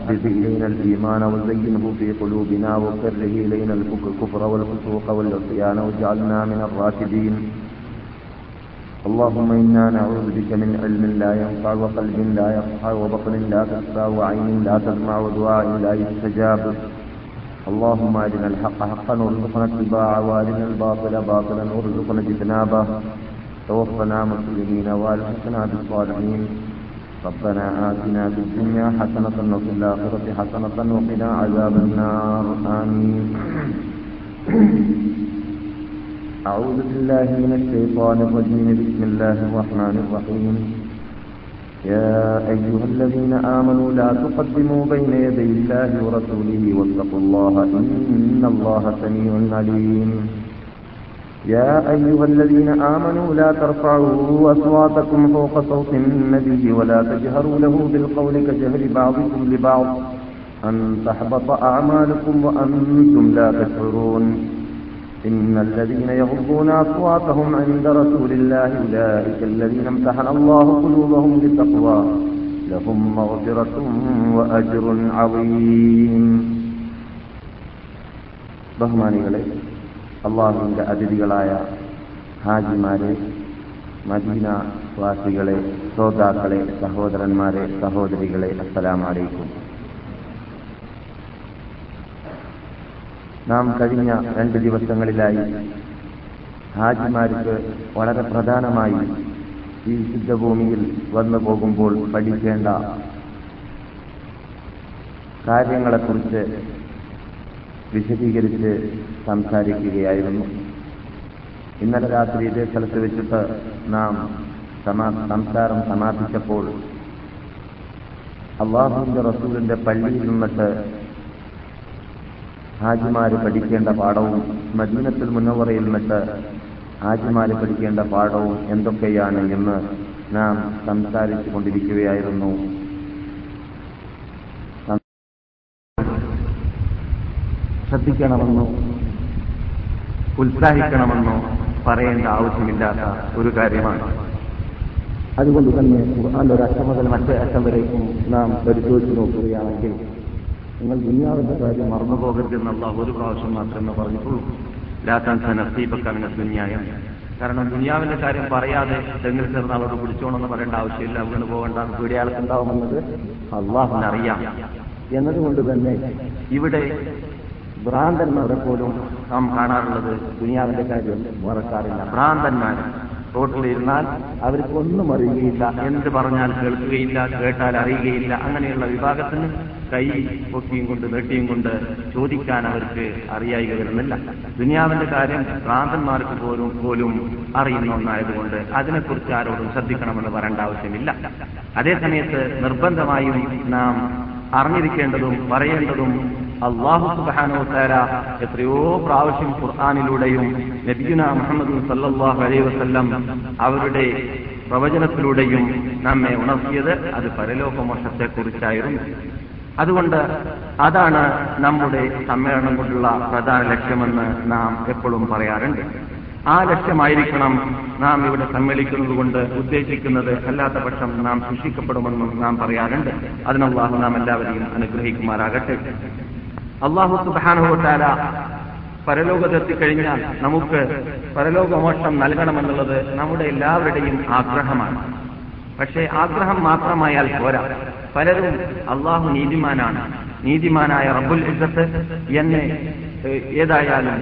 إلينا الإيمان وزينه في قلوبنا وكره إلينا الكفر والفسوق والعصيان واجعلنا من الراشدين اللهم إنا نعوذ بك من علم لا ينفع وقلب لا يصحى وبطن لا تشفى وعين لا تدمع ودعاء لا يستجاب اللهم أرنا الحق حقا وارزقنا اتباعه وأرنا الباطل باطلا وارزقنا اجتنابه توفنا مسلمين وألحقنا بالصالحين ربنا آتنا في الدنيا حسنة وفي الآخرة حسنة وقنا عذاب النار. آمين. أعوذ بالله من الشيطان الرجيم. بسم الله الرحمن الرحيم. يا أيها الذين آمنوا لا تقدموا بين يدي الله ورسوله واتقوا الله إن الله سميع عليم. يا أيها الذين آمنوا لا ترفعوا أصواتكم فوق صوت النبي ولا تجهروا له بالقول كجهر بعضكم لبعض أن تحبط أعمالكم وأنتم لا تشعرون إن الذين يغضون أصواتهم عند رسول الله أولئك الذين امتحن الله قلوبهم للتقوى لهم مغفرة وأجر عظيم. بهماني عليكم അള്ളാഹുവിന്റെ അതിഥികളായ ഹാജിമാരെ മദീന വാസികളെ ശ്രോതാക്കളെ സഹോദരന്മാരെ സഹോദരികളെ അസ്സലാമലൈക്കും. നാം കഴിഞ്ഞ രണ്ട് ദിവസങ്ങളിലായി ഹാജിമാർക്ക് വളരെ പ്രധാനമായി ഈ ശുദ്ധഭൂമിയിൽ വന്നു പോകുമ്പോൾ പഠിക്കേണ്ട കാര്യങ്ങളെക്കുറിച്ച് വിശദീകരിച്ച് സംസാരിക്കുകയായിരുന്നു. ഇന്നലെ രാത്രി ഇതേ സ്ഥലത്ത് വെച്ചിട്ട് നാം സംസാരം സമാപിച്ചപ്പോൾ അള്ളാഹുവിന്റെ റസൂലിന്റെ പള്ളിയിൽ നിന്നിട്ട് ഹാജിമാര് പഠിക്കേണ്ട പാഠവും മദീനത്തിൽ മുന്നവറയിൽ നിന്നിട്ട് ഹാജിമാര് പഠിക്കേണ്ട പാഠവും എന്തൊക്കെയാണ് എന്ന് നാം സംസാരിച്ചു കൊണ്ടിരിക്കുകയായിരുന്നു. ശ്രദ്ധിക്കണമെന്നോ ഉത്സാഹിക്കണമെന്നോ പറയേണ്ട ആവശ്യമില്ലാത്ത ഒരു കാര്യമാണ്. അതുകൊണ്ട് തന്നെ ഖുർആാന്റെ ഒരു മുതൽ മറ്റേ അറ്റം വരേക്കും നാം പരിശോധിച്ച് നോക്കുകയാണെങ്കിൽ നിങ്ങൾ ദുനിയാവിന്റെ കാര്യം മറന്നു പോകരുതെന്നുള്ള ഒരു പ്രാവശ്യം മാത്രമേ പറഞ്ഞിട്ടുള്ളൂ. ദുനിയായം കാരണം ദുനിയാവിന്റെ കാര്യം പറയാതെ തെങ്ങിൽ ചേർന്ന് അവരോട് പിടിച്ചോണമെന്ന് പറയേണ്ട ആവശ്യമില്ല. അവിടെ പോകേണ്ട പീടിയാളത്തുണ്ടാവുമെന്നത് അള്ളാഹുവിനറിയാം. എന്നതുകൊണ്ട് തന്നെ ഇവിടെ ഭ്രാന്തന്മാരെ പോലും നാം കാണാറുള്ളത് ദുനിയാവിന്റെ കാര്യം മറക്കാറില്ല. ഭ്രാന്തന്മാർ റോട്ടിലിരുന്നാൽ അവർക്ക് ഒന്നും അറിയുകയില്ല. എന്ത് പറഞ്ഞാൽ കേൾക്കുകയില്ല കേട്ടാൽ അറിയുകയില്ല. അങ്ങനെയുള്ള വിഭാഗത്തിന് കൈ പൊക്കിയും കൊണ്ട് നെട്ടിയും കൊണ്ട് ചോദിക്കാൻ അവർക്ക് അറിയായി വരുന്നില്ല. ദുനിയാവിന്റെ കാര്യം ഭ്രാന്തന്മാർക്ക് പോലും പോലും അറിയുന്ന ഒന്നായതുകൊണ്ട് അതിനെക്കുറിച്ച് ആരോടും ശ്രദ്ധിക്കണമെന്ന് പറയേണ്ട ആവശ്യമില്ല. അതേസമയത്ത് നിർബന്ധമായും നാം അറിഞ്ഞിരിക്കേണ്ടതും പറയേണ്ടതും അള്ളാഹു സുബാനോ താര എത്രയോ പ്രാവശ്യം ഖുർആാനിലൂടെയും നബിയുന മുഹമ്മദ് സല്ലാഹു അലൈ വസ്ല്ലം അവരുടെ പ്രവചനത്തിലൂടെയും നമ്മെ ഉണർത്തിയത് അത് പരലോകമോക്ഷത്തെക്കുറിച്ചായിരുന്നു. അതുകൊണ്ട് അതാണ് നമ്മുടെ സമ്മേളനം കൊണ്ടുള്ള പ്രധാന ലക്ഷ്യമെന്ന് നാം എപ്പോഴും പറയാറുണ്ട്. ആ ലക്ഷ്യമായിരിക്കണം നാം ഇവിടെ സമ്മേളിക്കുന്നത് കൊണ്ട് ഉദ്ദേശിക്കുന്നത് അല്ലാത്ത പക്ഷം നാം ശിക്ഷിക്കപ്പെടുമെന്നും നാം പറയാറുണ്ട്. അതിനുള്ള നാം എല്ലാവരെയും അനുഗ്രഹിക്കുമാറാകട്ടെ. അള്ളാഹു സുബാനുഭവത്താല പരലോകത്തെത്തിക്കഴിഞ്ഞാൽ നമുക്ക് പരലോകമോക്ഷം നൽകണമെന്നുള്ളത് നമ്മുടെ എല്ലാവരുടെയും ആഗ്രഹമാണ്. പക്ഷേ ആഗ്രഹം മാത്രമായാൽ പോരാ. പലരും അള്ളാഹു നീതിമാനാണ്. നീതിമാനായ റബ്ബുൽ ഇസത്ത് എന്നെ ഏതായാലും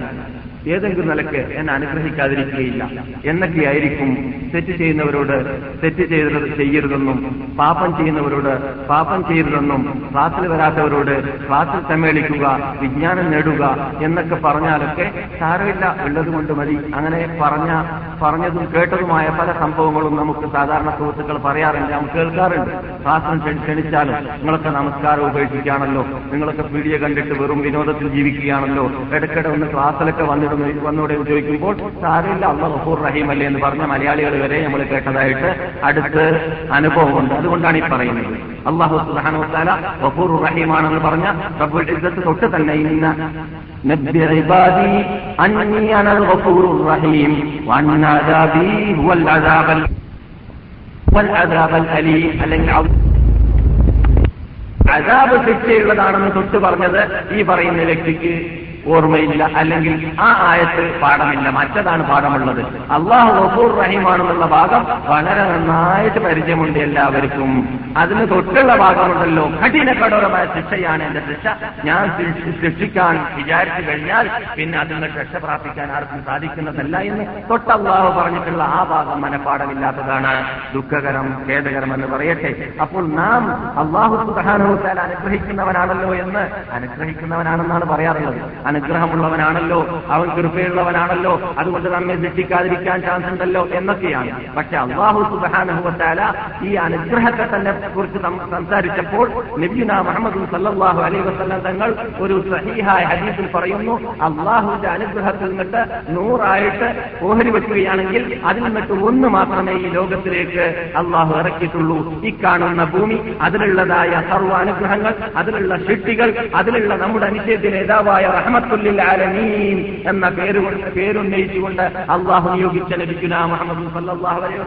ഏതെങ്കിലും നിലയ്ക്ക് എന്നെ അനുഗ്രഹിക്കാതിരിക്കുകയില്ല. എന്നൊക്കെയായിരിക്കും തെറ്റ് ചെയ്യുന്നവരോട് തെറ്റ് ചെയ്തത് ചെയ്യരുതെന്നും പാപം ചെയ്യുന്നവരോട് പാപം ചെയ്യരുതെന്നും ക്ലാസ്സിൽ വരാത്തവരോട് ക്ലാസ്സിൽ സമ്മേളിക്കുക വിജ്ഞാനം നേടുക എന്നൊക്കെ പറഞ്ഞാലൊക്കെ സാരമില്ല. ഉള്ളതുകൊണ്ട് മതി. അങ്ങനെ പറഞ്ഞ പറഞ്ഞതും കേട്ടതുമായ പല സംഭവങ്ങളും നമുക്ക് സാധാരണ സുഹൃത്തുക്കൾ പറയാറുണ്ട്. നാം കേൾക്കാറുണ്ട്. ശാസ്ത്രം ക്ഷണിച്ചാലും നിങ്ങളൊക്കെ നമസ്കാരം ഉപേക്ഷിക്കുകയാണല്ലോ. നിങ്ങളൊക്കെ പീഡിയ കണ്ടിട്ട് വെറും വിനോദത്തിൽ ജീവിക്കുകയാണല്ലോ. ഇടയ്ക്കിടെ ഒന്ന് ക്ലാസ്സിലൊക്കെ വന്നിടുന്ന വന്നൂടെ ചോദിക്കുമ്പോൾ സാരമില്ല അള്ള റഹൂർ റഹീം അല്ലേ എന്ന് പറഞ്ഞ മലയാളികൾ വരെ നമ്മൾ കേട്ടതായിട്ട് അടുത്ത് അനുഭവമുണ്ട്. അതുകൊണ്ടാണ് ഈ പറയുന്നത്. അള്ളാഹു സുഹാനുത്താല ഗഫൂർ റഹീമാണെന്ന് പറഞ്ഞ റബ്ബുൽ ഇസ്സത്ത് തൊട്ട് തന്നെ ഇന്ന نبئ عبادي أني أنا الغفور الرحيم وأن عذابي هو العذاب والعذاب الأليم അല്ലെങ്കിൽ അതാബ് ശിക്ഷയുള്ളതാണെന്ന് തൊട്ട് പറഞ്ഞത് ഈ പറയുന്ന വ്യക്തിക്ക് ഓർമ്മയില്ല. അല്ലെങ്കിൽ ആ ആയത്ത് പാഠമില്ല. മറ്റതാണ് പാഠമുള്ളത്? അള്ളാഹു ഗഫൂർ റഹീമാണെന്നുള്ള ഭാഗം വളരെ നന്നായിട്ട് പരിചയമുണ്ട് എല്ലാവർക്കും. അതിന് തൊട്ടുള്ള ഭാഗമുണ്ടല്ലോ. കഠിന കഠോരമായ ശിക്ഷയാണ് എന്റെ ശിക്ഷ. ഞാൻ ശിക്ഷ- ശിക്ഷിക്കാൻ വിചാരിച്ചു കഴിഞ്ഞാൽ പിന്നെ അതിൽ നിന്ന് രക്ഷ പ്രാപിക്കാൻ ആർക്കും സാധിക്കുന്നതല്ല എന്ന് തൊട്ട് അള്ളാഹു പറഞ്ഞിട്ടുള്ള ആ ഭാഗം മനഃപ്പാടമില്ലാത്തതാണ് ദുഃഖകരം ഖേദകരം എന്ന് പറയട്ടെ. അപ്പോൾ നാം അള്ളാഹു സുഖാനുഭവത്താൽ അനുഗ്രഹിക്കുന്നവനാണല്ലോ എന്ന് അനുഗ്രഹിക്കുന്നവനാണെന്നാണ് പറയാറുള്ളത്. അനുഗ്രഹമുള്ളവനാണല്ലോ അവൻ കൃപയുള്ളവനാണല്ലോ അതുകൊണ്ട് നമ്മെ ശിക്ഷിക്കാതിരിക്കാൻ ചാൻസ് ഉണ്ടല്ലോ എന്നൊക്കെയാണ്. പക്ഷെ അള്ളാഹു സുബാനുഭവത്താല ഈ അനുഗ്രഹത്തെ തന്നെ കുറിച്ച് സംസാരിച്ചപ്പോൾ നബിയുന മുഹമ്മദ് സല്ലാഹു അലൈഹി വസല്ലം തങ്ങൾ ഒരു സഹീഹായ ഹദീസിൽ പറയുന്നു അള്ളാഹുവിന്റെ അനുഗ്രഹത്തിൽ നിന്നിട്ട് നൂറായിട്ട് ഓഹരി വെക്കുകയാണെങ്കിൽ അതിൽ നിന്നിട്ട് ഒന്ന് മാത്രമേ ഈ ലോകത്തിലേക്ക് അള്ളാഹു ഇറക്കിയിട്ടുള്ളൂ. ഈ കാണുന്ന ഭൂമി അതിലുള്ളതായ സർവ അനുഗ്രഹങ്ങൾ അതിലുള്ള ഷിട്ടികൾ അതിലുള്ള നമ്മുടെ അനിശ്ചയത്തിന് നേതാവായ ആലമീൻ എന്ന പേരുകൊണ്ട് പേരുന്നയിച്ചുകൊണ്ട് അള്ളാഹു നിയോഗിച്ച ലഭിക്കുന്ന മുഹമ്മദ് അലൈഹി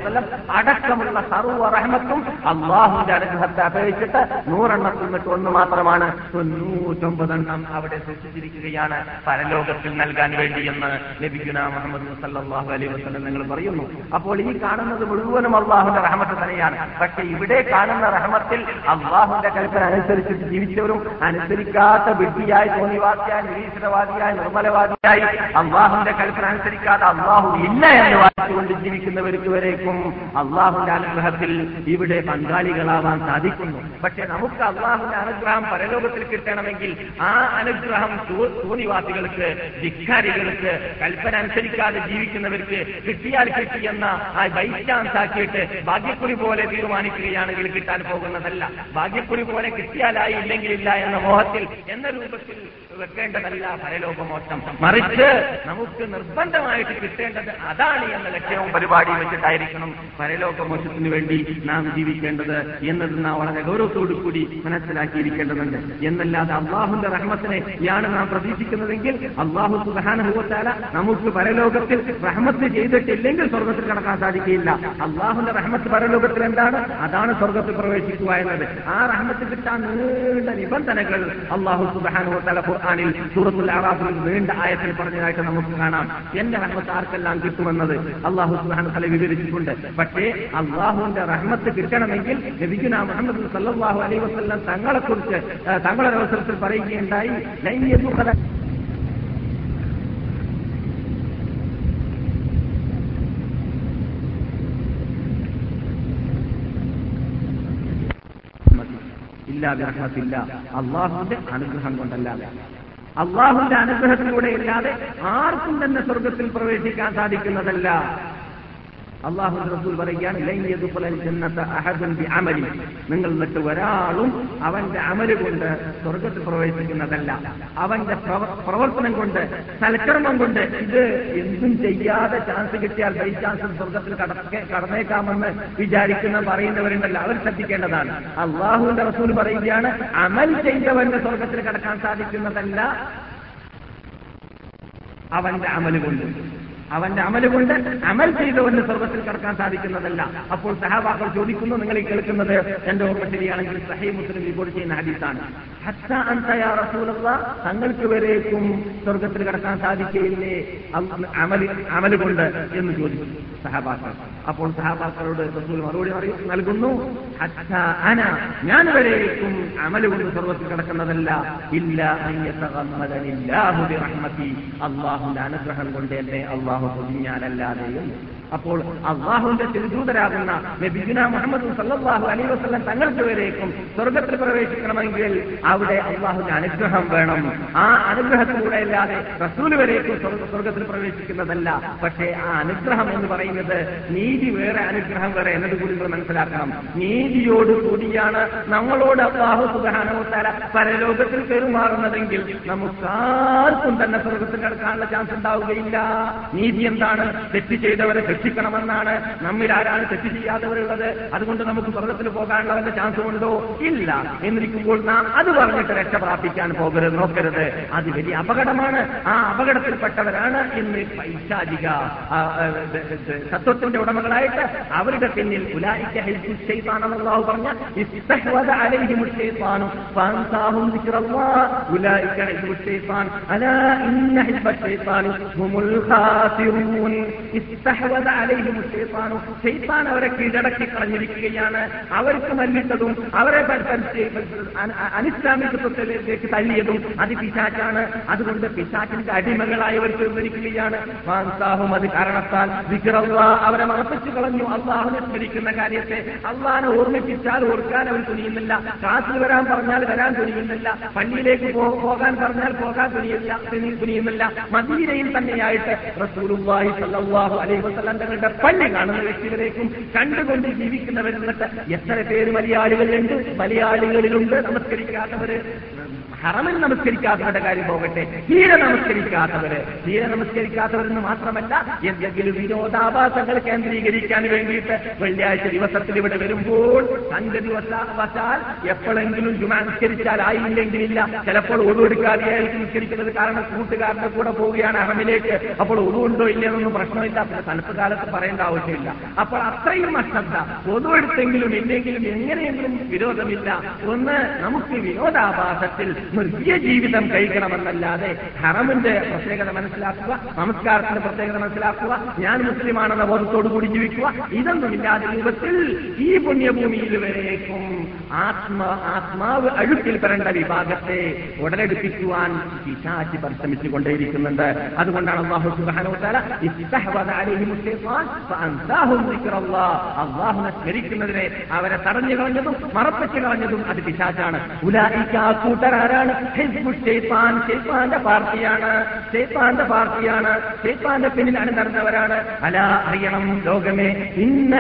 അടക്കമുള്ള സർവ റഹ്മത്തും അള്ളാഹുവിന്റെ അനുഗ്രഹത്തെ അപേക്ഷിച്ചിട്ട് നൂറെണ്ണത്തിൽ നിന്നിട്ട് ഒന്ന് മാത്രമാണ്. തൊണ്ണൂറ്റൊമ്പതെണ്ണം അവിടെ സൂക്ഷിച്ചിരിക്കുകയാണ്. പരലോകത്തിൽ നൽകാൻ വേണ്ടിയെന്ന് ലഭിക്കുന്ന മുഹമ്മദ് സല്ലല്ലാഹു അലൈഹി വസ്ലം നിങ്ങൾ പറയുന്നു. അപ്പോൾ ഈ കാണുന്നത് മുഴുവനും അള്ളാഹുന്റെ റഹമത്ത് തന്നെയാണ്. പക്ഷെ ഇവിടെ കാണുന്ന റഹമത്തിൽ അള്ളാഹുന്റെ കൽപ്പന അനുസരിച്ചിട്ട് ജീവിച്ചവരും അനുസരിക്കാത്ത വിഡ്ഢിയായി തോന്നിവാദിയായി നിരീശ്വരവാദിയായി നിർമ്മലവാദിയായി അള്ളാഹുന്റെ കൽപ്പന അനുസരിക്കാതെ അള്ളാഹു ഇല്ല എന്ന് വാദിച്ചുകൊണ്ട് ജീവിക്കുന്നവർക്ക് വരേക്കും അള്ളാഹുന്റെ അനുഗ്രഹത്തിൽ ഇവിടെ പങ്കാളികളാവാൻ സാധിക്കുന്നു. പക്ഷെ നമുക്ക് അള്ളാഹുന്റെ അനുഗ്രഹം പരലോകത്തിൽ കിട്ടണമെങ്കിൽ ആ അനുഗ്രഹം സൂനിവാസികൾക്ക് ധിക്കാരികൾക്ക് കൽപ്പന അനുസരിക്കാതെ ജീവിക്കുന്നവർക്ക് കിട്ടിയാൽ കിട്ടി എന്ന ആ ബൈ ചാൻസ് ആക്കിയിട്ട് ഭാഗ്യക്കുറി പോലെ തീരുമാനിക്കുകയാണെങ്കിൽ കിട്ടാൻ പോകുന്നതല്ല. ഭാഗ്യക്കുറി പോലെ കിട്ടിയാലായി ഇല്ലെങ്കിൽ ഇല്ല എന്ന മോഹത്തിൽ എന്ന രൂപത്തിൽ വെക്കേണ്ടതല്ല പരലോകമോക്ഷം. മറിച്ച് നമുക്ക് നിർബന്ധമായിട്ട് കിട്ടേണ്ടത് അതാണ് എന്ന ലക്ഷ്യവും പരിപാടിയും വെച്ചിട്ടായിരിക്കണം പരലോകമോശത്തിന് വേണ്ടി നാം ജീവിക്കേണ്ടത് എന്നത് നാം വളരെ ഗൗരവത്തോടു കൂടി മനസ്സിലാക്കിയിരിക്കേണ്ടതുണ്ട്. എന്നല്ലാതെ അള്ളാഹുന്റെ റഹ്മത്തിനെ യാണ് നാം പ്രതീക്ഷിക്കുന്നതെങ്കിൽ അള്ളാഹു സുബാനുഭവത്താല നമുക്ക് പരലോകത്തിൽ റഹ്മത്ത് ചെയ്തിട്ടില്ലെങ്കിൽ സ്വർഗത്തിൽ കടക്കാൻ സാധിക്കില്ല. അള്ളാഹുന്റെ റഹ്മത്ത് പരലോകത്തിൽ എന്താണ്? അതാണ് സ്വർഗത്തിൽ പ്രവേശിക്കുക എന്നത്. ആ റഹ്മത്ത് കിട്ടാൻ നീണ്ട നിബന്ധനകൾ അള്ളാഹു സുബാനുഭവത്താല ഖുർആാനിൽ സൂറത്തുൽ ആറാഫിൽ നീണ്ട ആയത്തിൽ പറഞ്ഞതായിട്ട് നമുക്ക് കാണാം. എന്റെ റഹ്മത്ത് ആർക്കെല്ലാം കിട്ടുമെന്നത്? അള്ളാഹു തല വിവരിച്ചിട്ടുണ്ട്. പക്ഷേ അള്ളാഹുവിന്റെ റഹ്മത്ത് കിട്ടണമെങ്കിൽ ലഭിക്കുന്ന മുഹമ്മദ് സല്ലാഹു അലൈ വസല്ലം തങ്ങളുടെ അവസരത്തിൽ പറയുകയുണ്ടായി. ഇല്ലാതെ അർഹത്തില്ല അള്ളാഹുവിന്റെ അനുഗ്രഹം കൊണ്ടല്ലാതെ. അള്ളാഹുവിന്റെ അനുഗ്രഹത്തിലൂടെ ഇല്ലാതെ ആർക്കും തന്നെ സ്വർഗത്തിൽ പ്രവേശിക്കാൻ സാധിക്കുന്നതല്ല. അള്ളാഹു റസൂൽ പറയുകയാണ് നിങ്ങൾ എന്നിട്ട് ഒരാളും അവന്റെ അമൽ കൊണ്ട് സ്വർഗത്തിൽ പ്രവേശിക്കുന്നതല്ല. അവന്റെ പ്രവർത്തനം കൊണ്ട് സൽക്കർമ്മം കൊണ്ട് ഇത് എന്തും ചെയ്യാതെ ചാൻസ് കിട്ടിയാൽ ബൈ ചാൻസ് സ്വർഗത്തിൽ കടന്നേക്കാമെന്ന് വിചാരിക്കുന്ന പറയുന്നവരുണ്ടല്ലോ. അവർ ശ്രദ്ധിക്കേണ്ടതാണ്. അള്ളാഹുവിന്റെ റസൂൽ പറയുകയാണ് അമൽ ചെയ്തവന്റെ സ്വർഗത്തിൽ കടക്കാൻ സാധിക്കുന്നതല്ല അവന്റെ അമൽ കൊണ്ട്. അവന്റെ അമൽ കൊണ്ട് അമൽ ചെയ്തവന് സ്വർഗത്തിൽ കടക്കാൻ സാധിക്കുന്നതല്ല. അപ്പോൾ സഹാബാക്കൾ ചോദിക്കുന്നു നിങ്ങൾ ഈ കേൾക്കുന്നത് എന്റെ ഓർമ്മ ശരിയാണെങ്കിൽ സഹൈ മുസ്ലിം റിപ്പോർട്ട് ചെയ്യുന്ന ഹദീസാണ്. തങ്ങൾക്ക് വരേക്കും സ്വർഗത്തിൽ കടക്കാൻ സാധിക്കയില്ലേ? അമൽ അമൽ കൊണ്ട് എന്ന് ചോദിച്ചു സഹാബാക്കൾ അപ്പോൾ സഹാബാക്കളോട് റസൂൽ മറുപടി പറയും നൽകുന്നു അന ഞാൻ വരേക്കും അമൽ കൊണ്ട് സ്വർഗത്തിൽ കിടക്കുന്നതല്ല ഇല്ല അള്ളാഹുന്റെ അനുഗ്രഹം കൊണ്ട് എന്നെ അള്ളാഹു പൊതിഞ്ഞാലല്ലാതെ എന്ന്. അപ്പോൾ അള്ളാഹുവിന്റെ തിരുദൂതരാകുന്ന നബിഗുന മുഹമ്മദ് സല്ലാഹു അലൈ വസ്ലം തങ്ങൾക്ക് വരേക്കും സ്വർഗത്തിൽ പ്രവേശിക്കണമെങ്കിൽ അവിടെ അള്ളാഹുവിന്റെ അനുഗ്രഹം വേണം. ആ അനുഗ്രഹത്തിലൂടെ അല്ലാതെ റസൂൽ വരേക്കും സ്വർഗ- സ്വർഗത്തിൽ പ്രവേശിക്കുന്നതല്ല. പക്ഷേ ആ അനുഗ്രഹം എന്ന് പറയുന്നത് നീതി വേറെ അനുഗ്രഹം വേറെ എന്നത് കൂടി നിങ്ങൾ മനസ്സിലാക്കണം. നീതിയോട് കൂടിയാണ് നമ്മളോട് അള്ളാഹു സുഖാനോത്താര പരലോകത്തിൽ പെരുമാറുന്നതെങ്കിൽ നമുക്കാർക്കും തന്നെ സ്വർഗത്തിൽ കിടക്കാനുള്ള ചാൻസ് ഉണ്ടാവുകയില്ല. നീതി എന്താണ്? തെറ്റ് ചെയ്തവരെ രക്ഷിക്കണമെന്നാണ് നമ്മിൽ ആരാണ് തെറ്റ് ചെയ്യാത്തവരുള്ളത്. അതുകൊണ്ട് നമുക്ക് സ്വർഗത്തിൽ പോകാനുള്ള വല്ല ചാൻസും ഉണ്ടോ? ഇല്ല. എന്നിരിക്കുമ്പോൾ നാം അത് പറഞ്ഞിട്ട് രക്ഷ പ്രാപിക്കാൻ പോകരുത്. നോക്കരുത്. അത് വലിയ അപകടമാണ്. ആ അപകടത്തിൽപ്പെട്ടവരാണ് ഇന്ന് പൈശാചിക തത്വത്തിന്റെ ഉടമകളായിട്ട് അവരുടെ പിന്നിൽ ഉലായിക്ക പറഞ്ഞ ഇസ്തഹ്വദ അലൈഹിമുൽ ഷൈത്താനു ഫഅൻസാഹും ദിക്റല്ലാഹ് ഉലായിക്ക ഹിസ്ബുൽ ഷൈത്താൻ അലാ ഇന്ന ഹിസ്ബൽ ഷൈത്താനി ഹുമുൽ ഖാസിറൂൻ ഇസ്തഹ്വദ അലൈഹിമുൽ ഷൈത്താനു ഷൈത്താൻ അവരെ കീഴടക്കി കളഞ്ഞിരിക്കുകയാണ് അവർക്ക് മല്ലിട്ടതും അവരെ അനിസ്ലാമികത്വത്തിലേക്ക് തള്ളിയതും അത് പിശാച്ചാണ് അതുകൊണ്ട് പിശാച്ചിന്റെ അടിമകളായവർ തീർന്നിരിക്കുകയാണ് മാൻസാഹും അത് കാരണത്താൽ വിക്രവ അവരെ മറപ്പിച്ചു കളഞ്ഞു. അള്ളാഹുനെ സ്മരിക്കുന്ന കാര്യത്തെ അള്ളഹാനെ ഓർമ്മിപ്പിച്ചാൽ ഓർക്കാൻ അവർ തുനിയുന്നില്ല. ക്ലാസ്സിൽ വരാൻ പറഞ്ഞാൽ വരാൻ തുനിയുന്നില്ല. പള്ളിയിലേക്ക് പോകാൻ പറഞ്ഞാൽ പോകാൻ തുനിയില്ല തുനി- തുനിയുന്നില്ല. മദീനയിൽ തന്നെയായിട്ട് റസൂലുള്ളാഹി സല്ലല്ലാഹു അലൈഹി വസല്ലം തങ്ങളുടെ പള്ളി കാണുന്ന വ്യക്തികളേക്കും കണ്ടുകൊണ്ട് ജീവിക്കുന്നവരെന്നിട്ട് എത്ര പേര് മലയാളികളുണ്ട് മലയാളികളിലുണ്ട് നമസ്കരിക്കാത്തവര്. ഹറമിൽ നമസ്കരിക്കാത്തവരുടെ കാര്യം പോകട്ടെ. തീരെ നമസ്കരിക്കാത്തവര്. തീരെ നമസ്കരിക്കാത്തവരെന്ന് മാത്രമല്ല എന്തെങ്കിലും വിനോദാഭാസങ്ങൾ കേന്ദ്രീകരിക്കാൻ വേണ്ടിയിട്ട് വെള്ളിയാഴ്ച ദിവസത്തിൽ ഇവിടെ വരുമ്പോൾ സംഗതി ദിവസാവശാൽ വശാൽ എപ്പോഴെങ്കിലും ജുമാ ആയില്ലെങ്കിൽ ഇല്ല ചിലപ്പോൾ ഒഴിവെടുക്കാതെയായിരിക്കും നിസ്കരിക്കുന്നത്. കാരണം കൂട്ടുകാരുടെ കൂടെ പോവുകയാണ് ഹറമിലേക്ക്. അപ്പോൾ ഒഴിവുണ്ടോ ഇല്ലയെന്നൊന്നും പ്രശ്നമില്ല. പിന്നെ തണുപ്പ് കാലത്ത് പറയേണ്ട ആവശ്യമില്ല. അപ്പോൾ അത്രയും അശ്രദ്ധ. പൊതുവെടുത്തെങ്കിലും ഇല്ലെങ്കിലും എങ്ങനെയെങ്കിലും വിരോധമില്ല. ഒന്ന് നമുക്ക് വിനോദാഭാസത്തിൽ മൃഗീയ ജീവിതം കഴിക്കണമെന്നല്ലാതെ ഹറമിന്റെ പ്രത്യേകത മനസ്സിലാക്കുക നമസ്കാരത്തിന്റെ പ്രത്യേകത മനസ്സിലാക്കുക ഞാൻ മുസ്ലിമാണെന്ന ബോധത്തോട് കൂടി ജീവിക്കുക ഇതൊന്നുമില്ലാതെ രൂപത്തിൽ ഈ പുണ്യഭൂമിയിൽ വരേക്കും. ആത്മ ആത്മാവ് അഴുക്കിൽ പെടേണ്ട വിഭാഗത്തെ ഉടലെടുപ്പിക്കുവാൻ പിശാചി പരിശ്രമിച്ചു കൊണ്ടേയിരിക്കുന്നുണ്ട് അതുകൊണ്ടാണ് അള്ളാഹു അള്ളാഹുനെ സ്മരിക്കുന്നതിനെ അവരെ തടഞ്ഞു കളഞ്ഞതും മറപ്പിച്ചു കളഞ്ഞതും അത് പിശാച്ചാണ് ഉലായിക്ക ആ ഷെയ്ഫാൻ ഷെയ്ഫാന്റെ പാർട്ടിയാണ്. ഷെയ്ഫാന്റെ പാർട്ടിയാണ്. ഷെയ്ഫാന്റെ പിന്നിലാണ് നടന്നവരാണ് അല അറിയണം ലോകമേ. ഇന്ന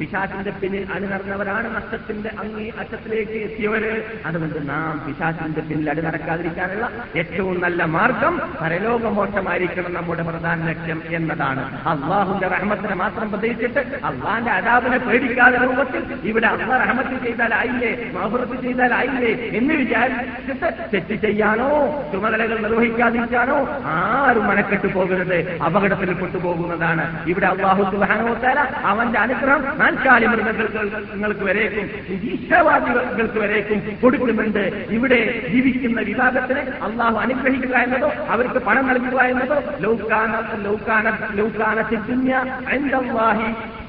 പിശാചിന്റെ പിന്നിൽ അണിനിറഞ്ഞവരാണ് നഷ്ടത്തിന്റെ അങ്ങേ അറ്റത്തിലേക്ക് എത്തിയവര്. അതുകൊണ്ട് നാം പിശാചിന്റെ പിന്നിൽ അടി നടക്കാതിരിക്കാനുള്ള ഏറ്റവും നല്ല മാർഗം പരലോകമോക്ഷമായിരിക്കണം നമ്മുടെ പ്രധാന ലക്ഷ്യം എന്നതാണ്. അള്ളാഹുന്റെ റഹ്മത്തിനെ മാത്രം പ്രതീക്ഷിച്ചിട്ട് അള്ളാന്റെ അതാബിനെ പേടിക്കാതെ രൂപത്തിൽ ഇവിടെ അള്ളാഹ് റഹ്മത്ത് ചെയ്താലായില്ലേ മഹബുറത്ത് ചെയ്താലായില്ലേ എന്ന് വിചാരിച്ചിട്ട് തെറ്റ് ചെയ്യാനോ ചുമതലകൾ നിർവഹിക്കാതിരിക്കാനോ ആരും മനക്കെട്ട് പോകരുത്. അപകടത്തിൽ പെട്ടുപോകുന്നതാണ്. ഇവിടെ അള്ളാഹു സുബാനോത്താല അവന്റെ അനുഗ്രഹം നാൽക്കാലി മൃഗങ്ങൾക്ക് വരേക്കും. ഈശ്വരവാദികൾക്ക് വരേക്കും. കൊടുക്കുന്നുണ്ട്. ഇവിടെ ജീവിക്കുന്ന വിഭാഗത്തിന് അള്ളാഹു അനുഗ്രഹിക്കുക എന്നതോ അവർക്ക് പണം നൽകുക എന്നതോ ലൗകാന ലൗകാന അൻദല്ലാഹി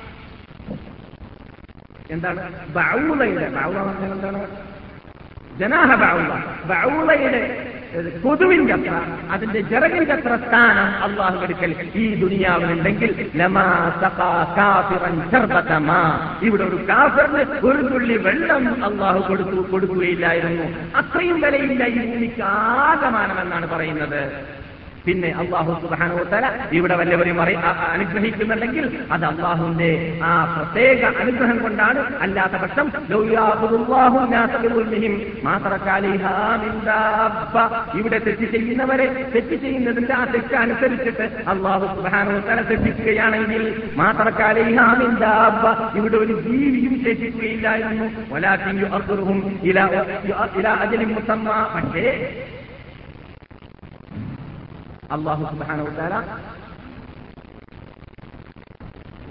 എന്താണ്? ബൗളയുടെ ബൗള എന്താണ്? ജനാഹ ബൗള. ബൗളയുടെ കൊതുവിന്റെ അത്ര അതിന്റെ ജറകിന്റെ അത്ര സ്ഥാനം അള്ളാഹു എടുക്കൽ ഈ ദുനിയാവിലുണ്ടെങ്കിൽ ഇവിടെ ഒരു കാഫറിന് ഒരു തുള്ളി വെള്ളം അള്ളാഹു കൊടുത്തു കൊടുക്കുകയില്ലായിരുന്നു. അത്രയും വിലയില്ല ഈ ഭൂമിക്ക് ആകമാനമെന്നാണ് പറയുന്നത്. പിന്നെ അള്ളാഹു സുബാനോത്തല ഇവിടെ വല്ലവരും അനുഗ്രഹിക്കുന്നുണ്ടെങ്കിൽ അത് അള്ളാഹുവിന്റെ ആ പ്രത്യേക അനുഗ്രഹം കൊണ്ടാണ് അല്ലാത്ത പക്ഷം. ഇവിടെ തെറ്റ് ചെയ്യുന്നവരെ തെറ്റ് ചെയ്യുന്നതിന്റെ ആ തെറ്റ് അനുസരിച്ചിട്ട് അള്ളാഹു സുബാനോത്തല തെറ്റിക്കുകയാണെങ്കിൽ മാ തറക അലൈഹാ മിൻ ദാബ്ബ. ഇവിടെ ഒരു ജീവിയും ശേഷിക്കുകയില്ലായിരുന്നു പക്ഷേ അള്ളാഹു സുബാന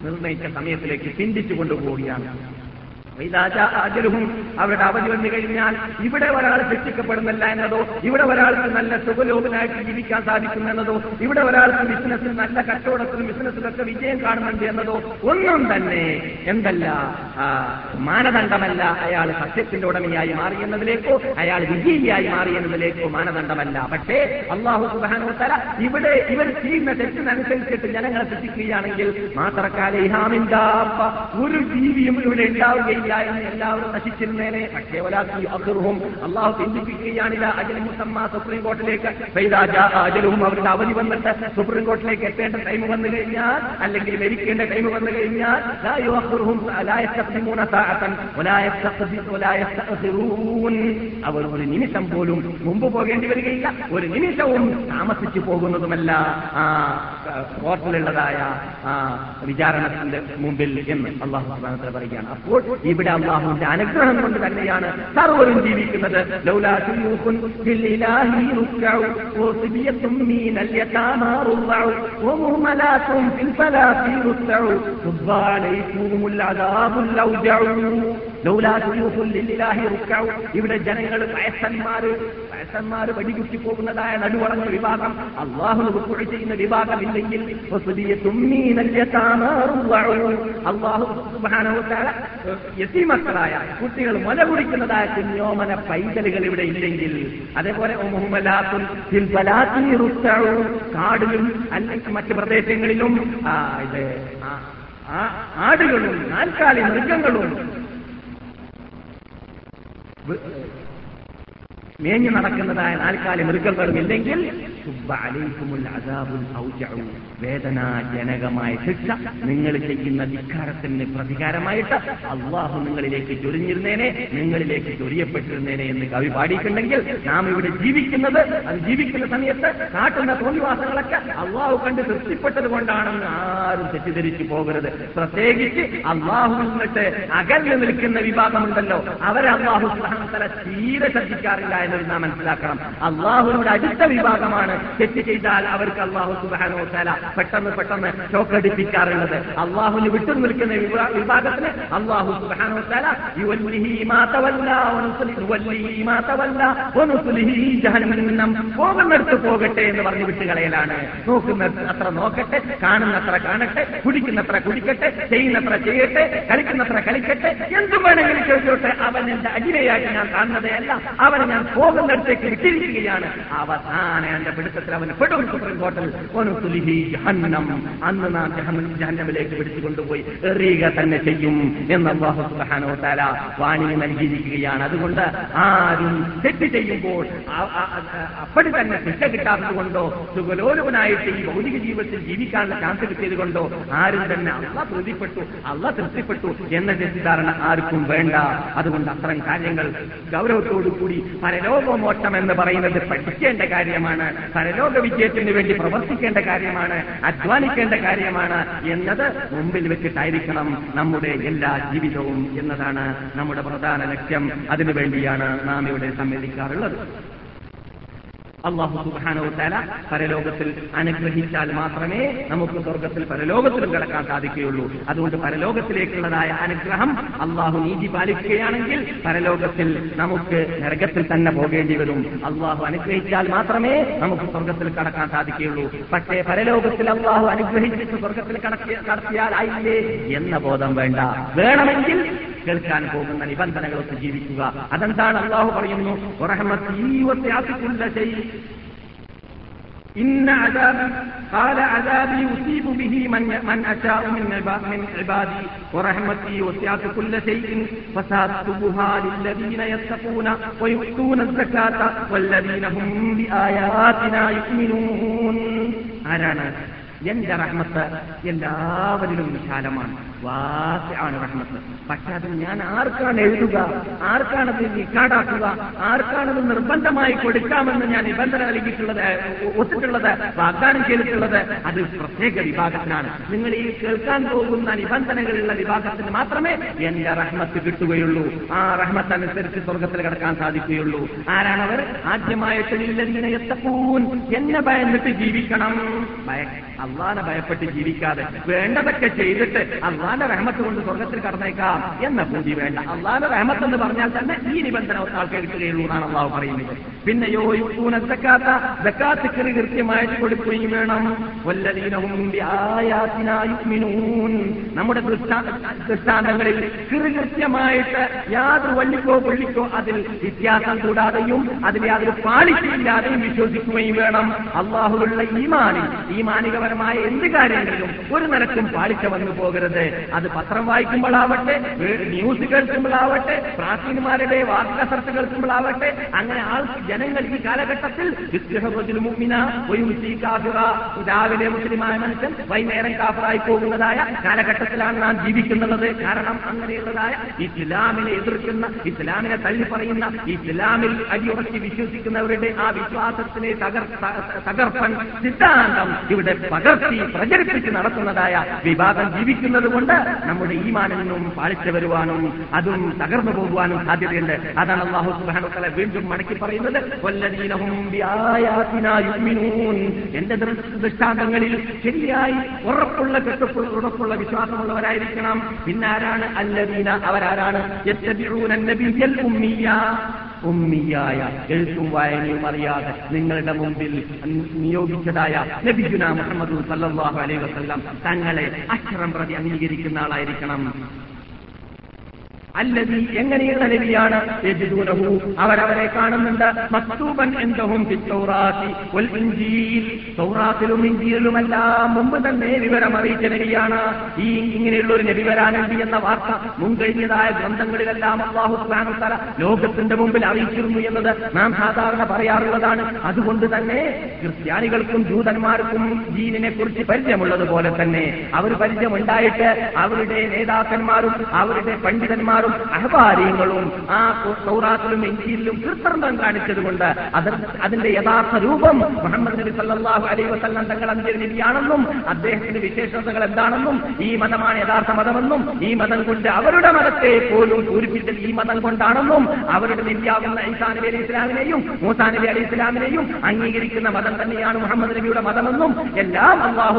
നിർണയിച്ച സമയത്തിലേക്ക് ചിന്തിച്ചു കൊണ്ടുപോവുകയാണ്. അജലുഹും അവരുടെ അവധി വന്നു കഴിഞ്ഞാൽ ഇവിടെ ഒരാൾ ശിക്ഷിക്കപ്പെടുന്നില്ല എന്നതോ ഇവിടെ ഒരാൾക്ക് നല്ല സുഖലോകനായിട്ട് ജീവിക്കാൻ സാധിക്കുമെന്നതോ ഇവിടെ ഒരാൾക്ക് ബിസിനസ്സിൽ നല്ല കച്ചവടത്തിലും ബിസിനസ്സിലൊക്കെ വിജയം കാണുന്നുണ്ട് എന്നതോ ഒന്നും തന്നെ എന്തല്ല മാനദണ്ഡമല്ല അയാൾ സത്യത്തിന്റെ ഉടമയായി മാറിയെന്നതിലേക്കോ അയാൾ വിജയിയായി മാറിയെന്നതിലേക്കോ മാനദണ്ഡമല്ല. പക്ഷേ അള്ളാഹു സുബാനോത്തല ഇവിടെ ഇവർ ചെയ്യുന്ന തെറ്റിനനുസരിച്ചിട്ട് ജനങ്ങളെ ശിക്ഷിക്കുകയാണെങ്കിൽ മാത്രക്കാലെ ഒരു ജീവിയും ഇവിടെ ഉണ്ടാവുകയില്ല. അവരായിരുന്നു എല്ലാവരും നശിച്ചിരുന്നേനെ. പക്ഷേ ഒരാക്കി അള്ളാഹു ചിന്തിപ്പിക്കുകയാണില്ല അജലി മുസമ്മ സുപ്രീം കോർട്ടിലേക്ക്. അജലും അവരുടെ അവധി വന്നിട്ട് സുപ്രീം കോർട്ടിലേക്ക് എത്തേണ്ട ടൈം വന്നു കഴിഞ്ഞാൽ അല്ലെങ്കിൽ മരിക്കേണ്ട ടൈം വന്നു കഴിഞ്ഞാൽ അവർ ഒരു നിമിഷം പോലും മുമ്പ് പോകേണ്ടി വരികയില്ല. ഒരു നിമിഷവും താമസിച്ചു പോകുന്നതുമല്ല. ആ കോർട്ടിലുള്ളതായ വിചാരണത്തിന്റെ മുമ്പിൽ എന്ന് അള്ളാഹു പറയുകയാണ്. അപ്പോൾ ഇവർ ഇവിടെ അള്ളാഹുവിന്റെ അനുഗ്രഹം കൊണ്ട് തന്നെയാണ് സർവരും ജീവിക്കുന്നത്. ഇവിടെ ജനങ്ങൾ വയസ്സന്മാര് വയസ്സന്മാര് വടികുറ്റി പോകുന്നതായ നടുവറഞ്ഞ വിഭാഗം അള്ളാഹു റുക്കുഴ ചെയ്യുന്ന യതാമാ റുള്ളഉ അള്ളാഹു വതആല കുട്ടികൾ മുല കുടിക്കുന്നതായ കുഞ്ഞോമന പൈതലുകൾ ഇവിടെ ഇല്ലെങ്കിൽ അതേപോലെ കാടിലും അല്ലെങ്കിൽ മറ്റ് പ്രദേശങ്ങളിലും ആടുകളും നാൽക്കാലി മൃഗങ്ങളും മേഞ്ഞു നടക്കുന്നതായ നാൽക്കാലി മൃഗങ്ങളും ഇല്ലെങ്കിൽ വേദനാജനകമായ ശിക്ഷ നിങ്ങൾ ചെയ്യുന്ന ധിക്കാരത്തിന് പ്രതികാരമായിട്ട് അള്ളാഹു നിങ്ങളിലേക്ക് ചൊരിഞ്ഞിരുന്നേനെ നിങ്ങളിലേക്ക് ചൊരിയപ്പെട്ടിരുന്നേനെ എന്ന് കവി പാടിയിട്ടുണ്ടെങ്കിൽ നാം ഇവിടെ ജീവിക്കുന്നത് അത് ജീവിക്കുന്ന സമയത്ത് കാട്ടുന്ന തോന്നിവാസങ്ങളൊക്കെ അള്ളാഹു കണ്ട് തൃപ്തിപ്പെട്ടത് കൊണ്ടാണെന്ന് ആരും തെറ്റിദ്ധരിച്ചു പോകരുത്. പ്രത്യേകിച്ച് അള്ളാഹു നിന്നിട്ട് അകന്നു നിൽക്കുന്ന വിഭാഗമുണ്ടല്ലോ അവരെ അള്ളാഹു തീരെ ശ്രദ്ധിക്കാറില്ല എന്നത് നാം മനസ്സിലാക്കണം. അള്ളാഹുവിനോട് അടുത്ത വിഭാഗമാണ് തെറ്റ് ചെയ്താൽ അവർക്ക് അള്ളാഹു സുബാനോ തല പെട്ടെന്ന് പെട്ടെന്ന് ചോക്കടിപ്പിക്കാറുള്ളത് അള്ളാഹുവിന് വിട്ടു നിൽക്കുന്ന വിഭാ- വിഭാഗത്തിന് അള്ളാഹു സുബാനോ തല പോകുന്നിടത്ത് പോകട്ടെ എന്ന് പറഞ്ഞ് വിട്ടുകളയലാണ് നോക്കുന്നിടത്ത് അത്ര നോക്കട്ടെ കാണുന്നത്ര കാണട്ടെ കുടിക്കുന്നത്ര കുടിക്കട്ടെ ചെയ്യുന്നത്ര ചെയ്യട്ടെ കളിക്കുന്നത്ര കളിക്കട്ടെ എന്തും വേണമെങ്കിലും ചോദിച്ചോട്ടെ അവൻ എന്റെ അടിമയായിട്ട് ഞാൻ കാണുന്നതേ അല്ല. അവനെ ഞാൻ പോകുന്നിടത്തേക്ക് വിട്ടിരിക്കുകയാണ്. അവസാന എന്റെ പിടുത്തത്തിൽ അവൻ പെടും അന്ന് നാം ജഹന്നം- ജഹന്നമിലേക്ക് പിടിച്ചു കൊണ്ടുപോയി എറിയുക തന്നെ ചെയ്യും എന്ന് അള്ളാഹു സുബ്ഹാനഹു താല നൽകിയിരിക്കുകയാണ്. അതുകൊണ്ട് ആരും തെറ്റ് ചെയ്യുമ്പോൾ അപ്പടി തന്നെ ശിക്ഷ കിട്ടാത്തത് കൊണ്ടോ ഈ ഭൗതിക ജീവിതത്തിൽ ജീവിക്കാനുള്ള ചാൻസ് കിട്ടിയത് കൊണ്ടോ ആരും തന്നെ അള്ള പ്രീതിപ്പെട്ടു അള്ള തൃപ്തിപ്പെട്ടു എന്ന തെറ്റിദ്ധാരണ ആർക്കും വേണ്ട. അതുകൊണ്ട് അത്തരം കാര്യങ്ങൾ ഗൗരവത്തോടു കൂടി പരലോകമോക്ഷം എന്ന് പറയുന്നത് പഠിക്കേണ്ട കാര്യമാണ്. പരലോക വിജയത്തിന് വേണ്ടി പ്രവർത്തിക്കേണ്ട കാര്യമാണ് അധ്വാനിക്കേണ്ട കാര്യമാണ് എന്നത് മുമ്പിൽ വെച്ചിട്ടായിരിക്കണം നമ്മുടെ എല്ലാ ജീവിതവും എന്നതാണ് നമ്മുടെ പ്രധാന ലക്ഷ്യം. അതിനുവേണ്ടിയാണ് നാം ഇവിടെ സമ്മേളിക്കാറുള്ളത് അള്ളാഹു സുബാനോത്താല പരലോകത്തിൽ അനുഗ്രഹിച്ചാൽ മാത്രമേ നമുക്ക് സ്വർഗത്തിൽ പരലോകത്തിലും കിടക്കാൻ സാധിക്കുകയുള്ളൂ. അതുകൊണ്ട് പരലോകത്തിലേക്കുള്ളതായ അനുഗ്രഹം അള്ളാഹു നീതി പാലിക്കുകയാണെങ്കിൽ പരലോകത്തിൽ നമുക്ക് നരകത്തിൽ തന്നെ പോകേണ്ടി വരും. അള്ളാഹു അനുഗ്രഹിച്ചാൽ മാത്രമേ നമുക്ക് സ്വർഗത്തിൽ കടക്കാൻ സാധിക്കുകയുള്ളൂ. പക്ഷേ പരലോകത്തിൽ അള്ളാഹു അനുഗ്രഹിച്ചിട്ട് സ്വർഗത്തിൽ കടത്തിയാൽ ആയില്ലേ? എന്ന ബോധം വേണ്ട. വേണമെങ്കിൽ കേൾക്കാൻ പോകുന്ന നിബന്ധനകളൊക്കെ ജീവിക്കുക അതെന്താണ് അള്ളാഹു പറയുന്നു "വറഹ്മത്തീ വസിഅത് കുല്ല ശൈ." إن عذابي قال عذابي يصيب به من من أشاء من عبا- من عبادي ورحمتي وسعت كل شيء فسأكتبها للذين يتقون ويؤتون الزكاة والذين هم بآياتنا يؤمنون ആരാണ് എന്റെ റഹ്മത്ത് എല്ലാവരിലും വിശാലമാണ് വാസിയാണ് റഹ്മത്ത് പക്ഷെ അത് ഞാൻ ആർക്കാണ് എഴുതുക? ആർക്കാണത് നിക്കാടാക്കുക ആർക്കാണത് നിർബന്ധമായി കൊടുക്കാമെന്ന് ഞാൻ നിബന്ധന നൽകിയിട്ടുള്ളത് ഒത്തിട്ടുള്ളത് വാഗ്ദാനം ചെയ്തിട്ടുള്ളത് അത് പ്രത്യേക വിഭാഗത്തിനാണ്. നിങ്ങൾ ഈ കേൾക്കാൻ പോകുന്ന നിബന്ധനകളുള്ള വിഭാഗത്തിന് മാത്രമേ എന്റെ റഹ്മത്ത് കിട്ടുകയുള്ളൂ. ആ റഹ്മത്ത് അനുസരിച്ച് സ്വർഗത്തിൽ കിടക്കാൻ സാധിക്കുകയുള്ളൂ. ആരാണവർ? ആദ്യമായിട്ട് ഇല്ലതിനെ എത്തപ്പൂൻ? എന്നെ ഭയന്നിട്ട് ജീവിക്കണം. അള്ളാനെ ഭയപ്പെട്ട് ജീവിക്കാതെ വേണ്ടതൊക്കെ ചെയ്തിട്ട് അള്ളാന്റെ റഹ്മത്ത് കൊണ്ട് സ്വർഗത്തിൽ കടന്നേക്കാം എന്ന പൂതി വേണ്ട. അള്ളാന്റെ റഹ്മത്ത് എന്ന് പറഞ്ഞാൽ തന്നെ ഈ നിബന്ധന ഒരാൾക്ക് കിട്ടുകയുള്ളൂ എന്നാണ് അള്ളാഹു പറയുന്നത്. പിന്നെയോ യുക്കൂന സക്കാത്ത സക്കാത്ത് കൃതി കൃത്യമായിട്ട് കൊടുക്കുകയും വേണം. നമ്മുടെ ദൃഷ്ടാ- ദൃഷ്ടാന്തങ്ങളിൽ കൃതി കൃത്യമായിട്ട് യാതൊരു വള്ളിക്കോ പുള്ളിക്കോ അതിൽ വ്യത്യാസം കൂടാതെയും അതിൽ യാതൊരു പാളിച്ചയില്ലാതെയും വിശ്വസിക്കുകയും വേണം. അള്ളാഹുലുള്ള ഈമാനിൽ ഈമാനികപരമായ എന്ത് കാര്യങ്ങളിലും ഒരു നിലക്കും പാളിച്ച വന്നു പോകരുത്. അത് പത്രം വായിക്കുമ്പോഴാവട്ടെ ന്യൂസ് കേൾക്കുമ്പോഴാവട്ടെ പ്രാർത്ഥനമാരുടെ വാർത്താ ചർച്ച കേൾക്കുമ്പോഴാവട്ടെ അങ്ങനെ ആൾ ജനങ്ങൾ ഈ കാലഘട്ടത്തിൽ. രാവിലെ മുസ്ലിമായ മനുഷ്യൻ വൈകുന്നേരം കാഫറായി പോകുന്നതായ കാലഘട്ടത്തിലാണ് നാം ജീവിക്കുന്നത് കാരണം അങ്ങനെയുള്ളതായ ഇസ്ലാമിനെ എതിർക്കുന്ന ഇസ്ലാമിനെ തള്ളി പറയുന്ന ഇസ്ലാമിൽ അടിയുറച്ച് വിശ്വസിക്കുന്നവരുടെ ആ വിശ്വാസത്തിനെ തകർ തകർപ്പൻ സിദ്ധാന്തം ഇവിടെ പകർത്തി പ്രചരിപ്പിച്ച് നടത്തുന്നതായ വിവാദം ജീവിക്കുന്നത് നമ്മുടെ ഈമാനിൽ നിന്നും പാലിച്ചു വരുവാനും അതും തകർന്നു പോകുവാനും സാധ്യതയുണ്ട്. അതാണ് അള്ളാഹു സുബാനുക്കളെ വീണ്ടും മടക്കി പറയുന്നത്. എന്റെ ദൃഷ്ടാന്തങ്ങളിൽ ശരിയായി ഉറപ്പുള്ള കെട്ടുപ്പുള്ള ഉറപ്പുള്ള വിശ്വാസമുള്ളവരായിരിക്കണം. പിന്നാരാണ്? അല്ലദീന. അവരാരാണ്? ഉമ്മിയായ എഴുത്തും വായനയും അറിയാതെ നിങ്ങളുടെ മുമ്പിൽ നിയോഗിച്ചതായ നബിജുന മുഹമ്മദ് സല്ലാഹു അലൈഹി വസല്ലം തങ്ങളെ അക്ഷരം പ്രതി അംഗീകരിക്കുന്ന ആളായിരിക്കണം. അല്ലതി എങ്ങനെയുള്ള നബിയാണ് അവരവരെ കാണുന്നുണ്ട്. മക്തൂബൻ എന്തവും സൗറാത്തിലും ഇഞ്ചീലിലുമെല്ലാം മുമ്പ് തന്നെ വിവരം അറിയിച്ച നബിയാണ്. ഈ ഇങ്ങനെയുള്ള ഒരു നബി വരാനുണ്ട് എന്ന വാർത്ത മുൻകഴിഞ്ഞതായ ഗ്രന്ഥങ്ങളിലെല്ലാം അള്ളാഹു തആല ലോകത്തിന്റെ മുമ്പിൽ അറിയിച്ചിരുന്നു എന്നത് നാം സാധാരണ പറയാറുള്ളതാണ്. അതുകൊണ്ട് തന്നെ ക്രിസ്ത്യാനികൾക്കും ജൂതന്മാർക്കും ദീനിനെ കുറിച്ച് പരിചയമുള്ളത് പോലെ തന്നെ അവർ പരിചയമുണ്ടായിട്ട് അവരുടെ നേതാക്കന്മാരും അവരുടെ പണ്ഡിതന്മാരും അഹപാര്യങ്ങളും ആ സൗറാത്തിലും എഞ്ചിയിലും കൃത്രിമം കാണിച്ചതുകൊണ്ട് അത് അതിന്റെ യഥാർത്ഥ രൂപം മുഹമ്മദ് നബി സല്ലാഹു അലൈ വസല്ലം തങ്ങൾ അഞ്ച് നബിയാണെന്നും അദ്ദേഹത്തിന്റെ വിശേഷതകൾ എന്താണെന്നും ഈ മതമാണ് യഥാർത്ഥ മതമെന്നും ഈ മതം കൊണ്ട് അവരുടെ മതത്തെ പോലും പൂരിപ്പിച്ചത് ഈ മതം കൊണ്ടാണെന്നും അവരുടെ നബിയാകുന്ന ഈസാ നബി അലൈഹി ഇസ്ലാമിനെയും മൂസാ നബി അലൈഹി ഇസ്ലാമിനെയും അംഗീകരിക്കുന്ന മതം തന്നെയാണ് മുഹമ്മദ് നബിയുടെ മതമെന്നും എല്ലാം അള്ളാഹു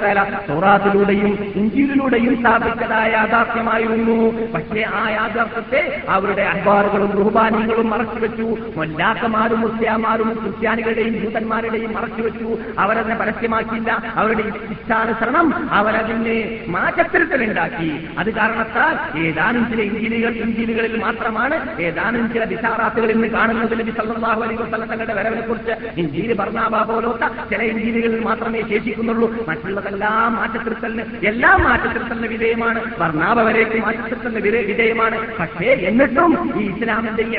തആല തൗറാത്തിലൂടെയും ഇഞ്ചിയിലൂടെയും സ്ഥാപിച്ചതായ യാഥാർത്ഥ്യമായിരുന്നു. പക്ഷേ ആ യാഥാർത്ഥ്യത്തെ അവരുടെ അൻപാറുകളും റുഹബാനികളും മറച്ചുവെച്ചു. മൊല്ലാക്കമാരും മുസ്ലിയാമാരും ക്രിസ്ത്യാനികളുടെയും ജൂതന്മാരുടെയും മറച്ചുവെച്ചു. അവരതിനെ പരസ്യമാക്കിയില്ല. അവരുടെ ഇഷ്ടാനുസരണം അവരതിനെ മാറ്റത്തിരുത്തലുണ്ടാക്കി. അത് കാരണത്താൽ ഏതാനും ചില ഇഞ്ചിലുകൾ ഇഞ്ചിലുകളിൽ മാത്രമാണ് ഏതാനും ചില വിശാറാത്തുകൾ ഇന്ന് കാണുന്നത്. നബി വസല്ലം തങ്ങളുടെ വരവിനെ കുറിച്ച് ഇഞ്ചിയിൽ ബർണാബ പോലോത്ത ചില ഇഞ്ചിലുകളിൽ മാത്രമേ ശേഷിക്കുന്നുള്ളൂ. മറ്റുള്ളതെല്ലാം മാറ്റത്തിരുത്തലിന് എല്ലാം മാറ്റത്തിരുത്തലിന് വിധേയമാണ്. ബർണാബ വരേക്ക് മാറ്റത്തിരുത്തലിന് വിധേ- വിധേയമാണ് പക്ഷേ എന്നിട്ടും ഈ ഇസ്ലാമിന്റെ ഈ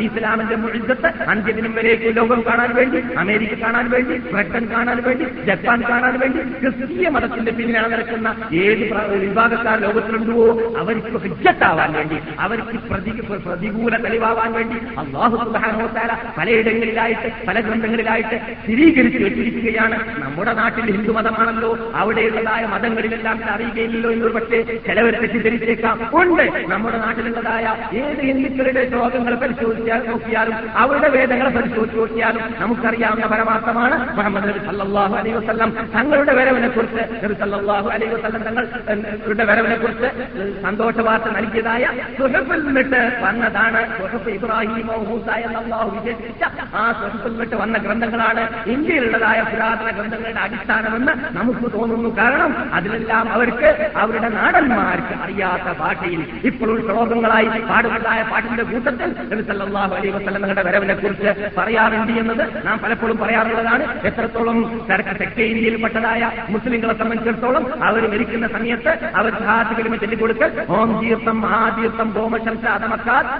ഈ ഇസ്ലാമിന്റെ മുഴുവത്ത് അന്ത്യദിനം വരേക്ക് ലോകം കാണാൻ വേണ്ടി അമേരിക്ക കാണാൻ വേണ്ടി ബ്രിട്ടൻ കാണാൻ വേണ്ടി ജപ്പാൻ കാണാൻ വേണ്ടി ക്രിസ്തീയ മതത്തിന്റെ പിന്നിലാണ് നടക്കുന്ന ഏത് വിഭാഗക്കാർ ലോകത്തിലുണ്ടോ അവർക്ക് ഹിജ്ജത്താവാൻ വേണ്ടി അവർക്ക് പ്രതി പ്രതികൂല തെളിവാവാൻ വേണ്ടി അള്ളാഹു തആല പലയിടങ്ങളിലായിട്ട് പല ഗ്രന്ഥങ്ങളിലായിട്ട് സ്ഥിരീകരിച്ചു വെച്ചിരിക്കുകയാണ്. നമ്മുടെ നാട്ടിൽ ഹിന്ദുമതമാണല്ലോ അവിടെയുള്ളതായ മതങ്ങളിലെല്ലാം അറിയുകയില്ലല്ലോ എന്നൊരു പക്ഷേ ചിലവർ തെറ്റിദ്ധരിച്ചേക്കാം. ഉണ്ട്. നമ്മുടെ നാട്ടിലുള്ളതായ ഏത് ഹിന്ദുക്കളുടെ ശ്ലോകങ്ങൾ പരിശോധിച്ചാൽ നോക്കിയാലും അവരുടെ വേദങ്ങളെ പരിശോധിച്ച് നോക്കിയാലും നമുക്കറിയാവുന്ന പരമാർത്ഥമാണ് മുഹമ്മദ് നബി സല്ലാഹു അലൈ വസ്ലം തങ്ങളുടെ വരവിനെ കുറിച്ച് നബി സല്ലാഹു അലൈ വസ്ലം തങ്ങളുടെ വരവിനെ കുറിച്ച് സന്തോഷ വാർത്ത നൽകിയതായ സുഹഫിൽ നിന്നിട്ട് വന്നതാണ്. വിശേഷിച്ച ആ സുഹഫിൽ നിന്നിട്ട് വന്ന ഗ്രന്ഥങ്ങളാണ് ഇന്ത്യയിലുള്ളതായ പുരാതന ഗ്രന്ഥങ്ങളുടെ അടിസ്ഥാനമെന്ന് നമുക്ക് തോന്നുന്നു. കാരണം അതിലെല്ലാം അവർക്ക് അവരുടെ നാടന്മാർക്ക് അറിയാത്ത ഭാഷയിൽ ഇപ്പോഴും ശ്ലോകങ്ങളായി പാടുകളായ പാട്ടിന്റെ കൂട്ടത്തിൽ അലൈഹി വസല്ലം തങ്ങളുടെ വരവിനെ കുറിച്ച് പറയാറുണ്ട് എന്നത് നാം പലപ്പോഴും പറയാറുള്ളതാണ്. എത്രത്തോളം തെക്കേ ഇന്ത്യയിൽപ്പെട്ടതായ മുസ്ലിങ്ങളെ സംബന്ധിച്ചിടത്തോളം അവർ മരിക്കുന്ന സമയത്ത് അവർ ഘാത്തുകളിമ ചൊല്ലിക്കൊടുക്കൽ. ഓം തീർത്ഥം മഹാതീർത്ഥം ഗോമശംസ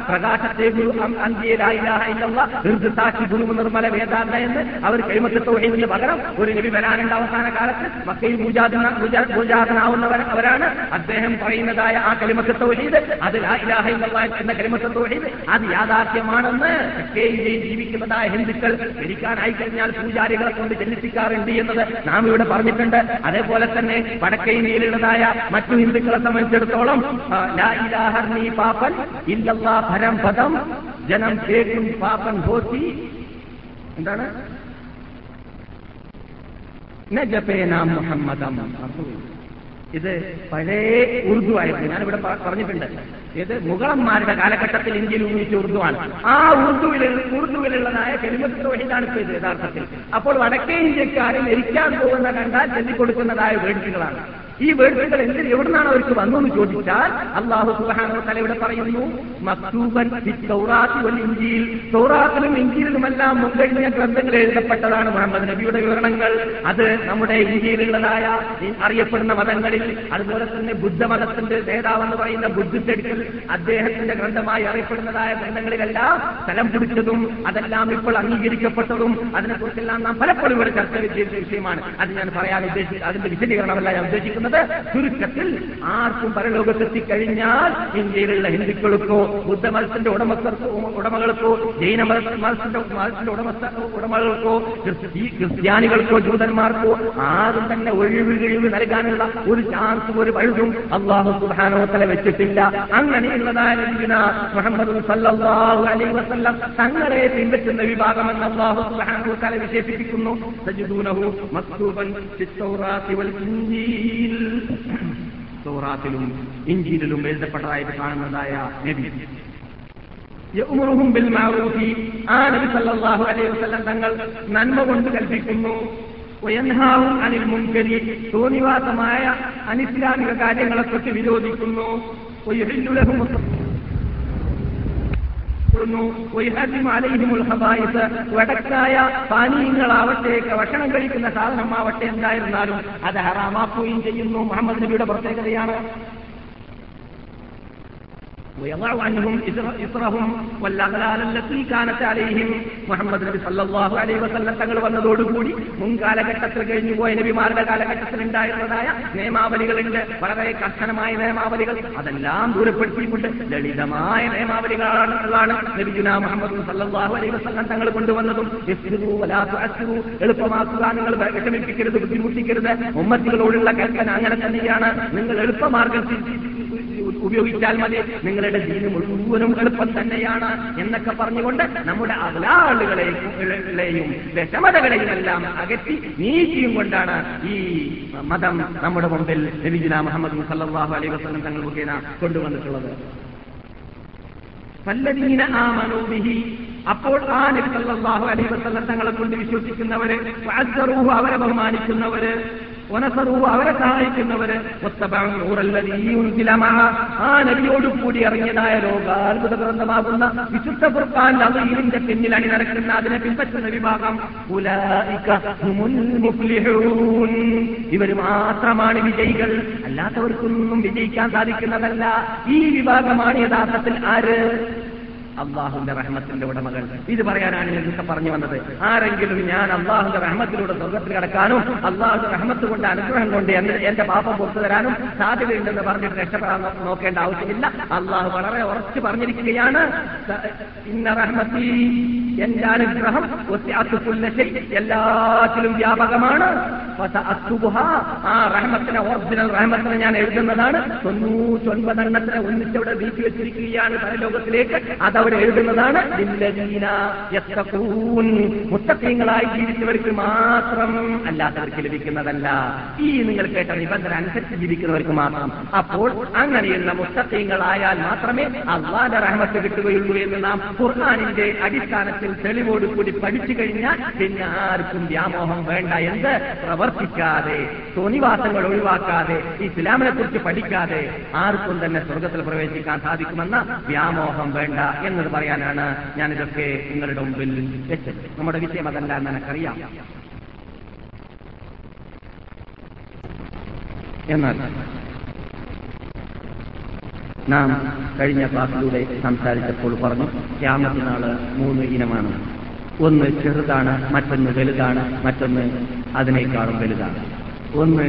പ്രകാശത്തെ ഗുരു അം- അന്ത്യയിലായില്ലാഹ ഇല്ലല്ലാ ദീർഘസാക്ഷി ഗുരു നിർമ്മല വേദാന്ത എന്ന് അവർ കൈമത്ത് തൊഴിലിന് പകരം ഒരു നബി വരാനുണ്ട് അവസാന കാലത്ത്. മക്കയിൽ പൂജാതനാവുന്നവർ അവരാണ് അദ്ദേഹം പറയുന്നതായ ആ കലിമത്ത് തൗഹീദ് അത് എന്ന കലിമത്ത് തൗഹീദ്. അത് യാഥാർത്ഥ്യമാണെന്ന് ഇന്ത്യയിൽ ജീവിക്കുന്നതായ ഹിന്ദുക്കൾ ധരിക്കാനായി കഴിഞ്ഞാൽ പൂജാരികളെ കൊണ്ട് ജനിപ്പിക്കാറുണ്ട് എന്നത് നാം ഇവിടെ പറഞ്ഞിട്ടുണ്ട്. അതേപോലെ തന്നെ വടക്കേ ഇന്ത്യയിലുള്ളതായ മറ്റു ഹിന്ദുക്കളെ സംബന്ധിച്ചിടത്തോളം നീ പാപ്പൻ ഇല്ലല്ലാ ഫരം പദം ജനം കേൾക്കും പാപ്പൻ ഹോത്തി എന്താണ്? നജപേന മുഹമ്മദം. ഇത് പഴയ ഉറുദു ആയിരുന്നു. ഞാനിവിടെ പറഞ്ഞിട്ടുണ്ട്. ഇത് മുഗളന്മാരുടെ കാലഘട്ടത്തിൽ ഇന്ത്യയിൽ ഉപയോഗിച്ച ആണ്. ആ ഉറുദുവിൽ ഉറുദുവിലുള്ളതായ കെലിമത്ത് തൊഴിലാണ് ഇപ്പൊ ഇത് യഥാർത്ഥത്തിൽ. അപ്പോൾ വടക്കേ ഇന്ത്യക്കാരിൽ എരിക്കാൻ പോകുന്ന കണ്ടാൽ ചെല്ലിക്കൊടുക്കുന്നതായ വേടുകളാണ്. ഈ വേർഡുകൾ എന്ത് എവിടുന്നാണ് അവർക്ക് വന്നു എന്ന് ചോദിച്ചാൽ അള്ളാഹു സുഹാനോ തല ഇവിടെ പറയുന്നു മക്തൂബൻ ഇഞ്ചിയിൽ സൗറാത്തിലും ഇഞ്ചിയിലുമെല്ലാം മുൻകഴിഞ്ഞ ഗ്രന്ഥങ്ങൾ എഴുതപ്പെട്ടതാണ് മുഹമ്മദ് നബിയുടെ വിവരണങ്ങൾ. അത് നമ്മുടെ ഇന്ത്യയിലുള്ളതായ അറിയപ്പെടുന്ന മതങ്ങളിൽ അതുപോലെ തന്നെ ബുദ്ധമതത്തിന്റെ നേതാവെന്ന് പറയുന്ന ബുദ്ധിത്തെടുക്കൽ അദ്ദേഹത്തിന്റെ ഗ്രന്ഥമായി അറിയപ്പെടുന്നതായ ഗ്രന്ഥങ്ങളിലെല്ലാം സ്ഥലം പിടിച്ചതും അതെല്ലാം ഇപ്പോൾ അംഗീകരിക്കപ്പെട്ടതും അതിനെക്കുറിച്ചെല്ലാം നാം പലപ്പോഴും ഇവിടെ ചർച്ച ചെയ്ത വിഷയമാണ്. അത് ഞാൻ പറയാൻ ഉദ്ദേശിച്ചത് അതിന്റെ വിശദീകരണമല്ല ഞാൻ ഉദ്ദേശിക്കുന്നത്. ചുരുക്കത്തിൽ ആർക്കും പരലോകത്തെത്തിക്കഴിഞ്ഞാൽ ഇന്ത്യയിലുള്ള ഹിന്ദുക്കൾക്കോ ബുദ്ധമതത്തിന്റെ ഉടമസ്ഥർക്കോ ഉടമകൾക്കോ ജൈന മത- മതത്തിന്റെ മതത്തിന്റെ ഉടമസ്ഥ ഉടമകൾക്കോ ക്രിസ്തി- ക്രിസ്ത്യാനികൾക്കോ ജൂതന്മാർക്കോ ആരും തന്നെ ഒഴിവ് കിഴിവ് നൽകാനുള്ള ഒരു ചാൻസും ഒരു പഴുതും അള്ളാഹു സുബാനോത്തല വെച്ചിട്ടില്ല. അങ്ങനെയുള്ളതായ മുഹമ്മദ് സല്ലല്ലാഹു അലൈഹി വസല്ലം തങ്ങളെ പിൻപറ്റുന്ന വിഭാഗമെന്ന് അള്ളാഹു സുബാനോത്തല വിശേഷിപ്പിക്കുന്നു. സജിദൂനഹു മക്തൂബൻ ചിത്തൗറാത്തി വൽ ഇൻജീൽ. തൗറാത്തിലും ഇഞ്ചിയിലും എഴുതപ്പെട്ടതായിട്ട് കാണുന്നതായ നബി. യഅ്മുറുഹും ബിൽ മഅറൂഫി ആ നബി സല്ലല്ലാഹു അലൈഹി വസല്ലം തങ്ങൾ നന്മ കൊണ്ട് കൽപ്പിക്കുന്നു. വയൻഹാവും അനിൽ മുൻകരി. തോന്നിവാസമായ അനിസ്ലാമിക കാര്യങ്ങളെ തൊട്ട് വിരോധിക്കുന്നു ലഹും വടക്കായ പാനീയങ്ങളാവട്ടെ ഭക്ഷണം കഴിക്കുന്ന സാധനമാവട്ടെ എന്തായിരുന്നാലും അത് ഹറാമാക്കുകയും ചെയ്യുന്നു. മുഹമ്മദ് നബിയുടെ പ്രത്യേകതയാണ്. ويضع عنهم إصرهم والأغلال التي كانت عليهم മുഹമ്മദ് നബി സല്ലല്ലാഹു അലൈഹി വസല്ലം തങ്ങൾ വന്നതോടുകൂടി മുൻകാലഘട്ടത്തിൽ കഴിഞ്ഞു പോയ നബിമാരുടെ കാലഘട്ടത്തിൽ ഉണ്ടായിരുന്നതായ നിയമാവലികളുണ്ട് വളരെ കർശനമായ നിയമാവലികൾ അതെല്ലാം ദൂരപ്പെടുത്തിക്കൊണ്ട് ലളിതമായ നിയമാവലികളാണ് ഉള്ളതാണ് നബിജുന മുഹമ്മദ് സല്ലല്ലാഹു അലൈഹി വസല്ലം തങ്ങൾ കൊണ്ടുവന്നതും യസ്രിറു വലാ തുഅസ്സിറു എളുപ്പമാക്കുക നിങ്ങൾ വിഷമിപ്പിക്കരുത് ബുദ്ധിമുട്ടിക്കരുത് ഉമ്മത്തികളോടുള്ള കൽപ്പന അങ്ങനെ തന്നെയാണ് നിങ്ങൾ എളുപ്പമാർഗം ഉപയോഗിച്ചാൽ മതി. നിങ്ങളുടെ ദീന് മുഴുവനും എളുപ്പം തന്നെയാണ് എന്നൊക്കെ പറഞ്ഞുകൊണ്ട് നമ്മുടെ അകലാളുകളെയും വിഷമതകളെയും എല്ലാം അകറ്റി നീക്കിയും കൊണ്ടാണ് ഈ മതം നമ്മുടെ മുമ്പിൽ നബിജുന മുഹമ്മദ് സല്ലല്ലാഹു അലൈ വസ്ലം തങ്ങൾ മുഖേന കൊണ്ടുവന്നിട്ടുള്ളത്. ഫല്ലദീന ആ മനോവിഹി അപ്പോൾ ആ നബി സല്ലാഹു അലൈഹി വസല്ലം തങ്ങളെ കൊണ്ട് വിശ്വസിക്കുന്നവര് അവരെ ബഹുമാനിക്കുന്നവര് വനസറൂഹു അവരെ സഹായിക്കുന്നവര്. ആ നബിയോട് കൂടി ഇറങ്ങിയതായ ലോകാത്ഭുത ഗ്രന്ഥമാകുന്ന വിശുദ്ധ ഖുർആൻ ഇതിന്റെ പിന്നിൽ അണിനിരക്കുന്ന അതിനെ പിൻപറ്റുന്ന വിഭാഗം ഇവർ മാത്രമാണ് വിജയികൾ. അല്ലാത്തവർക്കൊന്നും വിജയിക്കാൻ സാധിക്കുന്നതല്ല. ഈ വിഭാഗമാണ് യഥാർത്ഥത്തിൽ ആര്? അള്ളാഹുന്റെ റഹ്മത്തിന്റെ ഉടമകൾ. ഇത് പറയാനാണ് ഇതൊക്കെ പറഞ്ഞു വന്നത്. ആരെങ്കിലും ഞാൻ അള്ളാഹുന്റെ റഹ്മത്തിലൂടെ സ്വർഗത്തിൽ കിടക്കാനും അള്ളാഹുന്റെ റഹ്മത്ത് കൊണ്ട് അനുഗ്രഹം കൊണ്ട് എന്റെ പാപം പുറത്തു തരാനും സാധ്യതയുണ്ടെന്ന് പറഞ്ഞിട്ട് രക്ഷപ്പെടാൻ നോക്കേണ്ട ആവശ്യമില്ല. അള്ളാഹു വളരെ ഉറച്ചു പറഞ്ഞിരിക്കുകയാണ്. ഇന്ന റഹ്മത്തി എന്റെ അനുഗ്രഹം. എല്ലാത്തിലും വ്യാപകമാണ്. ആ റഹ്മത്തിനെ ഒറിജിനൽ റഹ്മത്തിനെ ഞാൻ എഴുതുന്നതാണ്. തൊണ്ണൂറ്റൊൻപതെണ്ണത്തിനെ ഒന്നിച്ചവിടെ വീട്ടി വെച്ചിരിക്കുകയാണ് പരലോകത്തിലേക്ക്. അതവിടെ എഴുതുന്നതാണ് മുത്തക്കീങ്ങളായി ജീവിച്ചവർക്ക് മാത്രം അല്ലാത്തവർക്ക് ലഭിക്കുന്നതല്ല. ഈ നിങ്ങൾ കേട്ട നിബന്ധന അനുസരിച്ച് ജീവിക്കുന്നവർക്ക് മാത്രം. അപ്പോൾ അങ്ങനെയുള്ള മുത്തഖീങ്ങളായാൽ മാത്രമേ അള്ളാന്റെ റഹ്മത്ത് കിട്ടുകയുള്ളൂ എന്ന് നാം ഖുർആാനിന്റെ അടിസ്ഥാനത്തിൽ തെളിവോടുകൂടി പഠിച്ചു കഴിഞ്ഞാൽ പിന്നെ ആർക്കും വ്യാമോഹം വേണ്ട എന്ത് പ്രവർത്തിക്കാതെ തോന്നിവാസങ്ങൾ ഒഴിവാക്കാതെ ഇസ്ലാമിനെ കുറിച്ച് പഠിക്കാതെ ആർക്കും തന്നെ സ്വർഗത്തിൽ പ്രവേശിക്കാൻ സാധിക്കുമെന്ന വ്യാമോഹം വേണ്ട എന്നത് പറയാനാണ് ഞാനിതൊക്കെ നിങ്ങളുടെ മുമ്പിൽ വെച്ചത്. നമ്മുടെ വിഷയം അതല്ല എന്ന് എനിക്കറിയാം എന്നാൽ നാം കഴിഞ്ഞ ക്ലാസ്സിലൂടെ സംസാരിച്ചപ്പോൾ പറഞ്ഞു ക്യാമത്തിനാൾ മൂന്ന് ഇനമാണ്. ഒന്ന് ചെറുതാണ് മറ്റൊന്ന് വലുതാണ് മറ്റൊന്ന് അതിനേക്കാളും വലുതാണ്. ഒന്ന്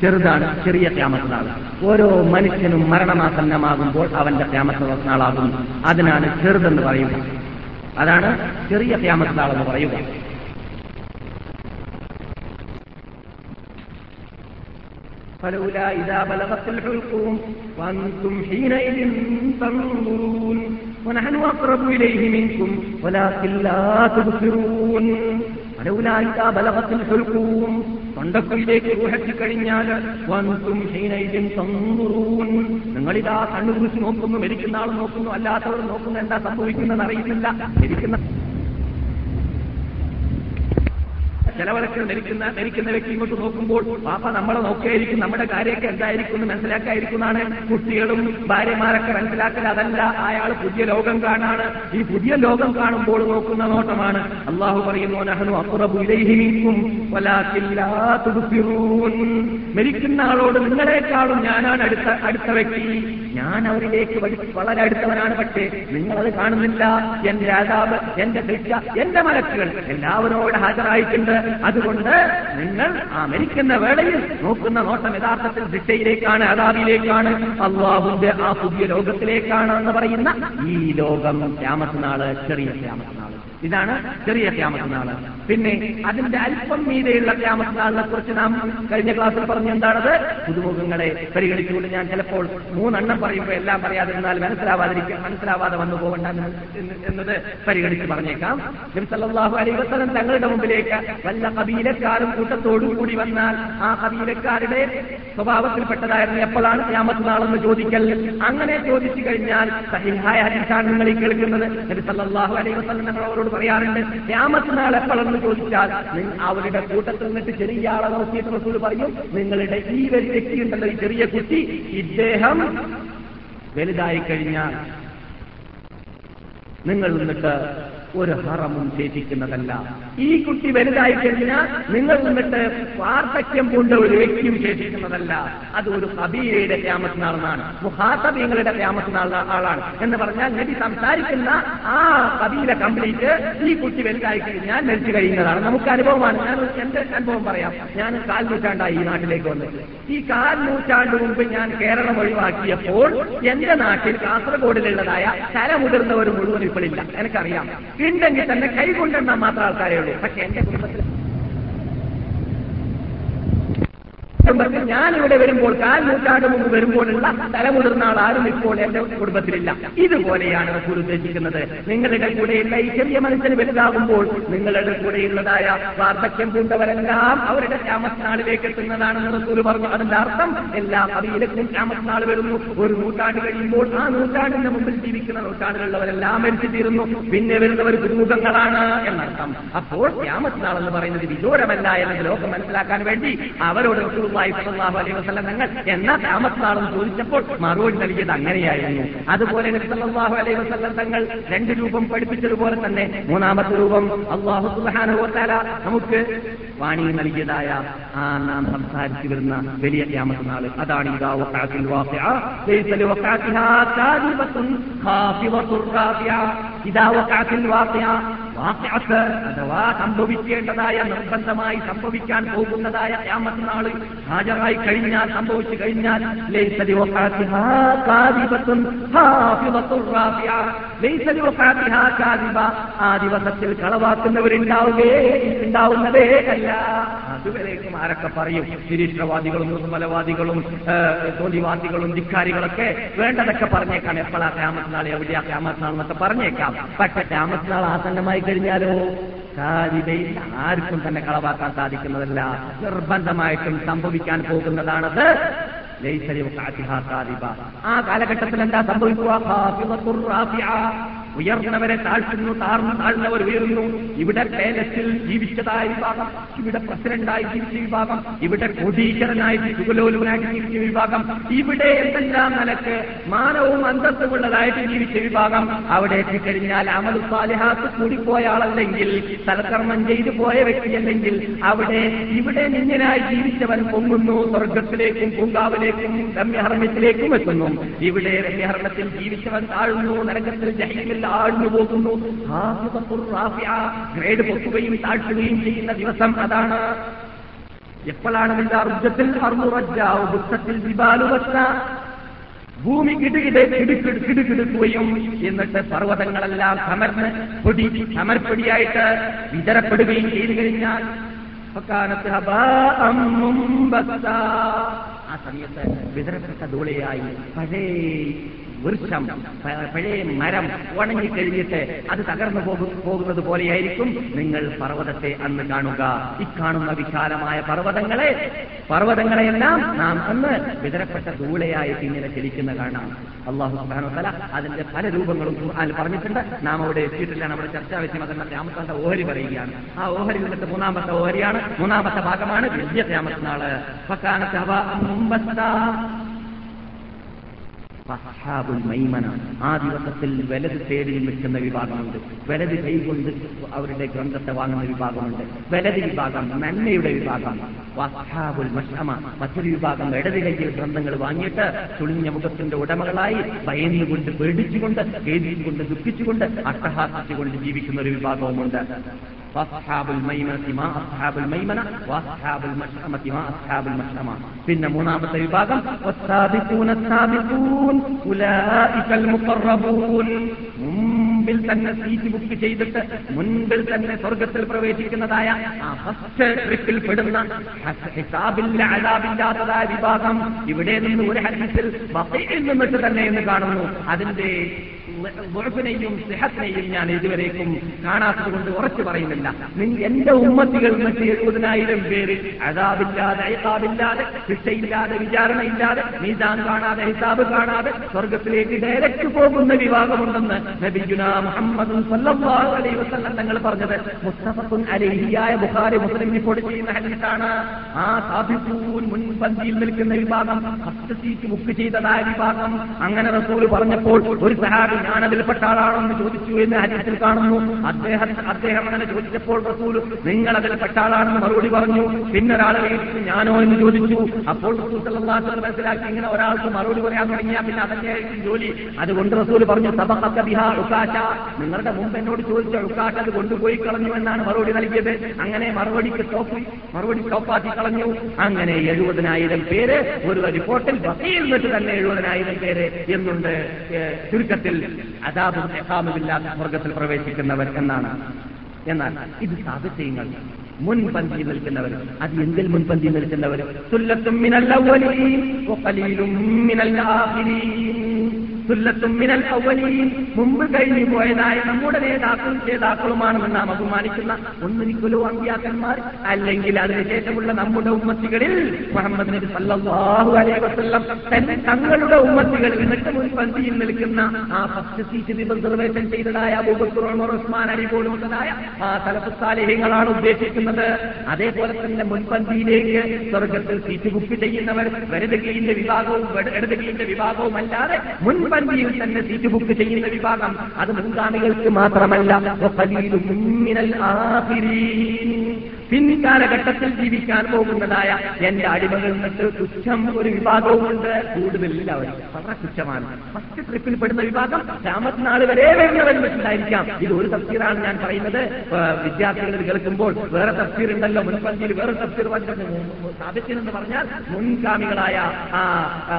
ചെറുതാണ് ചെറിയ ക്യാമത്ത് നാൾ ഓരോ മനുഷ്യനും മരണമാസന്നമാകുമ്പോൾ അവന്റെ ക്യാമത്ത് നാളാകും അതിനാണ് ചെറുതെന്ന് പറയുക അതാണ് ചെറിയ ക്യാമത്ത് നാളെന്ന് പറയുക فلولا إذا بلغت الحلقوم وأنتم حينئذ تنظرون ونحن أقرب إليه منكم ولكن لا تبصرون فلولا إذا بلغت الحلقوم തൊണ്ടക്കുയിലേക്ക് ഊഹത്തിക്കഴിഞ്ഞാൽ നിങ്ങളിതാ കണ്ണുകുറിച്ച് നോക്കുന്നു മരിക്കുന്ന ആൾ നോക്കുന്നു അല്ലാത്തവർ നോക്കുന്നു എന്താ സംഭവിക്കുന്നത് അറിയുന്നില്ല. മരിക്കുന്ന ചിലവരൊക്കെ ധരിക്കുന്ന ധരിക്കുന്ന വ്യക്തി ഇങ്ങോട്ട് നോക്കുമ്പോൾ പാപ്പ നമ്മളെ നോക്കിയായിരിക്കും നമ്മുടെ കാര്യമൊക്കെ എന്തായിരിക്കും എന്ന് മനസ്സിലാക്കായിരിക്കും എന്നാണ് കുട്ടികളും ഭാര്യമാരൊക്കെ മനസ്സിലാക്കൽ അതല്ല. അയാൾ പുതിയ ലോകം കാണാണ്. ഈ പുതിയ ലോകം കാണുമ്പോൾ നോക്കുന്ന നോട്ടമാണ്. അള്ളാഹു പറയുന്നു മരിക്കുന്ന ആളോട് നിങ്ങളെക്കാളും ഞാനാണ് അടുത്ത അടുത്ത വ്യക്തി. ഞാൻ അവരിലേക്ക് വളരെ അടുത്തവനാണ്. പക്ഷേ നിങ്ങളത് കാണുന്നില്ല. എന്റെ രാജാവ് എന്റെ ശിക്ഷ എന്റെ മലക്കുകൾ എല്ലാവരോട് ഹാജരായിട്ടുണ്ട്. അതുകൊണ്ട് നിങ്ങൾ ആ മരിക്കുന്ന വേളയിൽ നോക്കുന്ന നോട്ടം യഥാർത്ഥത്തിൽ ശിക്ഷയിലേക്കാണ് അതാബിലേക്കാണ് അള്ളാഹുന്റെ ആ പുതിയ ലോകത്തിലേക്കാണ് എന്ന് പറയുന്ന ഈ ലോകം ക്യാമത്തിനാൾ ചെറിയ ക്യാമത്തിനാൾ ഇതാണ് ചെറിയ ക്യാമത്തിനാൾ പിന്നെ അതിന്റെ അല്പം മീതെയുള്ള ക്യാമസനാളിനെ കുറിച്ച് നാം കഴിഞ്ഞ ക്ലാസ്സിൽ പറഞ്ഞു എന്താണത്? പുതുമുഖങ്ങളെ പരിഗണിച്ചുകൊണ്ട് ഞാൻ ചിലപ്പോൾ മൂന്നെണ്ണം പറയുമ്പോൾ എല്ലാം പറയാതിരുന്നാൽ മനസ്സിലാവാതിരിക്കും മനസ്സിലാവാതെ വന്നു പോകണ്ട എന്ന് എന്നത് പരിഗണിച്ച് പറഞ്ഞേക്കാം. നബി അലൈ വസ്ലം തങ്ങളുടെ മുമ്പിലേക്ക് വല്ല കബീലക്കാരും കൂട്ടത്തോടും കൂടി വന്നാൽ ആ കബീലക്കാരുടെ സ്വഭാവത്തിൽപ്പെട്ടതായിരുന്നു എപ്പോഴാണ് ക്യാമത്ത് നാളെന്ന് ചോദിക്കൽ? അങ്ങനെ ചോദിച്ചു കഴിഞ്ഞാൽ സഹിഹായ ഹദീസാണ് നിങ്ങൾ കേൾക്കുന്നത്. നബി അലൈഹി വസല്ലം ഞങ്ങൾ പറയാറുണ്ട് രാമത്തിനാൾ നാൾ എപ്പോഴെന്ന് ചോദിച്ചാൽ അവരുടെ കൂട്ടത്തിൽ നിന്നിട്ട് ചെറിയ ആളെ നോക്കിയിട്ട് റസൂൽ പറയും നിങ്ങളുടെ ഈ ഒരു വ്യക്തി ഉണ്ടല്ലോ ഈ ചെറിയ കുട്ടി ഇദ്ദേഹം വലുതായി കഴിഞ്ഞാൽ നിങ്ങൾ നിന്നിട്ട് ഒരു ഹറമും ശേഷിക്കുന്നതല്ല. ഈ കുട്ടി വലുതായി കഴിഞ്ഞാൽ നിങ്ങൾ നിന്നിട്ട് വാർദ്ധക്യം പൂണ്ട ഒരു വ്യക്തിയും ശേഷിക്കുന്നതല്ല. അത് ഒരു കബീരയുടെ ക്യാമത്തിനാളെന്നാണ് മുഹാസബീങ്ങളുടെ ക്യാമത്തിനാള ആളാണ്. എന്ന് പറഞ്ഞാൽ നബി സംസാരിക്കുന്ന ആ കബീര കംപ്ലീറ്റ് ഈ കുട്ടി വലുതായി കഴിഞ്ഞാൽ മരിച്ചു കഴിയുന്നതാണ്. നമുക്ക് അനുഭവമാണ്. ഞാൻ എന്റെ അനുഭവം പറയാം. ഞാൻ കാൽ നൂറ്റാണ്ടായി ഈ നാട്ടിലേക്ക് വന്നത് ഈ കാൽ നൂറ്റാണ്ട് മുമ്പ് ഞാൻ കേരളം ഒഴിവാക്കിയപ്പോൾ എന്റെ നാട്ടിൽ കാസർഗോഡിലുള്ളതായ തലമുതിർന്നവർ മുഴുവൻ ഇപ്പോഴില്ല. എനിക്കറിയാം. ഉണ്ടെങ്കിൽ തന്നെ കൈകൊണ്ടെണ്ണാൻ മാത്രം ആൾക്കാരേ പക്ഷെ എന്റെ കുടുംബത്തിൽ കുടുംബത്തിൽ ഞാൻ ഇവിടെ വരുമ്പോൾ കാൽ നൂറ്റാണ്ട് മുമ്പ് വരുമ്പോഴുള്ള തലമുതിർന്ന ആൾ ആരും ഇപ്പോൾ എന്റെ കുടുംബത്തിലില്ല. ഇതുപോലെയാണ് റസൂൽ ഉദ്ദേശിക്കുന്നത്. നിങ്ങളുടെ കൂടെയുള്ള ഈ ചെറിയ മനുഷ്യന് വലുതാകുമ്പോൾ നിങ്ങളുടെ കൂടെയുള്ളതായ വാർദ്ധക്യം പൂണ്ടവരെല്ലാം അവരുടെ ക്ഷാമത്തിനാളിലേക്ക് എത്തുന്നതാണെന്ന് റസൂൽ പറഞ്ഞു. അതിന്റെ അർത്ഥം എല്ലാ അവയിലേക്കും ക്ഷാമത്തിനാൾ വരുന്നു. ഒരു നൂറ്റാണ്ട് കഴിയുമ്പോൾ ആ നൂറ്റാണ്ടിന്റെ മുമ്പിൽ ജീവിക്കുന്ന നൂറ്റാണ്ടിലുള്ളവരെല്ലാം തീരുന്നു. പിന്നെ വരുന്നവർ പുതുമുഖങ്ങളാണ് എന്നർത്ഥം. അപ്പോൾ ക്ഷാമത്തിനാൾ എന്ന് പറയുന്നത് വിദൂരമല്ല എന്നത് ലോകം മനസ്സിലാക്കാൻ വേണ്ടി അവരോട് സല്ലല്ലാഹു അലൈഹി വസല്ലം തങ്ങൾ എന്നാ താമസനാളെന്ന് ചോദിച്ചപ്പോൾ മറുപടി നൽകിയത് അങ്ങനെയായിരുന്നു. അതുപോലെ നബി അലൈഹി വസല്ലം തങ്ങൾ രണ്ട് രൂപം പഠിപ്പിച്ചതുപോലെ തന്നെ മൂന്നാമത്തെ രൂപം അള്ളാഹു സുബ്ഹാനഹു വ തആല നമുക്ക് വാണി നൽകിയതായ ആ നാം സംസാരിച്ചു വരുന്ന വലിയ ക്യാമത്ത് നാൾ അതാണ് ഇതാ വഖഅത്തിൽ വാഖിഅ. ലൈസ ലിവഖഅതിഹാ കാദിബത്തുൻ ഖാഫിറത്തുർ റാഫിഅ. ഇതാ വഖഅത്തിൽ വാഖിഅ. വാഖിഅത്ത് അഥവാ സംഭവിക്കേണ്ടതായ നിർബന്ധമായി സംഭവിക്കാൻ പോകുന്നതായ ക്യാമത്ത് നാൾ ഹാജരായി കഴിഞ്ഞാൽ സംഭവിച്ചു കഴിഞ്ഞാൽ ആ ദിവസത്തിൽ കളവാക്കുന്നവരുണ്ടാവുകയേ ഉണ്ടാവുന്നതേ അല്ല. അതുവരേക്കും ആരൊക്കെ പറയും? നിരീക്ഷണവാദികളും നിർമ്മലവാദികളും തോന്നിവാദികളും ധിക്കാരികളൊക്കെ വേണ്ടതൊക്കെ പറഞ്ഞേക്കാം. എപ്പോഴാ ക്യാമത്തിനാൾ എവിടെയാ ക്യാമത്തിനാൾ എന്നൊക്കെ പറഞ്ഞേക്കാം. പക്ഷെ ക്യാമത്തിനാൾ ആസന്നമായി കഴിഞ്ഞാലോ? സാധ്യതയിൽ ആർക്കും തന്നെ കളവാക്കാൻ സാധിക്കുന്നതല്ല. നിർബന്ധമായിട്ടും സംഭവിക്കാൻ പോകുന്നതാണത്. ആ കാലഘട്ടത്തിൽ എന്താ സംഭവിക്കുക. ഉയർന്നവരെ താഴ്ത്തുന്നു താർന്നു താഴ്ന്നവർ ഉയരുന്നു. ഇവിടെ പേലസിൽ ജീവിച്ചതായ വിഭാഗം ഇവിടെ പ്രസിഡന്റായി ജീവിച്ച വിഭാഗം ഇവിടെ കോടീശ്വരനായി സുഖലോലുവനായി ജീവിച്ച വിഭാഗം ഇവിടെ എന്തെല്ലാം നിലയ്ക്ക് മാനവും അന്തസ്സുമുള്ളതായിട്ട് ജീവിച്ച വിഭാഗം അവിടെ എത്തിക്കഴിഞ്ഞാൽ അമൽ സാലിഹാത്ത് കൂടിപ്പോയ ആളല്ലെങ്കിൽ സൽക്കർമ്മം ചെയ്തു പോയ വ്യക്തിയല്ലെങ്കിൽ അവിടെ ഇവിടെ നിങ്ങനായി ജീവിച്ചവൻ പൊങ്ങുന്നു സ്വർഗത്തിലേക്കും പൂങ്കാവിലേക്കും രമ്യഹർമ്മത്തിലേക്കും എത്തുന്നു. ഇവിടെ രമ്യഹർമ്മത്തിൽ ജീവിച്ചവൻ താഴുന്നു നരകത്തിൽ ജഹീമിൽ ആഴ്ന്നു പോകുന്നു. ഗ്രേഡ് പൊക്കുകയും താഴ്ത്തുകയും ചെയ്യുന്ന ദിവസം അതാണ് എപ്പോഴാണ് നിന്റെ അർജത്തിൽ അർമുറജാവ് ബുദ്ധത്തിൽ ദിബാലുവച്ച ഭൂമി കിടുകിടെ കിടുകിട് കിടുകിടുക്കുകയും എന്നിട്ട് പർവതങ്ങളെല്ലാം സമർന്ന് പൊടി സമർപ്പൊടിയായിട്ട് വിതരപ്പെടുകയും ചെയ്തു കഴിഞ്ഞാൽ. ആ സമയത്ത് വിതരപ്പെട്ട ധൂളയായി പഴയ വൃക്ഷം പഴയ മരം ഉണങ്ങി കഴിഞ്ഞിട്ട് അത് തകർന്നു പോകു- പോകുന്നത് പോലെയായിരിക്കും. നിങ്ങൾ പർവതത്തെ അന്ന് കാണുക. ഇക്കാണുന്ന വിശാലമായ പർവതങ്ങളെ പർവതങ്ങളെയെല്ലാം നാം അന്ന് വിതരപ്പെട്ട ധൂളയായിട്ട് ഇങ്ങനെ ചലിക്കുന്ന കാണാം. അള്ളാഹു സുബാനോത്തല അതിന്റെ പല രൂപങ്ങളും ഖുർആനിൽ പറഞ്ഞിട്ടുണ്ട്. നാം അവിടെ എത്തിയിട്ടില്ല നമ്മുടെ ചർച്ചാ വെച്ച് അതെന്ന രാമത്തിന്റെ ഓഹരി പറയുകയാണ്. ആ ഓഹരി നിന്നിട്ട് മൂന്നാമത്തെ ഓഹരിയാണ്. മൂന്നാമത്തെ ഭാഗമാണ് വലിയ ക്യാമത്ത് അസ്ഹാബുൽ മൈമന. ആ ദിവസത്തിൽ വലത് പേരിൽ നിൽക്കുന്ന വിഭാഗമുണ്ട്. വലത് കൈ കൊണ്ട് അവരുടെ ഗ്രന്ഥത്തെ വാങ്ങുന്ന വിഭാഗമുണ്ട്. വലത് വിഭാഗം നന്മയുടെ വിഭാഗം. വസ്ഹാബുൽ മഷമ മറ്റൊരു വിഭാഗം ഇടത് കൈയിൽ ഗ്രന്ഥങ്ങൾ വാങ്ങിയിട്ട് ചുളിഞ്ഞ മുഖത്തിന്റെ ഉടമകളായി ഭയന്നുകൊണ്ട് പേടിച്ചുകൊണ്ട് കേന്ദ്രിച്ചുകൊണ്ട് ദുഃഖിച്ചുകൊണ്ട് അട്ടഹാസിച്ചുകൊണ്ട് ജീവിക്കുന്ന ഒരു വിഭാഗവുമുണ്ട്. പിന്നെ മൂന്നാമത്തെ വിഭാഗം മുമ്പിൽ തന്നെ സീറ്റ് ബുക്ക് ചെയ്തിട്ട് മുൻപിൽ തന്നെ സ്വർഗത്തിൽ പ്രവേശിക്കുന്നതായ ആ ഫസ്റ്റ് ട്രിപ്പിൽ പെടുന്ന അലാബില്ലാത്തതായ വിഭാഗം ഇവിടെ നിന്ന് ഒരു ഹദീസിൽ ബഖീഇൽ നിന്നിട്ട് തന്നെ എന്ന് കാണുന്നു. അതിന്റെ മുഴപ്പിനെയും സിഹത്തിനെയും ഞാൻ ഇതുവരേക്കും കാണാത്തത് കൊണ്ട് ഉറച്ചു പറയുന്നില്ല എന്റെ ഉമ്മത്തികൾ മറ്റ് എഴുപതിനായിരം പേര് അതാബില്ലാതെ അയതാവില്ലാതെ ശിക്ഷയില്ലാതെ വിചാരണയില്ലാതെ നീതാൻ കാണാതെ ഹിസാബ് കാണാതെ സ്വർഗത്തിലേക്ക് ഡയറക്റ്റ് പോകുന്ന വിഭാഗമുണ്ടെന്ന് നബിഗുന മുഹമ്മദ് സല്ലല്ലാഹു അലൈഹി വസല്ലം തങ്ങൾ പറഞ്ഞത് മുസ്തഫത്തുൻ അലൈഹിയായ ബുഖാരി മുസ്ലിം റിപ്പോർട്ട് ചെയ്യുന്ന ഹദീസാണ് ആ സാബിഖൂൻ മുൻപന്തിയിൽ നിൽക്കുന്ന വിഭാഗം ഫസ്റ്റ് സീറ്റ് ബുക്ക് ചെയ്തതായ വിഭാഗം അങ്ങനെ റസൂൽ പറഞ്ഞപ്പോൾ ഒരു സഹാബി ഞാൻ അതിൽപ്പെട്ട ആളാണെന്ന് ചോദിച്ചു എന്ന് ഹരിത്തിൽ കാണുന്നു. അദ്ദേഹം അദ്ദേഹം അങ്ങനെ ചോദിച്ചപ്പോൾ റസൂൽ നിങ്ങൾ അതിൽപ്പെട്ട ആളാണെന്ന് മറുപടി പറഞ്ഞു. പിന്നെ ഒരാളെ ഞാനോ എന്ന് ചോദിച്ചു. അപ്പോൾ റസൂൽ മനസ്സിലാക്കി ഇങ്ങനെ ഒരാൾക്ക് മറുപടി പറയാൻ തുടങ്ങിയാൽ പിന്നെ അതന്നെയായിരിക്കും ജോലി? അതുകൊണ്ട് റസൂൽ പറഞ്ഞു സബഖക ബിഹാ നിങ്ങളുടെ മുമ്പ് എന്നോട് ചോദിച്ച ഉക്കാശ അത് കൊണ്ടുപോയി കളഞ്ഞു എന്നാണ് മറുപടി നൽകിയത്. അങ്ങനെ മറുപടിക്ക് സ്റ്റോപ്പ് മറുപടി സ്റ്റോപ്പാക്കി കളഞ്ഞു. അങ്ങനെ എഴുപതിനായിരം പേര് ഒരു റിപ്പോർട്ടിൽ ബസയിൽ നിന്നിട്ട് തന്നെ എഴുപതിനായിരം പേര് എന്നുണ്ട് ചുരുക്കത്തിൽ അതാബും എക്കാമുമില്ലാത്ത സ്വർഗത്തിൽ പ്രവേശിക്കുന്നവർ എന്നാണ്. എന്നാൽ ഇത് സാധിച്ചയങ്ങൾ മുൻപന്തി നിൽക്കുന്നവർ അത് എന്തിൽ മുൻപന്തി നിൽക്കുന്നവർ മിനൽ ഔവലിയും മുമ്പ് കഴിഞ്ഞു പോയതായ നമ്മുടെ നേതാക്കളും നേതാക്കളുമാണെന്ന് നാം അപമാനിക്കുന്ന ഒന്നിരിക്കലോ അമ്പ്യാക്കന്മാർ അല്ലെങ്കിൽ അതിനുശേഷമുള്ള നമ്മുടെ ഉമ്മത്തികളിൽ മുഹമ്മദ് നബി സല്ലാഹു അലൈഹി വസല്ലം തന്നെ തങ്ങളുടെ ഉമ്മത്തികൾ എന്നിട്ട് പന്തിയിൽ നിൽക്കുന്ന ആ ഫസ്റ്റ് സീറ്റ് റിസർവേഷൻ ചെയ്തതായ ഉസ്മാൻ അലി പോലുള്ളതായ ആ തലപ്പത്താലേഹ്യങ്ങളാണ് ഉദ്ദേശിക്കുന്നത്. അതേപോലെ തന്നെ മുൻപന്തിയിലേക്ക് സ്വർഗത്തിൽ സീറ്റ് ബുക്ക് ചെയ്യുന്നവർ വരതുകീന്റെ വിഭാഗവും വിഭാഗവും അല്ലാതെ മുൻപന്തിയിൽ തന്നെ സീറ്റ് ബുക്ക് ചെയ്യുന്ന വിഭാഗം അത് മുൻഗാമികൾക്ക് മാത്രമല്ല. വഖലീലും ആഖിരീൻ. ജീവിക്കാൻ പോകുന്നതായ എന്റെ അടിമകൾ എന്നിട്ട് തുച്ഛം ഒരു വിഭാഗവുമുണ്ട്. കൂടുതലില്ല അവർ വളരെ തുച്ഛമാണ് ഫസ്റ്റ് ട്രിപ്പിൽ പെടുന്ന വിഭാഗം രാമത്തിനാൾ വരെ വരുന്നവൻ വെച്ചിട്ടായിരിക്കാം ഇത് ഒരു തഫ്സീറാണ് ഞാൻ പറയുന്നത്. വിദ്യാർത്ഥികൾ കേൾക്കുമ്പോൾ വേറെ തഫ്സീർ ഉണ്ടല്ലോ മുൻപന്തിയിൽ വേറെ തഫ്സീർ സാധിച്ചെന്ന് പറഞ്ഞാൽ മുൻകാമികളായ ആ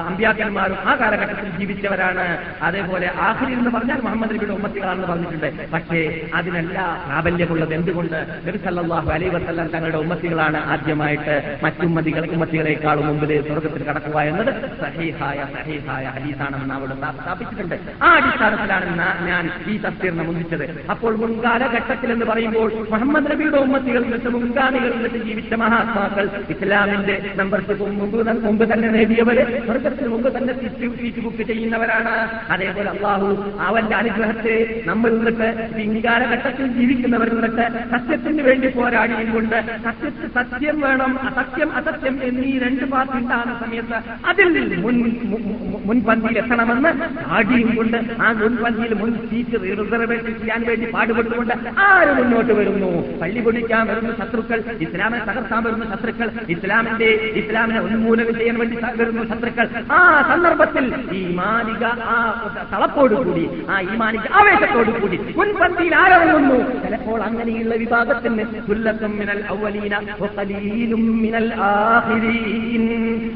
അമ്പ്യാക്കന്മാരും ആ കാലഘട്ടത്തിൽ ജീവിച്ചവരാണ്. അതേപോലെ ആഹ്ലി എന്ന് പറഞ്ഞാൽ മുഹമ്മദ് നബിയുടെ ഉമ്മത്തികളാണെന്ന് പറഞ്ഞിട്ടുണ്ട്. പക്ഷേ അതിനല്ല പ്രാബല്യമുള്ളത്. എന്തുകൊണ്ട്? നബി വസല്ലം തങ്ങളുടെ ഉമ്മത്തികളാണ് ആദ്യമായിട്ട് മറ്റുമ്മതികൾ ഉമ്മത്തികളെക്കാളും മുമ്പിൽ സ്വർഗത്തിൽ കടക്കുക എന്നത് സഹീഹായ സഹീഹായ ഹരീസാണെന്ന് അവിടെ സ്ഥാപിച്ചിട്ടുണ്ട്. ആ അടിസ്ഥാനത്തിലാണ് ഞാൻ ഈ തഫ്സീറിനെ മുന്തിച്ചത്. അപ്പോൾ മുൻകാലഘട്ടത്തിൽ എന്ന് പറയുമ്പോൾ മുഹമ്മദ് നബിയുടെ ഉമ്മത്തികൾ എന്നിട്ട് മുൻകാലികൾ എന്നിട്ട് ജീവിച്ച മഹാത്മാക്കൾ ഇസ്ലാമിന്റെ മെമ്പർഷിപ്പ് മുമ്പ് മുമ്പ് തന്നെ നേടിയവര് സ്വർഗത്തിന് മുമ്പ് തന്നെ ബുക്ക് ചെയ്യുന്നവരാണ്. അതേപോലെ അള്ളാഹു അവന്റെ അനുഗ്രഹത്തെ നമ്മൾ നിന്നിട്ട് പിൻകാലഘട്ടത്തിൽ ജീവിക്കുന്നവർ നിന്നിട്ട് സത്യത്തിന് വേണ്ടി പോരാടിയും കൊണ്ട് സത്യത്തിൽ സത്യം വേണം അസത്യം അസത്യം എന്നീ രണ്ട് പാർട്ടി ഉണ്ടാകുന്ന സമയത്ത് അതിൽ മുൻ മുൻപന്തിയിൽ എത്തണമെന്ന് ആടിയും കൊണ്ട് ആ മുൻപന്തിയിൽ മുൻ സീറ്റ് റിസർവേഷൻ ചെയ്യാൻ വേണ്ടി പാടുപെട്ടുകൊണ്ട് ആര് മുന്നോട്ട് വരുന്നു? പള്ളി പൊടിക്കാൻ വരുന്ന ശത്രുക്കൾ ഇസ്ലാമിനെ തകർത്താൻ വരുന്ന ശത്രുക്കൾ ഇസ്ലാമിന്റെ ഇസ്ലാമിനെ ഉന്മൂലനം ചെയ്യാൻ വേണ്ടി വരുന്ന ശത്രുക്കൾ. ആ സന്ദർഭത്തിൽ ഈ മാലിക ആ തളപ്പോടുകൂടി ആ ഈ മാലിക ആവേശത്തോടുകൂടി മുൻപന്തിയിൽ ആരോ ചിലപ്പോൾ അങ്ങനെയുള്ള വിഭാഗത്തിന് സുല്ലത്തും മിനൽ ആഖിരീൻ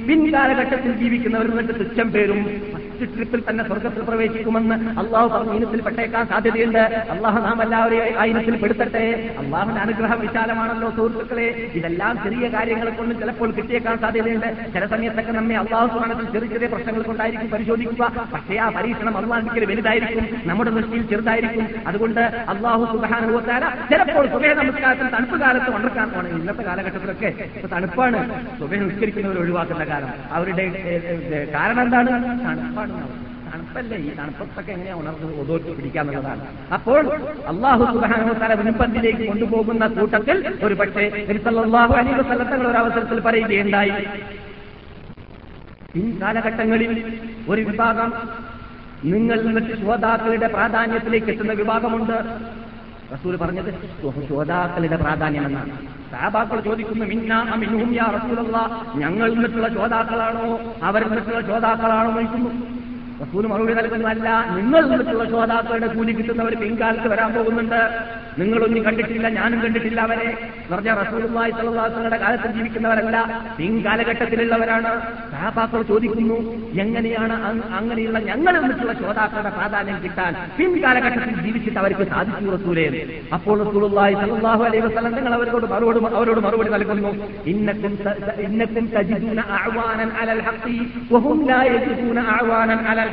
പിൻകാലഘട്ടത്തിൽ ജീവിക്കുന്നവർ എന്നിട്ട് തുച്ഛം പേരും ഫസ്റ്റ് ട്രിപ്പിൽ തന്നെ സ്വർഗത്തിൽ പ്രവേശിക്കുമെന്ന് അള്ളാഹു പറഞ്ഞ ഇനത്തിൽ പെട്ടേക്കാൻ സാധ്യതയുണ്ട്. അള്ളാഹു നാം എല്ലാവരെയും ആ ഇനത്തിൽ പെടുത്തട്ടെ. അള്ളാഹുന്റെ അനുഗ്രഹം വിശാലമാണല്ലോ സുഹൃത്തുക്കളെ. ഇതെല്ലാം ചെറിയ കാര്യങ്ങളെ കൊണ്ട് ചിലപ്പോൾ കിട്ടിയേക്കാൻ സാധ്യതയുണ്ട്. ചില സമയത്തൊക്കെ നമ്മെ അള്ളാഹു സുബ്ഹാനഹു ചെറിയ ചെറിയ പ്രശ്നങ്ങൾ കൊണ്ടായിരിക്കും പരിശോധിക്കുക. പക്ഷേ ആ പരീക്ഷണം അള്ളാഹിക്കൽ വലുതായിരിക്കും നമ്മുടെ ദൃഷ്ടിയിൽ ചെറുതായിരിക്കും. അതുകൊണ്ട് അള്ളാഹു സുഖാനുഭവത്താല ചിലപ്പോൾ സുബേ നമസ്കാരത്തിൽ തണുപ്പ് കാലത്ത് പോകണം ഇന്നത്തെ കാലഘട്ടത്തിലൊക്കെ ഇപ്പൊ തണുപ്പാണ്. സുബേ നിസ്കരിക്കുന്നവർ ഒഴിവാക്കുന്ന കാലം. അവരുടെ കാരണം എന്താണ്? തണുപ്പാണ്. തണുപ്പല്ലേ? ഈ തണുപ്പത്തൊക്കെ എങ്ങനെയാ ഉണർന്ന് ഒതോട്ട് പിടിക്കാന്നുള്ളതാണ്. അപ്പോൾ അള്ളാഹു സുബാനുഭവത്താര മുൻപന്തിലേക്ക് കൊണ്ടുപോകുന്ന കൂട്ടത്തിൽ ഒരു പക്ഷേ അള്ളാഹു അനേക സ്ഥലത്തങ്ങൾ ഒരു അവസരത്തിൽ പറയുകയുണ്ടായി. കാലഘട്ടങ്ങളിൽ ഒരു വിഭാഗം നിങ്ങൾ നിന്നിട്ട് ശ്രോതാക്കളുടെ പ്രാധാന്യത്തിലേക്ക് എത്തുന്ന വിഭാഗമുണ്ട്. റസൂൽ പറഞ്ഞത് ശ്രോതാക്കളുടെ പ്രാധാന്യമെന്നാണ്. സാബാക്കൾ ചോദിക്കുന്നു മിന്ന റസൂലുള്ള ഞങ്ങൾ നിന്നിട്ടുള്ള ശ്രോതാക്കളാണോ? അവർ നിന്നിട്ടുള്ള ശ്രോതാക്കളാണോ ചോദിക്കുന്നു. റസൂൽ മറുപടി നൽകുന്നതല്ല. നിങ്ങൾ നിന്നിട്ടുള്ള ശ്രോതാക്കളുടെ കൂലി കിട്ടുന്നവർ പിൻകാലത്ത് വരാൻ പോകുന്നുണ്ട്. നിങ്ങളൊന്നും കണ്ടിട്ടില്ല ഞാനും കണ്ടിട്ടില്ല അവരെ. എന്ന് സ്വല്ലല്ലാഹു അലൈഹി വസല്ലമയുടെ കാലത്ത് ജീവിക്കുന്നവരല്ല പിൻകാലഘട്ടത്തിലുള്ളവരാണ്. സഹാബാക്കൾ ചോദിക്കുന്നു എങ്ങനെയാണ് അങ്ങനെയുള്ള ഞങ്ങൾ നിന്നിട്ടുള്ള ശ്രോതാക്കളുടെ പ്രാധാന്യം കിട്ടാൻ പിൻകാലഘട്ടത്തിൽ ജീവിച്ചിട്ട് അവർക്ക് സാധിച്ചു റസൂലേ? അപ്പോൾ റസൂലുള്ളാഹി സ്വല്ലല്ലാഹു അലൈഹി വസല്ലം നിങ്ങൾ അവരോട് മറുപടി അവരോട് മറുപടി നൽകുന്നു ഇന്നക്കും ഇന്നക്കും തജിദൂന അഅ്വാനൻ അലൽ ഹഖി വഹും ലാ യജിദൂന അഅ്വാനൻ അലൽ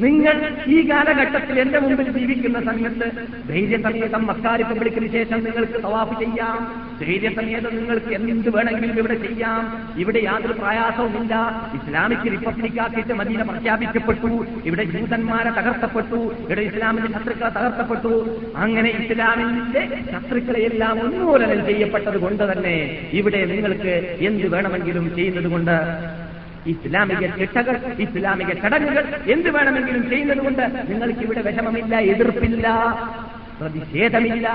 നിങ്ങൾ ഈ കാലഘട്ടത്തിൽ എന്റെ മുമ്പിൽ ജീവിക്കുന്ന സമയത്ത് ധൈര്യസമേതം മക്കാരി റിപ്പബ്ലിക്കിന് ശേഷം നിങ്ങൾക്ക് തവാഫ് ചെയ്യാം. ധൈര്യസമേതം നിങ്ങൾക്ക് എന്ത് വേണമെങ്കിലും ഇവിടെ ചെയ്യാം. ഇവിടെ യാതൊരു പ്രയാസവുമില്ല. ഇസ്ലാമിക് റിപ്പബ്ലിക് ആക്കിയിട്ട് മദീന പ്രഖ്യാപിക്കപ്പെട്ടു. ഇവിടെ ജൂതന്മാരെ തകർത്തപ്പെട്ടു. ഇവിടെ ഇസ്ലാമിന്റെ ശത്രുക്കളെ തകർത്തപ്പെട്ടു. അങ്ങനെ ഇസ്ലാമിന്റെ ശത്രുക്കളെയെല്ലാം ഉന്മൂലനം ചെയ്യപ്പെട്ടത് കൊണ്ട് തന്നെ ഇവിടെ നിങ്ങൾക്ക് എന്ത് വേണമെങ്കിലും ചെയ്യുന്നത് കൊണ്ട് ഇസ്ലാമിക ചിട്ടകൾ ഇസ്ലാമിക ചടങ്ങുകൾ എന്ത് വേണമെങ്കിലും ചെയ്യുന്നത് കൊണ്ട് നിങ്ങൾക്ക് ഇവിടെ വിഷമമില്ല എതിർപ്പില്ല. പ്രതിഷേധമില്ല.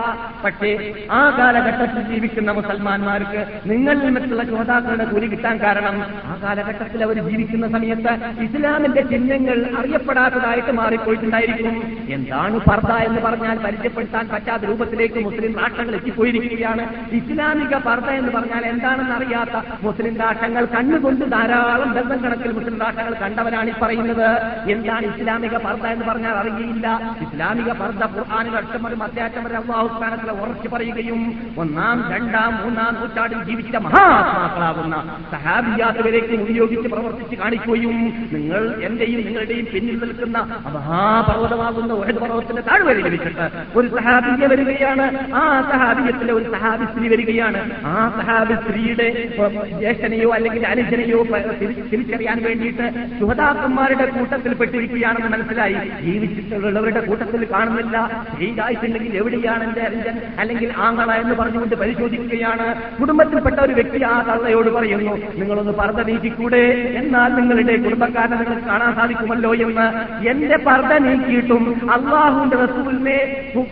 പക്ഷേ ആ കാലഘട്ടത്തിൽ ജീവിക്കുന്ന മുസൽമാന്മാർക്ക് നിങ്ങളിൽ നിന്നുള്ള ശ്രോതാക്കളുടെ കൂലി കിട്ടാൻ കാരണം ആ കാലഘട്ടത്തിൽ അവർ ജീവിക്കുന്ന സമയത്ത് ഇസ്ലാമിന്റെ ചിഹ്നങ്ങൾ അറിയപ്പെടാത്തതായിട്ട് മാറിപ്പോയിട്ടുണ്ടായിരിക്കും. എന്താണ് പർദ എന്ന് പറഞ്ഞാൽ പരിചയപ്പെടുത്താൻ പറ്റാത്ത രൂപത്തിലേക്ക് മുസ്ലിം രാഷ്ട്രങ്ങൾ എത്തിപ്പോയിരിക്കുകയാണ്. ഇസ്ലാമിക പർദ എന്ന് പറഞ്ഞാൽ എന്താണെന്ന് അറിയാത്ത മുസ്ലിം രാഷ്ട്രങ്ങൾ കണ്ണുകൊണ്ട് ധാരാളം ബന്ധം കണക്കിൽ മുസ്ലിം രാഷ്ട്രങ്ങൾ കണ്ടവരാണ് ഈ പറയുന്നത്. എന്താണ് ഇസ്ലാമിക പർദ എന്ന് പറഞ്ഞാൽ അറിയില്ല ഇസ്ലാമിക പർദ ഖുർആാനിൽ അഷ്ടം വരെ മദ്യാറ്റം വരെ അള്ളാഹുസ്ഥാനത്തിലെ ഉറച്ചു പറയുകയും ഒന്നാം രണ്ടാം മൂന്നാം നൂറ്റാണ്ടിൽ ജീവിച്ച മഹാത്മാക്കളാകുന്ന സഹാബിയാത്തുവരേക്ക് ഉപയോഗിച്ച് പ്രവർത്തിച്ച് കാണിക്കുകയും നിങ്ങൾ എന്റെയും നിങ്ങളുടെയും പിന്നിൽ നിൽക്കുന്ന മഹാപർവതമാകുന്ന ഒരു പർവതത്തിന്റെ താഴ്വരയിൽ വെച്ചിട്ട് ഒരു സഹാബിയ വരികയാണ്. ആ സഹാബിയത്തിലെ ഒരു സഹാബി സ്ത്രീ വരികയാണ്. ആ സഹാബി സ്ത്രീയുടെ ജ്യേഷ്ഠനെയോ അല്ലെങ്കിൽ അനുജനെയോ തിരിച്ചറിയാൻ വേണ്ടിയിട്ട് സുഹതാക്കന്മാരുടെ കൂട്ടത്തിൽ പെട്ടിരിക്കുകയാണെന്ന് മനസ്സിലായി. ജീവിച്ചിട്ടുള്ളവരുടെ കൂട്ടത്തിൽ കാണുന്നില്ല. ഷെയ്ദായിട്ടുണ്ടെങ്കിൽ എവിടെയാണ് എന്റെ അനുജൻ അല്ലെങ്കിൽ ആങ്ങള എന്ന് പറഞ്ഞുകൊണ്ട് പരിശോധിക്കുകയാണ്. കുടുംബത്തിൽപ്പെട്ട ഒരു വ്യക്തി ആ തള്ളയോട് പറയുന്നു നിങ്ങളൊന്ന് പർദ്ദ നീക്കിക്കൂടെ? എന്നാൽ നിങ്ങളുടെ കുടുംബക്കാരനെ നിങ്ങൾക്ക് കാണാൻ സാധിക്കുമല്ലോ എന്ന്. എന്റെ പർദ്ദ നീക്കിയിട്ടും അള്ളാഹുവിന്റെ റസൂലിനെ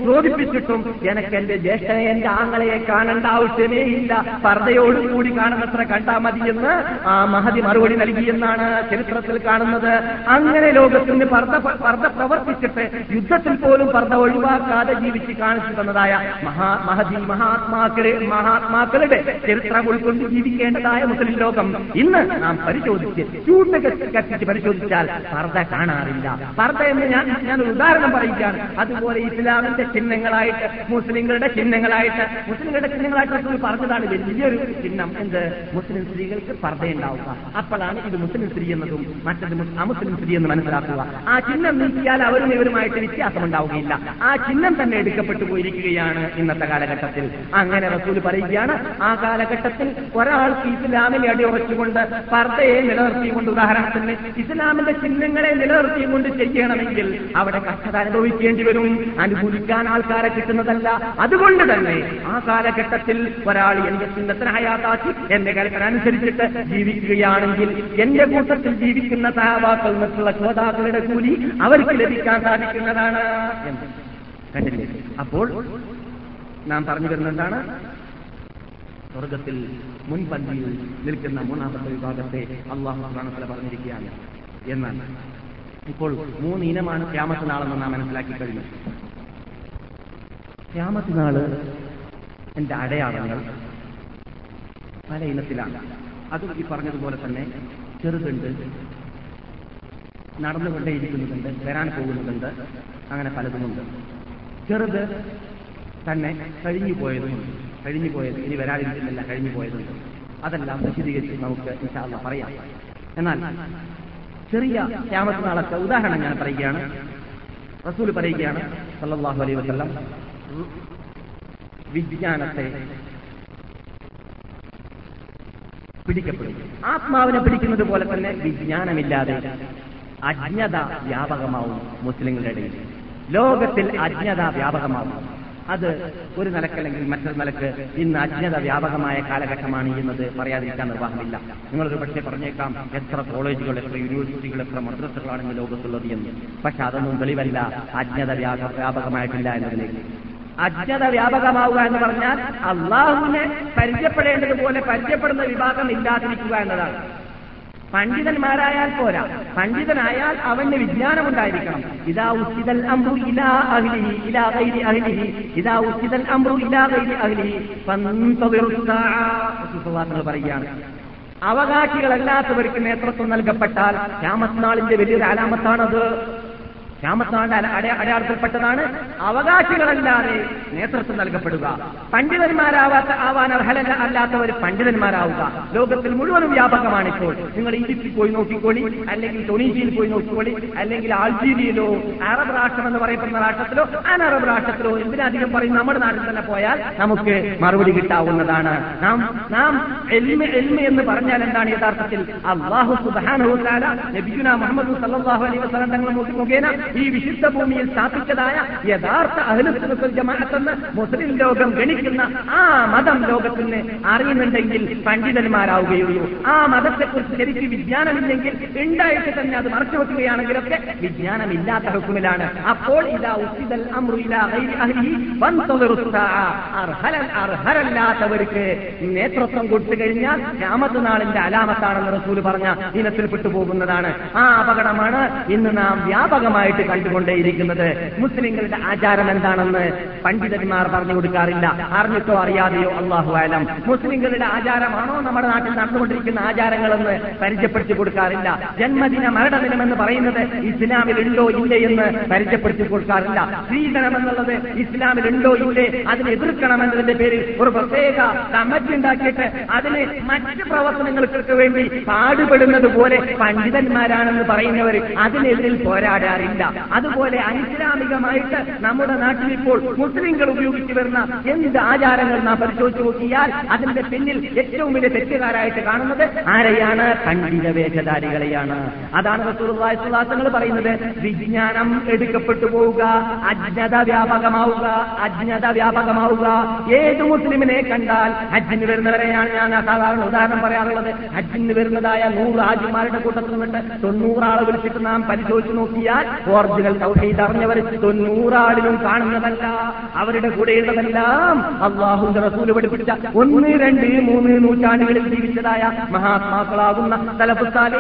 ക്രോധിപ്പിച്ചിട്ടും എനിക്ക് എന്റെ ജ്യേഷ്ഠനെ എന്റെ ആങ്ങളയെ കാണേണ്ട ആവശ്യമേ ഇല്ല. പർദ്ദയോടുകൂടി കാണുന്നത്ര കണ്ടാ മതി എന്ന് ആ മഹതി മറുപടി നൽകിയെന്നാണ് ചരിത്രത്തിൽ കാണുന്നത്. അങ്ങനെ ലോകത്തിന് പർദ്ദ പർദ്ദ പ്രവർത്തിച്ചിട്ട് യുദ്ധത്തിൽ പോലും പർദ്ദ ഒഴിവാക്കാതെ ജീവിച്ച് കാണിച്ചു തന്നതായ മഹാ മഹതി മഹാത്മാക്കളെ മഹാത്മാക്കളുടെ ചരിത്രം ഉൾക്കൊണ്ട് ജീവിക്കേണ്ടതായ മുസ്ലിം ലോകം ഇന്ന് നാം പരിശോധിച്ച് കത്തി- കത്തിച്ച് പരിശോധിച്ചാൽ പർദ്ദ കാണാറില്ല. പർദ്ദ എന്ന് ഞാൻ ഞാൻ ഒരു ഉദാഹരണം പറയുകയാണ്. അതുപോലെ ഇസ്ലാമിന്റെ ചിഹ്നങ്ങളായിട്ട് മുസ്ലിങ്ങളുടെ ചിഹ്നങ്ങളായിട്ട് മുസ്ലിങ്ങളുടെ ചിഹ്നങ്ങളായിട്ട് പറഞ്ഞതാണ് വലിയൊരു ചിഹ്നം എന്ത്? മുസ്ലിം സ്ത്രീകൾക്ക് പർദ്ദയുണ്ടാവുക. അപ്പോഴാണ് ഇത് മുസ്ലിം സ്ത്രീ എന്നതും മറ്റത് മുസ്- അമുസ്ലിം സ്ത്രീ എന്ന് മനസ്സിലാക്കുക. ആ ചിഹ്നം നീക്കിയാൽ അവരും ഇവരുമായിട്ട് വ്യത്യാസമുണ്ടാവുകയില്ല. ആ ചിഹ്നം തന്നെ എടുക്കപ്പെട്ടു പോയിരിക്കുകയാണ് ഇന്നത്തെ കാലഘട്ടത്തിൽ. അങ്ങനെ റസൂൽ പറയുകയാണ് ആ കാലഘട്ടത്തിൽ ഒരാൾക്ക് ഇസ്ലാമിനെ അടിയുറച്ചുകൊണ്ട് പർദ്ദയെ നിലനിർത്തിക്കൊണ്ട് ഉദാഹരണത്തിന് ഇസ്ലാമിന്റെ ചിഹ്നങ്ങളെ നിലനിർത്തിക്കൊണ്ട് ചെയ്യണമെങ്കിൽ അവിടെ കഷ്ടത അനുഭവിക്കേണ്ടി വരും. അനുഭവിക്കാൻ ആൾക്കാരെ കിട്ടുന്നതല്ല. അതുകൊണ്ട് തന്നെ ആ കാലഘട്ടത്തിൽ ഒരാൾ എന്റെ ചിഹ്നത്തിനായാതാക്കി എന്റെ കരുത്തനുസരിച്ചിട്ട് ജീവിക്കുകയാണെങ്കിൽ എന്റെ കൂട്ടത്തിൽ ജീവിക്കുന്ന സഹാബാക്കൾ മറ്റുള്ള ശ്രോതാക്കളുടെ കൂലി അവർക്ക് ലഭിക്കാൻ സാധിക്കുന്നതാണ്. എന്ന് കണ്ടില്ലേ? അപ്പോൾ നാം പറഞ്ഞു വരുന്നത് എന്താണ്? സ്വർഗത്തിൽ മുൻപന്തിയിൽ നിൽക്കുന്ന മൂന്നാമത്തെ വിഭാഗത്തെ അള്ളാഹു വ പറഞ്ഞിരിക്കുകയാണ്. എന്നാണ് ഇപ്പോൾ മൂന്ന് ഇനമാണ് ക്യാമത്ത് നാളെന്ന് നാം മനസ്സിലാക്കി കഴിഞ്ഞു. ക്യാമത്ത് നാൾ എന്റെ അടയാളങ്ങൾ പല ഇനത്തിലാണ്. അതും ഈ പറഞ്ഞതുപോലെ തന്നെ ചെറുതുണ്ട് നടന്നുകൊണ്ടേയിരിക്കുന്നതുണ്ട് വരാൻ പോകുന്നതുണ്ട് അങ്ങനെ പലതുമുണ്ട്. ചെറുത് തന്നെ കഴിഞ്ഞു പോയതുമുണ്ട് കഴിഞ്ഞു പോയത് ഇനി വരാതിരിക്കുന്നില്ല കഴിഞ്ഞു പോയതുണ്ട് അതെല്ലാം വിശദീകരിച്ച് നമുക്ക് ഇൻഷാല്ല പറയാം. എന്നാൽ ചെറിയ ക്യാമത്ത് നാളത്തെ ഉദാഹരണം ഞാൻ പറയുകയാണ്. റസൂൽ പറയുകയാണ് സല്ലാഹു അലൈ വസ്ലം വിജ്ഞാനത്തെ പിടിക്കപ്പെടും ആത്മാവിനെ പിടിക്കുന്നത് പോലെ തന്നെ വിജ്ഞാനമില്ലാതെ അജ്ഞത വ്യാപകമാവും മുസ്ലിങ്ങളുടെ ഇടയിൽ. ലോകത്തിൽ അജ്ഞത വ്യാപകമാണ് അത് ഒരു നിലക്കല്ലെങ്കിൽ മറ്റൊരു നിലയ്ക്ക് ഇന്ന് അജ്ഞത വ്യാപകമായ കാലഘട്ടമാണ് എന്നത് പറയാതിരിക്കാൻ നിർവാഹമില്ല. നിങ്ങളൊരു പക്ഷേ പറഞ്ഞേക്കാം എത്ര കോളേജുകൾ എത്ര യൂണിവേഴ്സിറ്റികൾ എത്ര മദ്രസകളാണ് ലോകത്തുള്ളത് എന്ന്. പക്ഷെ അതൊന്നും തെളിവല്ല അജ്ഞത വ്യാപകമായിട്ടില്ല എന്നതിലേക്ക്. അജ്ഞത വ്യാപകമാവുക എന്ന് പറഞ്ഞാൽ അള്ളാഹുവിനെ പരിചയപ്പെടേണ്ടതുപോലെ പരിചയപ്പെടുന്ന വിഭാഗം ഇല്ലാതിരിക്കുക എന്നതാണ്. പണ്ഡിതന്മാരായാൽ പോരാ. പണ്ഡിതനായാൽ അവന് വിജ്ഞാനമുണ്ടായിരിക്കണം. ഇതാ ഉച്ചിതൽ അമ്രു ഇലാ അഹ്ലിഹി ഇലാ ഗൈരി അഹ്ലിഹി ഇതാ ഉച്ചിതൽ അമ്രു ഇലാ ഗൈരി അഹ്ലിഹി. റസൂലുള്ളാഹി പറയുകയാണ്. അവകാശികളല്ലാത്തവർക്ക് നേതൃത്വം നൽകപ്പെട്ടാൽ രാമത്നാളിന്റെ വലിയൊരു അലാമത്താണത്. രാമത്താണ്ട് അടയാളത്തിൽപ്പെട്ടതാണ്. അവകാശികളല്ലാതെ നേതൃത്വം നൽകപ്പെടുക. പണ്ഡിതന്മാരാവാത്ത ആവാൻ അർഹലല്ല അല്ലാത്തവർ പണ്ഡിതന്മാരാവുക. ലോകത്തിൽ മുഴുവനും വ്യാപകമാണ് ഇപ്പോൾ നിങ്ങൾ ഈജിപ്തിൽ പോയി നോക്കിക്കോളി അല്ലെങ്കിൽ ടൊണീഷ്യയിൽ പോയി നോക്കിക്കോളി അല്ലെങ്കിൽ ആൾജീരിയയിലോ അറബ് രാഷ്ട്രം എന്ന് പറയപ്പെടുന്ന രാഷ്ട്രത്തിലോ അനറബ് രാഷ്ട്രത്തിലോ എന്തിനധികം പറയും നമ്മുടെ നാട്ടിൽ തന്നെ പോയാൽ നമുക്ക് മറുപടി കിട്ടാവുന്നതാണ്. നാം നാം എൽമ എൽമ എന്ന് പറഞ്ഞാൽ എന്താണ് യഥാർത്ഥത്തിൽ? അള്ളാഹു സുബാനഹു നബിയുന മുഹമ്മദ് സല്ലാഹു അലൈഹി വസല്ലം തങ്ങൾ മുഖേന ഈ വിശുദ്ധ ഭൂമിയിൽ സ്ഥാപിച്ചതായ യഥാർത്ഥ അഹ്ലുസുന്നത്തുൽ ജമാഅത്തെന്ന് മുസ്ലിം ലോകം ഗണിക്കുന്ന ആ മതം ലോകത്തിന് അറിയുന്നുണ്ടെങ്കിൽ പണ്ഡിതന്മാരാവുകയുള്ളൂ. ആ മതത്തെക്കുറിച്ച് ശരിക്ക് വിജ്ഞാനമില്ലെങ്കിൽ ഉണ്ടായിട്ട് തന്നെ അത് മറച്ചു വെക്കുകയാണെങ്കിലൊക്കെ വിജ്ഞാനമില്ലാത്ത ഹുക്കുമിലാണ്. അപ്പോൾ ഇതാ. അർഹല- അർഹരല്ലാത്തവർക്ക് നേതൃത്വം കൊടുത്തു കഴിഞ്ഞാൽ രാമത്ത് നാളിന്റെ അലാമത്താണെന്ന് റസൂൽ പറഞ്ഞ ദിനത്തിൽ പെട്ടുപോകുന്നതാണ് ആ അപകടമാണ് ഇന്ന് നാം വ്യാപകമായിട്ട് കണ്ടുകൊണ്ടേയിരിക്കുന്നത്. മുസ്ലിങ്ങളുടെ ആചാരം എന്താണെന്ന് പണ്ഡിതന്മാർ പറഞ്ഞു കൊടുക്കാറില്ല. അറിഞ്ഞിട്ടോ അറിയാതെയോ അള്ളാഹു ആലം മുസ്ലിങ്ങളുടെ ആചാരമാണോ നമ്മുടെ നാട്ടിൽ നടന്നുകൊണ്ടിരിക്കുന്ന ആചാരങ്ങളെന്ന് പരിചയപ്പെടുത്തി കൊടുക്കാറില്ല. ജന്മദിന മരണദിനം എന്ന് പറയുന്നത് ഇസ്ലാമിൽ ഉണ്ടോ ഇല്ലേ എന്ന് പരിചയപ്പെടുത്തി കൊടുക്കാറില്ല. സ്ത്രീധനം എന്നുള്ളത് ഇസ്ലാമിൽ ഉണ്ടോ ഇല്ലേ അതിനെ എതിർക്കണമെന്നതിന്റെ പേരിൽ ഒരു പ്രത്യേക കമ്മിറ്റി ഉണ്ടാക്കിയിട്ട് അതിന് മറ്റ് പ്രവർത്തനങ്ങൾക്ക് വേണ്ടി പാടുപെടുന്നത് പോലെ പണ്ഡിതന്മാരാണെന്ന് പറയുന്നവർ അതിനെതിരിൽ പോരാടാറില്ല. അതുപോലെ അനിസ്ലാമികമായിട്ട് നമ്മുടെ നാട്ടിൽ ഇപ്പോൾ മുസ്ലിങ്ങൾ ഉപയോഗിച്ചു വരുന്ന എന്ത് ആചാരങ്ങൾ നാം പരിശോധിച്ചു നോക്കിയാൽ അതിന്റെ പിന്നിൽ ഏറ്റവും വലിയ തെറ്റുകാരായിട്ട് കാണുന്നത് ആരെയാണ്? പണ്ഡിത വേഷധാരികളെയാണ് അതാണ് റസൂലുള്ളാഹിസ്വലാസങ്ങൾ പറയുന്നത്. വിജ്ഞാനം എടുക്കപ്പെട്ടു പോവുക അജ്ഞത വ്യാപകമാവുക അജ്ഞത വ്യാപകമാവുക. ഏത് മുസ്ലിമിനെ കണ്ടാൽ ഹജ്ജിന് വരുന്നവരെയാണ് ഞാൻ സാധാരണ ഉദാഹരണം പറയാറുള്ളത്. ഹജ്ജിന് വരുന്നതായ നൂറ് ആജിമാരുടെ കൂട്ടത്തിൽ നിന്നിട്ട് തൊണ്ണൂറാളെ വിളിച്ചിട്ട് നാം പരിശോധിച്ചു നോക്കിയാൽ ഒറിജിനൽ തൗഹീദ് അറിഞ്ഞവർ തൊണ്ണൂറാളിലും കാണുന്നതല്ല. അവരുടെ കൂടെയുള്ളതെല്ലാം അള്ളാഹുന്റെ റസൂൽ പഠിപ്പിച്ച ഒന്ന് രണ്ട് മൂന്ന് നൂറ്റാണ്ടുകളിൽ ജീവിച്ചതായ മഹാത്മാക്കളാകുന്ന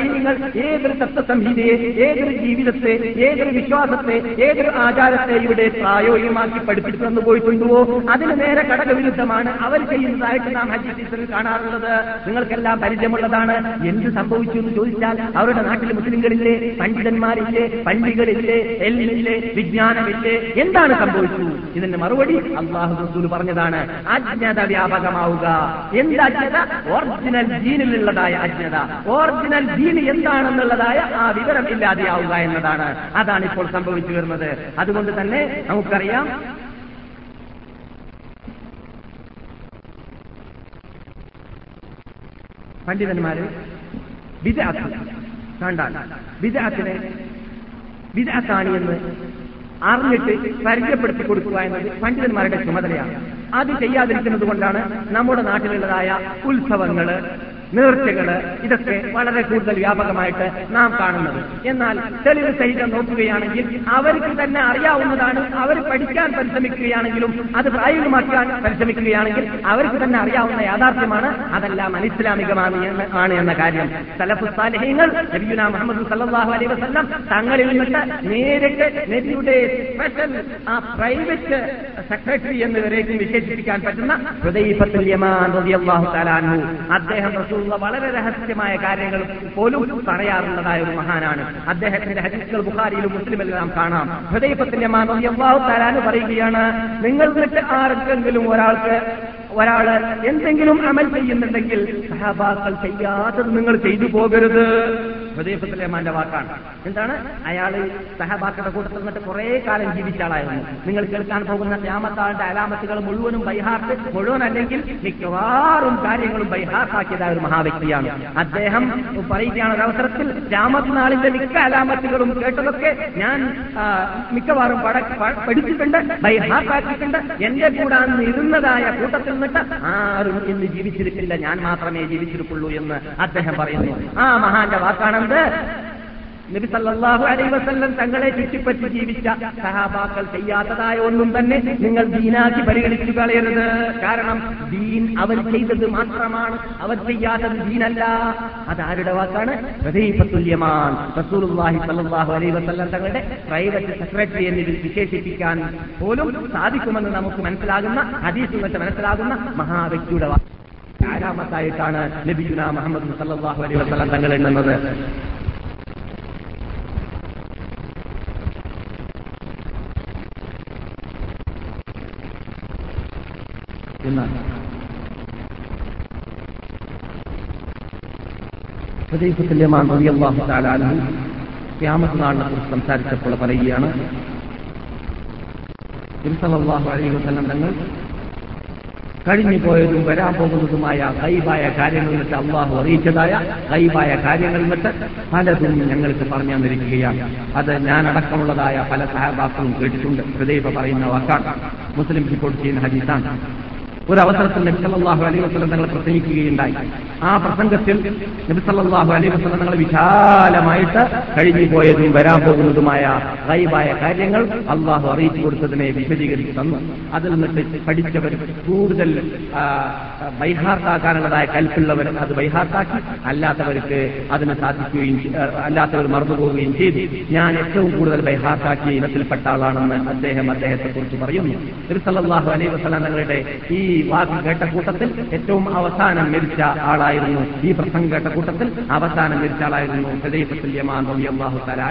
നിങ്ങൾ ഏതൊരു തത്വസംഹിതയെ ഏതൊരു ജീവിതത്തെ ഏതൊരു വിശ്വാസത്തെ ഏതൊരു ആചാരത്തെ ഇവിടെ പ്രായോഗികമാക്കി പഠിപ്പിച്ചു തന്നു പോയിട്ടുണ്ടോ? അതിന് നേരെ കടകവിരുദ്ധമാണ് അവർ ചെയ്യുന്നതായിട്ട് നാം ഹജ്ജ് കാണാറുള്ളത്. നിങ്ങൾക്കെല്ലാം പരിചയമുള്ളതാണ്. എന്ത് സംഭവിച്ചു എന്ന് ചോദിച്ചാൽ അവരുടെ നാട്ടിൽ മുസ്ലിങ്ങളില്ലേ പണ്ഡിതന്മാരില്ലേ പള്ളികളില്ലേ എല്ലില്ലേ വിജ്ഞാനമില്ലേ എന്താണ് സംഭവിച്ചു? ഇതിന്റെ മറുപടി അള്ളാഹു റസൂൽ പറഞ്ഞതാണ് അജ്ഞത വ്യാപകമാവുക. എന്ത് അജ്ഞത? ഒറിജിനൽ ജീനിലുള്ളതായ അജ്ഞത. ഒറിജിനൽ ജീൻ എന്താണെന്നുള്ളതായ ആ വിവരം ഇല്ലാതെയാവുക എന്നതാണ്. അതാണ് ഇപ്പോൾ സംഭവിച്ചു വരുന്നത്. അതുകൊണ്ട് തന്നെ നമുക്കറിയാം പണ്ഡിതന്മാര് വിദാത്ത് കണ്ടാൽ വിദാത്തിനെ വിദാത്താണ് എന്ന് അറിഞ്ഞിട്ട് പരിചയപ്പെടുത്തി കൊടുക്കുക എന്നത് പണ്ഡിതന്മാരുടെ ചുമതലയാണ്. അത് ചെയ്യാതിരിക്കുന്നത് കൊണ്ടാണ് നമ്മുടെ നാട്ടിലുള്ളതായ ഉത്സവങ്ങൾ നേർച്ചകൾ ഇതൊക്കെ വളരെ കൂടുതൽ വ്യാപകമായിട്ട് നാം കാണുന്നത്. എന്നാൽ തെളിവ് സഹിതം നോക്കുകയാണെങ്കിൽ അവർക്ക് തന്നെ അറിയാവുന്നതാണ്. അവർ പഠിക്കാൻ പരിശ്രമിക്കുകയാണെങ്കിലും അത് പ്രായോഗികമാക്കാൻ പരിശ്രമിക്കുകയാണെങ്കിൽ അവർക്ക് തന്നെ അറിയാവുന്ന യാഥാർത്ഥ്യമാണ്. അതെല്ലാം അനിസ്ലാമികമാണ് ആണ് എന്ന കാര്യം. സലഫുസ്താലഹ്യങ്ങൾ നബിയുന മുഹമ്മദ് സല്ലാഹു അലൈ വസ്ലം തങ്ങളിൽ നിന്നിട്ട് നേരിട്ട് നബിയുടെ സ്പെഷ്യൽ ആ പ്രൈവറ്റ് സെക്രട്ടറി എന്നിവരേക്കും വിശേഷിപ്പിക്കാൻ പറ്റുന്ന ഹൃദയ അദ്ദേഹം റസൂലുള്ള വളരെ രഹസ്യമായ കാര്യങ്ങൾ പോലും പറയാറുള്ളതായ ഒരു മഹാനാണ്. അദ്ദേഹത്തിന്റെ ഹദീസുകൾ ബുഖാരിയിലും മുസ്ലിമെല്ലാം കാണാം. ഹൃദയപത്തിന്റെ മാനവി അള്ളാഹു താലാന് പറയുകയാണ് നിങ്ങൾ വിട്ട് ആർക്കെങ്കിലും ഒരാൾക്ക് ഒരാൾ എന്തെങ്കിലും അമൽ ചെയ്യുന്നുണ്ടെങ്കിൽ സഹബാക്കൾ ചെയ്യാത്തത് നിങ്ങൾ ചെയ്തു പോകരുത്. ഹൃദയപത്തിലേമാന്റെ വാക്കാണ്. എന്താണ്? അയാൾ സഹബാക്കളുടെ കൂട്ടത്തിൽ നിന്നിട്ട് കുറെ കാലം ജീവിച്ച ആളായിരുന്നു. നിങ്ങൾ കേൾക്കാൻ പോകുന്ന രാമത്താളിന്റെ അലാമത്തുകൾ മുഴുവനും ബൈഹാർട്ട് മുഴുവൻ അല്ലെങ്കിൽ മിക്കവാറും കാര്യങ്ങളും ബൈഹാർട്ടാക്കിയതായ ഒരു മഹാവ്യക്തിയാണ്. അദ്ദേഹം പറയുകയാണ് ഒരവസരത്തിൽ രാമനാളിന്റെ മിക്ക അലാമത്തുകളും കേട്ടതൊക്കെ ഞാൻ മിക്കവാറും പഠിച്ചിട്ടുണ്ട് ബൈഹാർട്ടാക്കിയിട്ടുണ്ട് എന്റെ കൂടെ ഇരുന്നതായ കൂട്ടത്തിൽ നിന്നിട്ട് ആരും ഇന്ന് ജീവിച്ചിരിക്കില്ല ഞാൻ മാത്രമേ ജീവിച്ചിരിക്കുള്ളൂ എന്ന് അദ്ദേഹം പറയുന്നു. ആ മഹാന്റെ വാക്കാണെന്ത് നബി സല്ലല്ലാഹു അലൈഹി വസല്ലം തങ്ങളെ ചുറ്റിപ്പറ്റി ജീവിച്ച സഹാബാക്കൾ ചെയ്യാത്തതായ ഒന്നും തന്നെ നിങ്ങൾ ദീനാക്കി പരിഗണിച്ചു കളയരുത് കാരണം ദീൻ അവർ ചെയ്തത് മാത്രമാണ്. അവർ ചെയ്യാത്തത് ദീനല്ല. അതാരുടെ വാക്കാണ്? ഹൃദയത്തുല്യമാൻ റസൂലുള്ളാഹി സല്ലാഹു അലൈ വസല്ലം തങ്ങളുടെ പ്രൈവറ്റ് സെക്രട്ടറി എന്നിവർ വിശേഷിപ്പിക്കാൻ പോലും സാധിക്കുമെന്ന് നമുക്ക് മനസ്സിലാകുന്ന ഹദീസ് മനസ്സിലാകുന്ന മഹാവ്യക്തിയുടെ വാക്ക്. ആരാമത്തായിട്ടാണ് നബിയുന മുഹമ്മദ് സല്ലല്ലാഹു അലൈഹി വസല്ലം തങ്ങൾ എണ്ണുന്നത്? ഹുദൈഫത്തുല്യമാൻ റളിയല്ലാഹു തആല അൻഹു ഖിയാമത്ത് നാളിനെ കുറിച്ച് സംസാരിച്ചപ്പോൾ പറയുകയാണ് തിരുസലാഹു അലൈഹി വസല്ലം തങ്ങൾ കഴിഞ്ഞു പോയതും വരാൻ പോകുന്നതുമായ ഹൈബായ കാര്യങ്ങൾ എന്നിട്ട് അള്ളാഹു അറിയിച്ചതായ ഹൈബായ കാര്യങ്ങൾ എന്നിട്ട് പലതും ഞങ്ങൾക്ക് പറഞ്ഞു തന്നിരിക്കുകയാണ്. അത് ഞാനടക്കമുള്ളതായ പല സഹബാക്കളും കേട്ടിട്ടുണ്ട്. ഹൃദയ പറയുന്ന വാക്കാണ്. മുസ്ലിം റിപ്പോർട്ട് ചെയ്യുന്ന ഹദീസാണ്. ഒരു അവസരത്തിൽ നബി സല്ലല്ലാഹു അലൈഹി വസല്ലം തങ്ങൾ പ്രസംഗിക്കുകയുണ്ടായി. ആ പ്രസംഗത്തിൽ നബിസല്ലാഹു അലൈഹി വസല്ലം തങ്ങൾ വിശാലമായിട്ട് കഴിഞ്ഞു പോയതും വരാൻ പോകുന്നതുമായ ഗൈബായ കാര്യങ്ങൾ അള്ളാഹു അറിയിച്ചു കൊടുത്തതിനെ വിശദീകരിച്ചു തന്നു. അതിൽ നിന്നിട്ട് പഠിച്ചവർ കൂടുതൽ ബൈഹാർട്ടാക്കാനുള്ളതായ കൽപ്പുള്ളവർ അത് ബൈഹാർട്ടാക്കി. അല്ലാത്തവർക്ക് അതിന് സാധിക്കുകയും അല്ലാത്തവർ മറന്നുപോവുകയും ചെയ്തു. ഞാൻ ഏറ്റവും കൂടുതൽ ബൈഹാർട്ടാക്കിയ ഇനത്തിൽപ്പെട്ട ആളാണെന്ന് അദ്ദേഹം അദ്ദേഹത്തെ കുറിച്ച് പറയുന്നു നബിസല്ലാഹു അലൈഹി വസല്ലം തങ്ങളുടെ ഈ വാക്ക് കേട്ട കൂട്ടത്തിൽ ഏറ്റവും അവസാനം മരിച്ച ആളായിരുന്നു. ഈ പ്രസംഗം കേട്ട കൂട്ടത്തിൽ അവസാനം മരിച്ച ആളായിരുന്നു അള്ളാഹു തആല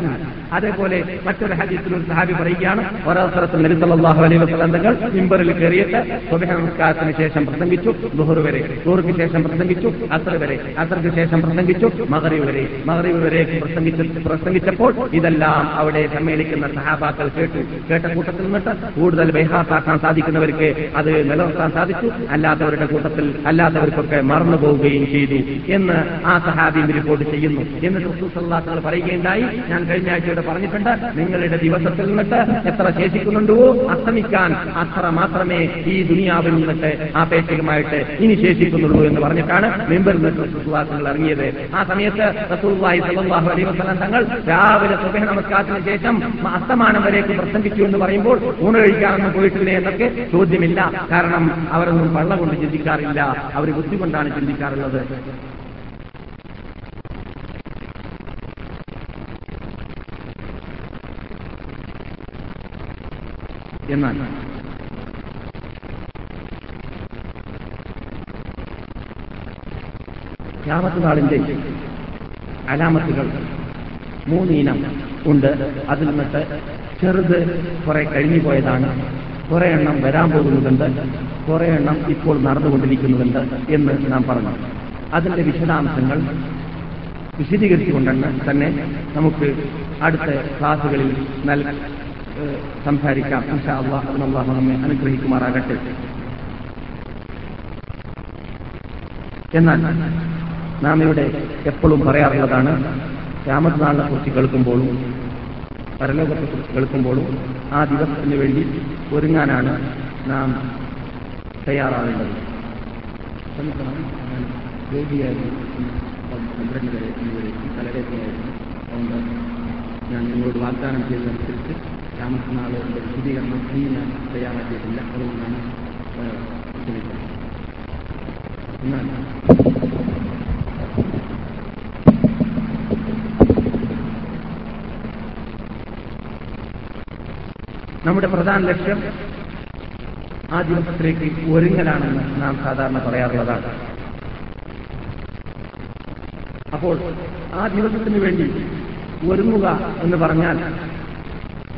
അതേപോലെ മറ്റൊരു ഹദീസിൽ ഒരു സഹാബി പറയുകയാണ് ഒരവസരത്തിൽ നബി സല്ലല്ലാഹു അലൈഹി വസല്ലം തങ്ങൾ മിമ്പറിൽ കയറിയിട്ട് സ്വഭ നമസ്കാരത്തിന് ശേഷം പ്രസംഗിച്ചു ദുഹർ വരെ ദുഹർക്ക് ശേഷം പ്രസംഗിച്ചു അസർ വരെ അസർക്ക് ശേഷം പ്രസംഗിച്ചു മകറി വരെ മകറി വരെ പ്രസംഗിച്ചു പ്രസംഗിച്ചപ്പോൾ ഇതെല്ലാം അവിടെ സമ്മേളിക്കുന്ന സഹാബാക്കൾ കേട്ടു. കേട്ട കൂട്ടത്തിൽ നിന്നിട്ട് കൂടുതൽ ബൈഹാത്താക്കാൻ സാധിക്കുന്നവർക്ക് അത് നിലനിർത്താൻ സാധിച്ചു. അല്ലാത്തവരുടെ കൂട്ടത്തിൽ അല്ലാത്തവർക്കൊക്കെ മറന്നു പോവുകയും ചെയ്തു എന്ന് ആ സഹാബിയും റിപ്പോർട്ട് ചെയ്യുന്നു. എന്ന് റസൂൽ പറയുകയുണ്ടായി. ഞാൻ കഴിഞ്ഞ ആഴ്ചയുടെ പറഞ്ഞിട്ടുണ്ട് നിങ്ങളുടെ ദിവസത്തിൽ നിന്നിട്ട് എത്ര ശേഷിക്കുന്നുണ്ടോ അസ്തമിക്കാൻ അത്ര മാത്രമേ ഈ ദുനിയാവിൽ നിന്നിട്ട് ആപേക്ഷികമായിട്ട് ഇനി ശേഷിക്കുന്നുള്ളൂ എന്ന് പറഞ്ഞിട്ടാണ് മെമ്പറിൽ നിന്ന് റസൂൽ ഇറങ്ങിയത്. ആ സമയത്ത് റസൂലുള്ളാഹി സ്വല്ലല്ലാഹു അലൈഹി വസല്ലം തങ്ങൾ രാവിലെ സുബഹ നമസ്കാരത്തിന് ശേഷം അസ്തമാനം വരേക്ക് പ്രസംഗിച്ചു എന്ന് പറയുമ്പോൾ ഊണ് കഴിക്കാനൊന്നും പോയിട്ടില്ലേ എന്നൊക്കെ ചോദ്യമില്ല. കാരണം അവരൊന്നും പള്ള കൊണ്ട് ചിന്തിക്കാറില്ല. അവർ ബുദ്ധി കൊണ്ടാണ് ചിന്തിക്കാറുള്ളത്. എന്നാൽ യാമത്ത് നാളിന്റെ അലാമത്തുകൾ മൂന്നിനം ഉണ്ട്. അതിൽ നിന്നിട്ട് ചെറുത് കുറെ കഴിഞ്ഞു പോയതാണ്. കുറെ എണ്ണം വരാൻ പോകുന്നതുണ്ട് കുറെ എണ്ണം ഇപ്പോൾ നടന്നുകൊണ്ടിരിക്കുന്നുണ്ട് എന്ന് നാം പറഞ്ഞു. അതിന്റെ വിശദാംശങ്ങൾ വിശദീകരിച്ചുകൊണ്ടെന്ന് തന്നെ നമുക്ക് അടുത്ത ക്ലാസുകളിൽ നൽ സംസാരിക്കാം. ഇൻഷാ അള്ളാഹ് നമ്മെ അനുഗ്രഹിക്കുമാറാകട്ടെ. എന്നാൽ നാം ഇവിടെ എപ്പോഴും പറയാറുള്ളതാണ് രാമനാളിനെ കുറിച്ച് കേൾക്കുമ്പോഴും പരലോകത്തെ കുറിച്ച് കേൾക്കുമ്പോഴും ആ ദിവസത്തിന് വേണ്ടി ഒരുങ്ങാനാണ് നാം തയ്യാറാവേണ്ടത്. ക്ഷമിക്കണം, ഞാൻ രോഗിയായിരുന്നു പന്ത്രണ്ട് വരെ ഇന്നുവരെ തലവേദനയായിരുന്നു. അതുകൊണ്ട് ഞാൻ നിങ്ങളോട് വാഗ്ദാനം ചെയ്തതനുസരിച്ച് രാമനാളിന്റെ വിശദീകരണം ഇനി ഞാൻ തയ്യാറാക്കിയിട്ടില്ല. അതുകൊണ്ടാണ് ക്ഷമിക്കുന്നത് നമ്മുടെ പ്രധാന ലക്ഷ്യം ആ ദിവസത്തിലേക്ക് ഒരുങ്ങലാണെന്ന് നാം സാധാരണ പറയാറുള്ളതാണ്. അപ്പോൾ ആ ദിവസത്തിന് വേണ്ടി ഒരുങ്ങുക എന്ന് പറഞ്ഞാൽ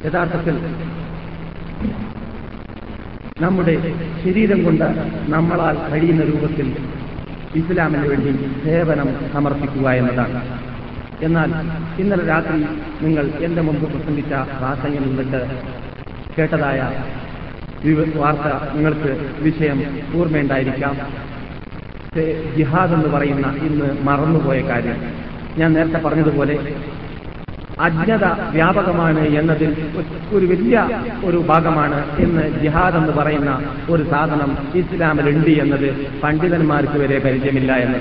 യഥാർത്ഥത്തിൽ നമ്മുടെ ശരീരം കൊണ്ട് നമ്മളാൽ കഴിയുന്ന രൂപത്തിൽ ഇസ്ലാമിന് വേണ്ടി സേവനം സമർപ്പിക്കുക എന്നതാണ്. എന്നാൽ ഇന്നലെ രാത്രി നിങ്ങൾ എന്റെ മുമ്പ് പ്രസംഗിച്ച പ്രാസംഗിൽ നിന്നിട്ട് കേട്ടതായ വാർത്ത നിങ്ങൾക്ക് വിഷയം ഓർമ്മയുണ്ടായിരിക്കാം. ജിഹാദ് എന്ന് പറയുന്ന ഇന്ന് മറന്നുപോയ കാര്യം. ഞാൻ നേരത്തെ പറഞ്ഞതുപോലെ അജ്ഞത വ്യാപകമാണ് എന്നതിൽ ഒരു വലിയ ഒരു ഭാഗമാണ് ഇന്ന് ജിഹാദ് എന്ന് പറയുന്ന ഒരു സാധനം ഇസ്ലാമിലുണ്ട് എന്നത് പണ്ഡിതന്മാർക്ക് വരെ പരിചയമില്ല എന്ന്.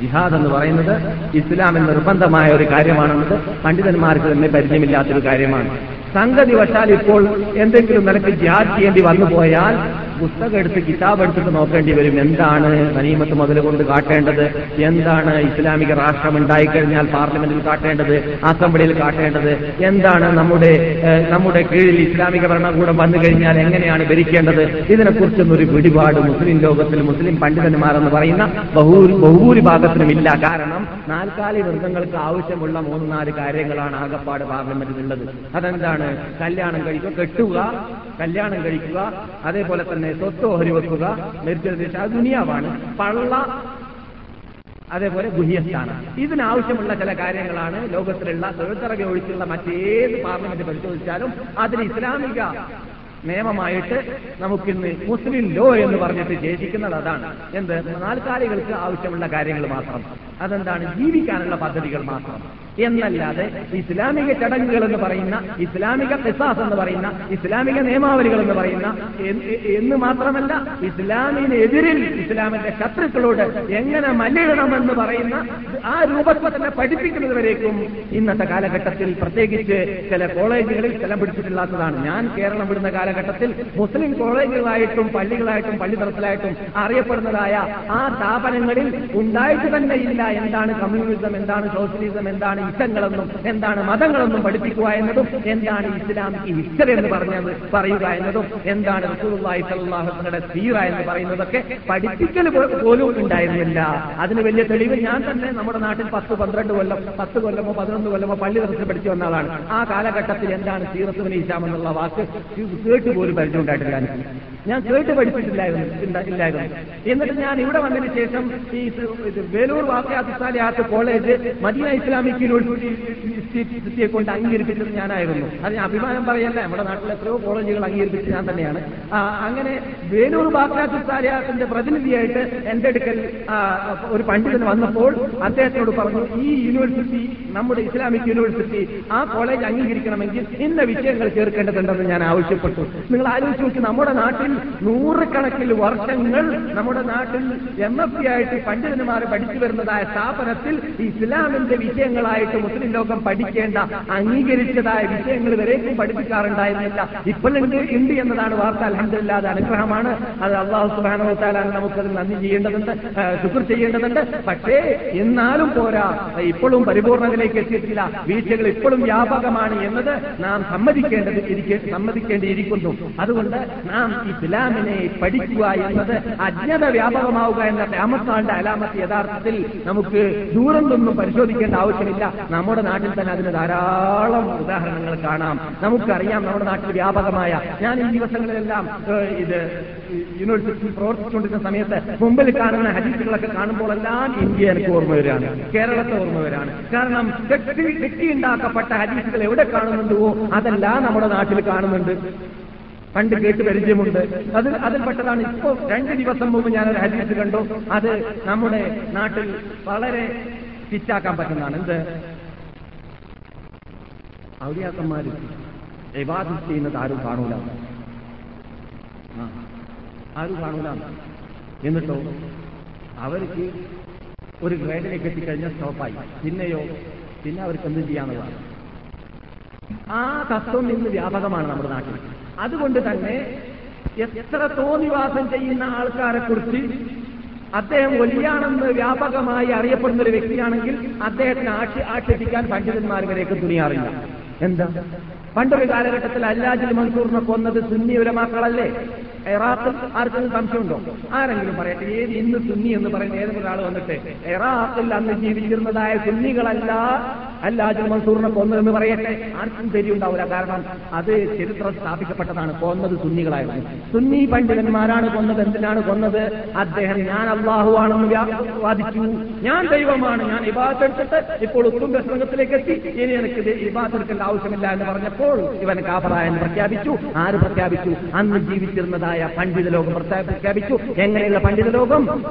ജിഹാദ് എന്ന് പറയുന്നത് ഇസ്ലാമിൽ നിർബന്ധമായ ഒരു കാര്യമാണെന്നത് പണ്ഡിതന്മാർക്ക് തന്നെ പരിചയമില്ലാത്തൊരു കാര്യമാണ്. സംഗതി വശാൽ ഇപ്പോൾ എന്തെങ്കിലും നിലയ്ക്ക് ജിഹാദ് ചെയ്യേണ്ടി വന്നു പോയാൽ പുസ്തകം എടുത്ത് കിതാബ് എടുത്തിട്ട് നോക്കേണ്ടി വരും. എന്താണ് നനീമത്ത് മുതൽ കൊണ്ട് കാട്ടേണ്ടത്? എന്താണ് ഇസ്ലാമിക രാഷ്ട്രം ഉണ്ടായിക്കഴിഞ്ഞാൽ പാർലമെന്റിൽ കാട്ടേണ്ടത്? അസംബ്ലിയിൽ കാട്ടേണ്ടത്? എന്താണ് നമ്മുടെ നമ്മുടെ കീഴിൽ ഇസ്ലാമിക ഭരണകൂടം വന്നു കഴിഞ്ഞാൽ എങ്ങനെയാണ് ഭരിക്കേണ്ടത്? ഇതിനെക്കുറിച്ചൊന്നും ഒരു പിടിപാട് മുസ്ലിം ലോകത്തിൽ മുസ്ലിം പണ്ഡിതന്മാരെന്ന് പറയുന്ന ബഹൂ ബഹുഭൂരിഭാഗത്തിനും ഇല്ല കാരണം നാൽക്കാലി വൃദ്ധങ്ങൾക്ക് ആവശ്യമുള്ള മൂന്ന് നാല് കാര്യങ്ങളാണ് ആകപ്പാട് പാർലമെന്റിലുള്ളത് അതെന്താണ്? കല്യാണം കഴിക്കുക കെട്ടുക കല്യാണം കഴിക്കുക അതേപോലെ തന്നെ സ്വത്ത് ഓഹരി വെക്കുക മരിച്ചതിന് ശേഷം ദുനിയാവാണ്. പള്ള അതേപോലെ ഗുഹ്യസ്ഥാനം. ഇതിനാവശ്യമുള്ള ചില കാര്യങ്ങളാണ് ലോകത്തിലുള്ള തൊഴിൽത്തറകെ ഒഴിച്ചുള്ള മറ്റേത് പാർലമെന്റ് പരിശോധിച്ചാലും അതിൽ ഇസ്ലാമിക നിയമമായിട്ട് നമുക്കിന്ന് മുസ്ലിം ലോ എന്ന് പറഞ്ഞിട്ട് ശേഷിക്കുന്നത് അതാണ്. എന്ത്? നാൽക്കാലികൾക്ക് ആവശ്യമുള്ള കാര്യങ്ങൾ മാത്രം. അതെന്താണ്? ജീവിക്കാനുള്ള പദ്ധതികൾ മാത്രം. എന്നല്ലാതെ ഇസ്ലാമിക ചടങ്ങുകൾ എന്ന് പറയുന്ന ഇസ്ലാമിക പിസാസ് എന്ന് പറയുന്ന ഇസ്ലാമിക നിയമാവലികൾ എന്ന് പറയുന്ന എന്ന് മാത്രമല്ല ഇസ്ലാമിനെതിരിൽ ഇസ്ലാമിന്റെ ശത്രുക്കളോട് എങ്ങനെ മല്ലിടണമെന്ന് പറയുന്ന ആ രൂപത്തിൽ തന്നെ പഠിപ്പിക്കുന്നത് വരേക്കും ഇന്നത്തെ കാലഘട്ടത്തിൽ പ്രത്യേകിച്ച് ചില കോളേജുകളിൽ സ്ഥലം പിടിച്ചിട്ടില്ലാത്തതാണ്. ഞാൻ കേരളം വിടുന്ന കാലഘട്ടത്തിൽ മുസ്ലിം കോളേജുകളായിട്ടും പള്ളികളായിട്ടും പള്ളിതലത്തിലായിട്ടും അറിയപ്പെടുന്നതായ ആ സ്ഥാപനങ്ങളിൽ ഉണ്ടായിട്ട് തന്നെ ഇല്ല എന്താണ് കമ്മ്യൂണിസം എന്താണ് സോഷ്യലിസം എന്താണ് ഇഷ്ടങ്ങളെന്നും എന്താണ് മതങ്ങളെന്നും പഠിപ്പിക്കുക എന്നതും എന്താണ് ഇസ്ലാമിക് ഹിസ്റ്ററി എന്ന് പറഞ്ഞത് പറയുക എന്നതും എന്താണ് റസൂലുള്ളാഹി വസല്ലമയുടെ സീറ എന്ന് പറയുന്നതൊക്കെ പഠിപ്പിക്കൽ പോലും ഉണ്ടായിരുന്നില്ല അതിന് വലിയ തെളിവ് ഞാൻ തന്നെ നമ്മുടെ നാട്ടിൽ പത്ത് പന്ത്രണ്ട് കൊല്ലം പത്ത് കൊല്ലമോ പതിനൊന്ന് കൊല്ലമോ പള്ളി ദിവസം പഠിച്ചു വന്ന ആളാണ് ആ കാലഘട്ടത്തിൽ എന്താണ് സീറത്തുവിന് ഇസ്ലാം എന്നുള്ള വാക്ക് കേട്ടുപോലും പരിചയമുണ്ടായിട്ടില്ല. ഞാൻ കേട്ട് പഠിച്ചിട്ടില്ലായിരുന്നു ഇണ്ട- ഇല്ലായിരുന്നു എന്നിട്ട് ഞാൻ ഇവിടെ വന്നതിന് ശേഷം ഈ വേലൂർ വാക്യാത്തുസാലിയാത്ത് കോളേജ് മദീന ഇസ്ലാമിക് യൂണിവേഴ്സിറ്റിയെ കൊണ്ട് അംഗീകരിപ്പിച്ചത് ഞാനായിരുന്നു. അത് ഞാൻ അഭിമാനം പറയല്ല നമ്മുടെ നാട്ടിലെ എത്രയോ കോളേജുകൾ അംഗീകരിപ്പിച്ച് ഞാൻ തന്നെയാണ്. അങ്ങനെ വേലൂർ വാക്യാത്തുസാലിയാത്തിന്റെ പ്രതിനിധിയായിട്ട് എന്റെ അടുക്കൽ ഒരു പണ്ഡിതൻ വന്നപ്പോൾ അദ്ദേഹത്തിനോട് പറഞ്ഞു ഈ യൂണിവേഴ്സിറ്റി നമ്മുടെ ഇസ്ലാമിക് യൂണിവേഴ്സിറ്റി ആ കോളേജ് അംഗീകരിക്കണമെങ്കിൽ ഇന്ന വിഷയങ്ങൾ ചേർക്കേണ്ടതുണ്ടെന്ന് ഞാൻ ആവശ്യപ്പെട്ടു. നിങ്ങൾ ആലോചിച്ച് നോക്കി നമ്മുടെ നാട്ടിൽ നൂറുകണക്കിൽ വർഷങ്ങൾ നമ്മുടെ നാട്ടിൽ എം എഫ് പി ആയിട്ട് പണ്ഡിതന്മാർ പഠിച്ചു വരുന്നതായ സ്ഥാപനത്തിൽ ഇസ്ലാമിന്റെ വിഷയങ്ങളായിട്ട് മുസ്ലിം ലോകം പഠിക്കേണ്ട അംഗീകരിച്ചതായ വിഷയങ്ങൾ വരേക്കും പഠിപ്പിക്കാറുണ്ടായിരുന്നില്ല. ഇപ്പോഴുണ്ട് ഉണ്ട് എന്നതാണ് വാർത്ത. അലഹമില്ലാതെ അനുഗ്രഹമാണ്. അത് അള്ളാഹു സുബാനോത്താലാണ് നമുക്കത് നന്ദി ചെയ്യേണ്ടതുണ്ട് ശുക്ർ ചെയ്യേണ്ടതുണ്ട്. പക്ഷേ എന്നാലും പോരാ ഇപ്പോഴും പരിപൂർണതയിലേക്ക് എത്തിയിട്ടില്ല. വീഴ്ചകൾ ഇപ്പോഴും വ്യാപകമാണ് എന്നത് നാം സമ്മതിക്കേണ്ടത് സമ്മതിക്കേണ്ടിയിരിക്കുന്നു. അതുകൊണ്ട് നാം ഇസ്ലാമിനെ പഠിക്കുക എന്നത് അജ്ഞത വ്യാപകമാവുക എന്ന രാമത്താളുടെ അലാമത്ത് യഥാർത്ഥത്തിൽ നമുക്ക് ദൂരം നിന്നും പരിശോധിക്കേണ്ട ആവശ്യമില്ല. നമ്മുടെ നാട്ടിൽ തന്നെ അതിന് ധാരാളം ഉദാഹരണങ്ങൾ കാണാം. നമുക്കറിയാം നമ്മുടെ നാട്ടിൽ വ്യാപകമായ ഞാൻ ഈ ദിവസങ്ങളിലെല്ലാം ഇത് യൂണിവേഴ്സിറ്റിയിൽ പ്രവർത്തിച്ചുകൊണ്ടിരുന്ന സമയത്ത് മുമ്പിൽ കാണുന്ന ഹദീസുകളൊക്കെ കാണുമ്പോഴെല്ലാം ഇന്ത്യ എനിക്ക് ഓർമ്മ വരികയാണ്. കേരളത്തെ ഓർമ്മ വരികയാണ്. കാരണം കെട്ടി കെട്ടിയുണ്ടാക്കപ്പെട്ട ഹരിത്തുകൾ എവിടെ കാണുന്നുണ്ടോ അതെല്ലാം നമ്മുടെ നാട്ടിൽ കാണുന്നുണ്ട്. പണ്ട് കേട്ട് പരിചയമുണ്ട്. അത് അതിൽപ്പെട്ടതാണ് ഇപ്പോൾ രണ്ട് ദിവസം മുമ്പ് ഒരു ഹദീസ് കണ്ടു. അത് നമ്മുടെ നാട്ടിൽ വളരെ ഫിറ്റാക്കാൻ പറ്റുന്നതാണ്. എന്ത്? ഔലിയാക്കന്മാര് വിവാദം ചെയ്യുന്നത് ആരും കാണൂല. ആരും കാണൂല. എന്നിട്ടോ അവർക്ക് ഒരു ഗ്രേഡിലേക്ക് എത്തിക്കഴിഞ്ഞാൽ സ്റ്റോപ്പായി. പിന്നെയോ പിന്നെ അവർക്ക് എന്ത് ചെയ്യാന്നുള്ളതാണ് ആ തത്വം ഇന്ന് വ്യാപകമാണ് നമ്മുടെ നാട്ടിൽ. അതുകൊണ്ട് തന്നെ എത്ര തോന്നിവാസം ചെയ്യുന്ന ആൾക്കാരെ കുറിച്ച് അദ്ദേഹം വലിയാണെന്ന് വ്യാപകമായി അറിയപ്പെടുന്ന ഒരു വ്യക്തിയാണെങ്കിൽ അദ്ദേഹത്തിന് ആക്ഷി ആക്ഷേപിക്കാൻ പണ്ഡിതന്മാരിലേക്ക് തുണിയാറില്ല എന്താ? പണ്ടൊരു കാലഘട്ടത്തിൽ അല്ലാജിൽ മൻസൂറിനെ കൊന്നത് സുന്നി ഉലമാക്കളല്ലേ ഇറാഖിൽ ആർക്കെങ്കിലും സംശയമുണ്ടോ? ആരെങ്കിലും പറയട്ടെ ഏത് ഇന്ന് സുന്നി എന്ന് പറയുന്ന ഏതൊരാൾ വന്നിട്ട് ഇറാഖിൽ അന്ന് ജീവിച്ചിരുന്നതായ സുന്നികളല്ല അല്ലാജുൽ മൻസൂറിനെ കൊന്നതെന്ന് പറയട്ടെ. ആർക്കും ശരിയുണ്ടാവില്ല കാരണം അത് ചരിത്രം സ്ഥാപിക്കപ്പെട്ടതാണ്. കൊന്നത് സുന്നികളായിരുന്നു. സുന്നി പണ്ഡിതന്മാരാണ് കൊന്നത്. എന്തിനാണ് കൊന്നത്? അദ്ദേഹം ഞാൻ അള്ളാഹു ആണെന്ന് വ്യാ- വാദിച്ചു. ഞാൻ ദൈവമാണ്. ഞാൻ ഇബാദത്ത് എടുത്തിട്ട് ഇപ്പോൾ ഉത്തും പ്രസംഗത്തിലേക്ക് എത്തി. ഇനി എനിക്ക് ഇബാദത്ത് എടുക്കേണ്ട ആവശ്യമില്ല എന്ന് പറഞ്ഞപ്പോൾ ഇവൻ കാഫറായൻ പ്രഖ്യാപിച്ചു. ആര് പ്രഖ്യാപിച്ചു? അന്ന് ജീവിച്ചിരുന്നതായ പണ്ഡിത ലോകം പ്രഖ്യാ- പ്രഖ്യാപിച്ചു. എങ്ങനെയുള്ള പണ്ഡിത ലോകം?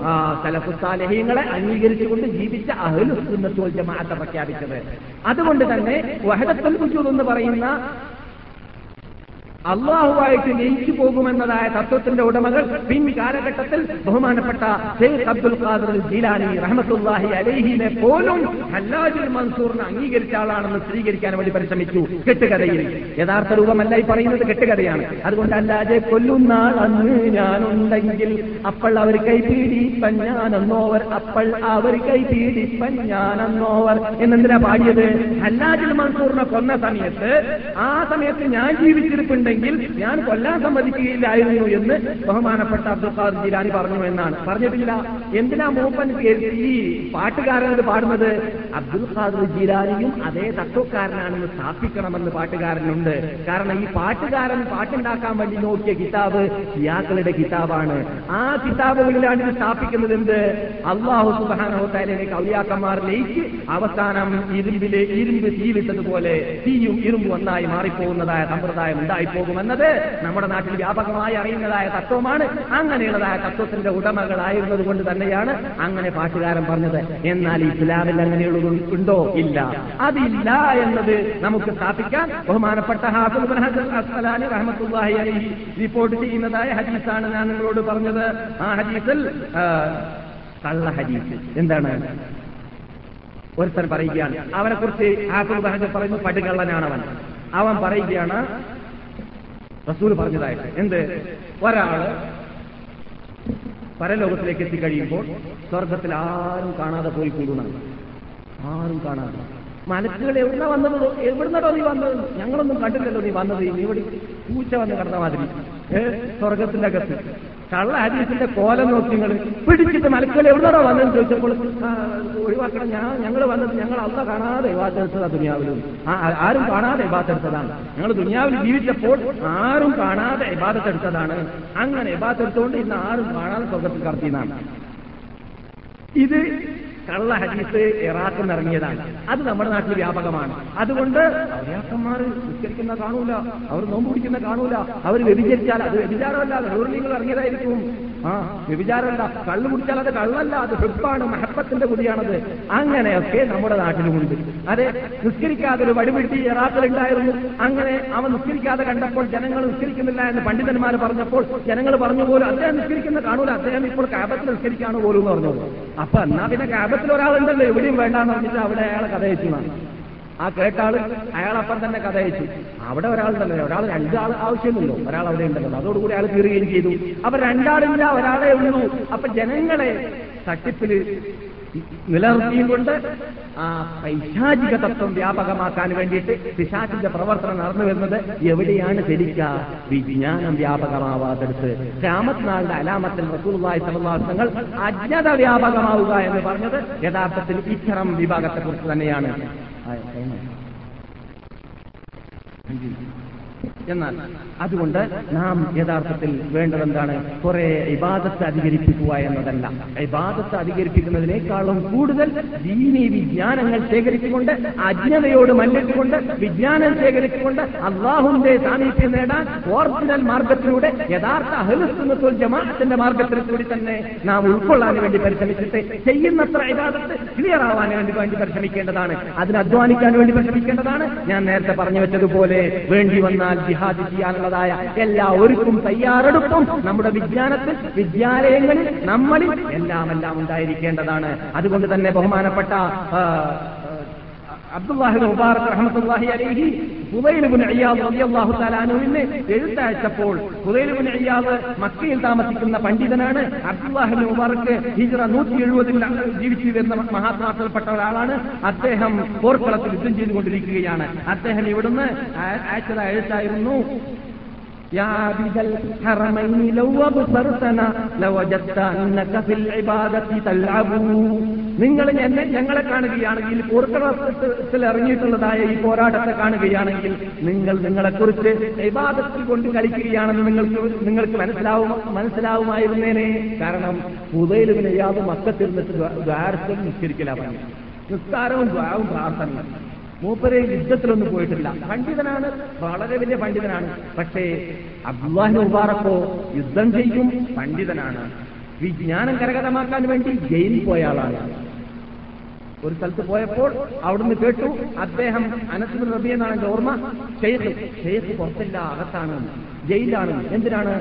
സലഫുസാലഹീങ്ങളെ അംഗീകരിച്ചുകൊണ്ട് ജീവിച്ച അഹ്ലുസുന്നത്തുൽ ജമാഅത്തെ പ്രഖ്യാപിച്ചത്. അതുകൊണ്ട് തന്നെ വഹദത്തുൽ വജൂദ് എന്ന് പറയുന്ന അള്ളാഹുവായിട്ട് ലയിച്ചു പോകുമെന്നതായ തത്വത്തിന്റെ ഉടമകൾ പിൻ കാലഘട്ടത്തിൽ ബഹുമാനപ്പെട്ട ഷെയ്ഖ് അബ്ദുൽ ഖാദർ ജീലാനി റഹമത്തുല്ലാഹി അലഹിനെ പോലും ഹല്ലാജുൽ മൻസൂറിനെ അംഗീകരിച്ച ആളാണെന്ന് സ്ഥിരീകരിക്കാൻ വേണ്ടി പരിശ്രമിച്ചു. കെട്ടുകഥയിൽ. യഥാർത്ഥ രൂപമല്ല ഈ പറയുന്നത് കെട്ടുകഥയാണ്. അതുകൊണ്ട് അല്ലാതെ കൊല്ലുന്ന അന്ന് ഞാനുണ്ടെങ്കിൽ അപ്പോൾ അവർ കൈ കൈപീഡിപ്പൻ ഞാനെന്നോവർ അപ്പോൾ അവർ കൈ കൈപീഡിപ്പൻ ഞാനെന്നോവർ. എന്നെന്തിനാ പാടിയത്? ഹല്ലാജുൽ മൻസൂറിനെ കൊന്ന സമയത്ത് ആ സമയത്ത് ഞാൻ ജീവിച്ചിരിപ്പുണ്ടെങ്കിൽ ഞാൻ കൊല്ലാൻ സമ്മതിക്കുകയില്ലായിരുന്നു എന്ന് ബഹുമാനപ്പെട്ട അബ്ദുൽ ഖാദർ ജിലാനി പറഞ്ഞു എന്നാണ്. പറഞ്ഞിട്ടില്ല. എന്തിനാ മൂപ്പൻ ഈ പാട്ടുകാരനത് പാടുന്നത്? അബ്ദുൽ ഖാദർ ജിലാനിയും അതേ തത്വക്കാരനാണെന്ന് സ്ഥാപിക്കണമെന്ന് പാട്ടുകാരനുണ്ട്. കാരണം ഈ പാട്ടുകാരൻ പാട്ടുണ്ടാക്കാൻ വേണ്ടി നോക്കിയ കിതാബ് ഷിയാക്കളുടെ കിതാബാണ്. ആ കിതാബുകളിലാണ് ഇത് സ്ഥാപിക്കുന്നത് എന്ത്? അള്ളാഹു സുബാനോത്താലേക്ക് കവിയാക്കന്മാർ ലയിച്ച് അവസാനം ഇരുമ്പിലെ ഇരുമ്പ് തീയിലിട്ടതുപോലെ തീയും ഇരുമ്പ് ഒന്നായി മാറിപ്പോകുന്നതായ സമ്പ്രദായം ഉണ്ടായിപ്പോകുമെന്നത് നമ്മുടെ നാട്ടിൽ വ്യാപകമായി അറിയുന്നതായ തത്വമാണ്. അങ്ങനെയുള്ളതായ തത്വത്തിന്റെ ഉടമകളായിരുന്നത് കൊണ്ട് തന്നെയാണ് അങ്ങനെ പാട്ടുകാരൻ പറഞ്ഞത്. എന്നാൽ ഇസ്ലാമിൽ അങ്ങനെയുള്ളത് ഉണ്ടോ? ഇല്ല. അതില്ല എന്നത് നമുക്ക് സ്ഥാപിക്കാൻ ബഹുമാനപ്പെട്ട ഹാഫിൽ റഹ്മത്തുള്ളാഹി അലൈഹി റിപ്പോർട്ട് ചെയ്യുന്നതായ ഹദീസാണ് ഞാൻ നിങ്ങളോട് പറഞ്ഞത്. ആ ഹദീസിൽ കള്ള ഹദീസ്. എന്താണ്? ഒരുത്തൻ പറയുകയാണ്. അവനെ കുറിച്ച് ബഹജർ പറയുന്നു പടുകള്ളനാണ് അവൻ അവൻ പറയുകയാണ് റസൂൽ പറഞ്ഞതായിട്ട്. എന്ത്? ഒരാൾ പരലോകത്തിലേക്ക് എത്തിക്കഴിയുമ്പോൾ സ്വർഗത്തിൽ ആരും കാണാതെ പോയി കൂടുന്നതാണ് ആരും കാണാതെ. മലക്കുകൾ എവിടെ വന്നത്? എവിടുന്നോ നീ വന്നത്? ഞങ്ങളൊന്നും കണ്ടില്ലല്ലോ നീ വന്നത്. ഇവിടെ പൂച്ച വന്ന് കടന്ന മാതിരി. സ്വർഗത്തിന്റെ അകത്ത്. കള്ള ഹരീസിന്റെ കോലം നോക്കി നിങ്ങൾ പിടിച്ചിട്ട് മലക്കുകൾ എവിടെയാണോ വന്നതെന്ന് ചോദിച്ചപ്പോൾ ഒഴിവാക്കണം ഞാൻ ഞങ്ങൾ വന്നത് ഞങ്ങൾ അള്ള കാണാതെ വിവാദെടുത്തതാ ദുനിയാവിലും. ആരും കാണാതെ വിവാദെടുത്തതാണ് ഞങ്ങൾ ദുനിയാവിൽ ജീവിച്ചപ്പോൾ ആരും കാണാതെ വിവാദത്തെടുത്തതാണ് അങ്ങനെ വിവാദെടുത്തുകൊണ്ട് ഇന്ന് ആരും കാണാതെ സ്വർഗത്തിൽ കടത്തിയതാണ്. ഇത് കള്ള ഹദീസ് ഇറാഖിൽ നിറങ്ങിയതാണ് അത് നമ്മുടെ നാട്ടിൽ വ്യാപകമാണ്. അതുകൊണ്ട് അവരാക്കന്മാർ നിസ്കരിക്കുന്ന കാണൂല അവർ നോമ്പ് പിടിക്കുന്ന കാണൂല അവർ വ്യഭിചരിച്ചാൽ അത് വ്യഭിചാരമല്ല അത് ഹൂർലിങ്ങൾ ഇറങ്ങിയതായിരിക്കും. ആ വ്യഭിചാരമല്ല കള്ള് കുടിച്ചാൽ അത് കള്ളല്ല അത് ഹെപ്പാണ് മഹപ്പത്തിന്റെ കുടിയാണത്. അങ്ങനെയൊക്കെ നമ്മുടെ നാട്ടിലുമുണ്ട്. അതെ നിസ്കരിക്കാതെ ഒരു വടിപിടി ഇറാഖിലുണ്ടായിരുന്നു അങ്ങനെ അവൻ നിസ്കരിക്കാതെ കണ്ടപ്പോൾ ജനങ്ങൾ നിസ്കരിക്കുന്നില്ല എന്ന് പണ്ഡിതന്മാർ പറഞ്ഞപ്പോൾ ജനങ്ങൾ പറഞ്ഞു പോലും അദ്ദേഹം നിസ്കരിക്കുന്ന കാണൂല അദ്ദേഹം ഇപ്പോൾ കാബത്തിൽ നിസ്കരിക്കാണ് പോലും എന്ന് പറഞ്ഞു. അപ്പൊ എന്നാ പിന്നെ കാബത്തിൽ ഒരാളുണ്ടല്ലോ എവിടെയും വേണ്ടാന്ന് പറഞ്ഞിട്ട് അവിടെ അയാളെ കഥ ആ കേട്ടാൾ അയാളപ്പം തന്നെ കഥ അയച്ചു അവിടെ ഒരാളുണ്ടല്ലോ. ഒരാൾ രണ്ടാൾ ആവശ്യമില്ലല്ലോ ഒരാൾ അവിടെ ഉണ്ടല്ലോ. അതോടുകൂടി അയാൾ കീറുകയും ചെയ്തു. അപ്പൊ രണ്ടാളില്ല ഒരാളെ ഉള്ളൂ. അപ്പൊ ജനങ്ങളെ തട്ടിപ്പിൽ നിലനിർത്തിയും കൊണ്ട് ആ പൈശാചിക തത്വം വ്യാപകമാക്കാൻ വേണ്ടിയിട്ട് പിശാചിന്റെ പ്രവർത്തനം നടന്നു വരുന്നത് എവിടെയാണ് ശരിക്ക? വിജ്ഞാനം വ്യാപകമാവാതെടുത്ത് രാമത്നാളിന്റെ അലാമത്തിൽ റസൂലുള്ളാഹി സർവാസങ്ങൾ അജ്ഞത വ്യാപകമാവുക എന്ന് പറഞ്ഞത് യഥാർത്ഥത്തിൽ ഇത്തരം വിഭാഗത്തെ കുറിച്ച് തന്നെയാണ് ആ, കഴിഞ്ഞോ? എന്നാൽ അതുകൊണ്ട് നാം യഥാർത്ഥത്തിൽ വേണ്ടതെന്താണ്? കുറെ ഇബാദത്ത് അധികരിപ്പിക്കുക എന്നതല്ല. ഇബാദത്ത് അധികരിപ്പിക്കുന്നതിനേക്കാളും കൂടുതൽ ദീനി വിജ്ഞാനങ്ങൾ ശേഖരിച്ചുകൊണ്ട് അജ്ഞതയോട് മല്ലിട്ടുകൊണ്ട് വിജ്ഞാനം ശേഖരിച്ചുകൊണ്ട് അള്ളാഹുന്റെ സാമീപ്യം നേടാൻ ഓറിജിനൽ മാർഗത്തിലൂടെ യഥാർത്ഥ അഹലുസുന്നത്തുൽ ജമാഅത്തിന്റെ മാർഗത്തിൽ കൂടി തന്നെ നാം ഉൾക്കൊള്ളാൻ വേണ്ടി പരിശ്രമിച്ചിട്ട് ചെയ്യുന്നത്ര ഇബാദത്ത് ക്ലിയർ ആവാൻ വേണ്ടി വേണ്ടി പരിശ്രമിക്കേണ്ടതാണ്. അതിന് അധ്വാനിക്കാൻ വേണ്ടി പരിശ്രമിക്കേണ്ടതാണ്. ഞാൻ നേരത്തെ പറഞ്ഞു വെച്ചതുപോലെ വേണ്ടി വന്നാൽ ജിഹാദ് ചെയ്യാനുള്ളതായ എല്ലാ ഒരുക്കും തയ്യാറെടുപ്പും നമ്മുടെ വിജ്ഞാനത്തിൽ വിദ്യാലയങ്ങളിൽ നമ്മളിൽ എല്ലാം എല്ലാം ഉണ്ടായിരിക്കേണ്ടതാണ്. അതുകൊണ്ട് തന്നെ ബഹുമാനപ്പെട്ട ആ, മുബാറക് അലൈഹി റളിയല്ലാഹു എഴുത്തയച്ചപ്പോൾ ഇയാദ് മക്കയിൽ താമസിക്കുന്ന പണ്ഡിതനാണ് അബ്ദുല്ലാഹി മുബാറക് ഹിജറ നൂറ്റി എഴുപതിൽ ജീവിച്ചു വരുന്ന മഹാത്മാക്കളിൽപ്പെട്ട ഒരാളാണ്. അദ്ദേഹം പോർക്കളത്തിൽ യുദ്ധം ചെയ്തുകൊണ്ടിരിക്കുകയാണ്. അദ്ദേഹം ഇവിടുന്ന് അയ- അയച്ചത് എഴുത്തായിരുന്നു. يا عابد الحرمين لو أبصرتنا لوجدت أنك في العبادة تلعب നിങ്ങൾ എന്നെ ഞങ്ങളെ കാണുകയാണെങ്കിൽ പൂർക്കത്തിൽ ഇറങ്ങിയിട്ടുള്ളതായ ഈ പോരാട്ടത്തെ കാണുകയാണെങ്കിൽ നിങ്ങൾ നിങ്ങളെക്കുറിച്ച് വിവാദത്തിൽ കൊണ്ട് കളിക്കുകയാണെന്ന് നിങ്ങൾക്ക് നിങ്ങൾക്ക് മനസ്സിലാവും മനസ്സിലാവുമായിരുന്നേനെ കാരണം പുതയിലുവിനെ യാതൊരു മക്കത്തിരുന്നിട്ട് ദ്വാരത്തിൽ നിസ്കരിക്കലാ പറഞ്ഞു നിസ്കാരവും ദ്വാരവും പ്രാർത്ഥനയും മൂപ്പരെ യുദ്ധത്തിലൊന്നും പോയിട്ടില്ല. പണ്ഡിതനാണ് വളരെ വലിയ പണ്ഡിതനാണ്. പക്ഷേ അബ്ദുല്ലാഹി മുബാറക്കോ യുദ്ധം ചെയ്യും പണ്ഡിതനാണ്. വിജ്ഞാനം കരകതമാക്കാൻ വേണ്ടി ജയിലിൽ പോയ ആളാണ്. ഒരു സ്ഥലത്ത് പോയപ്പോൾ അവിടുന്ന് കേട്ടു അദ്ദേഹം അനസുബിൻ നബി എന്നാണ് എന്റെ ഓർമ്മ. ഷെയ്ഖ് ഷെയ്ഖ് പുറത്തില്ല അകത്താണ് ജയിലാണ് എന്തിനാണ്?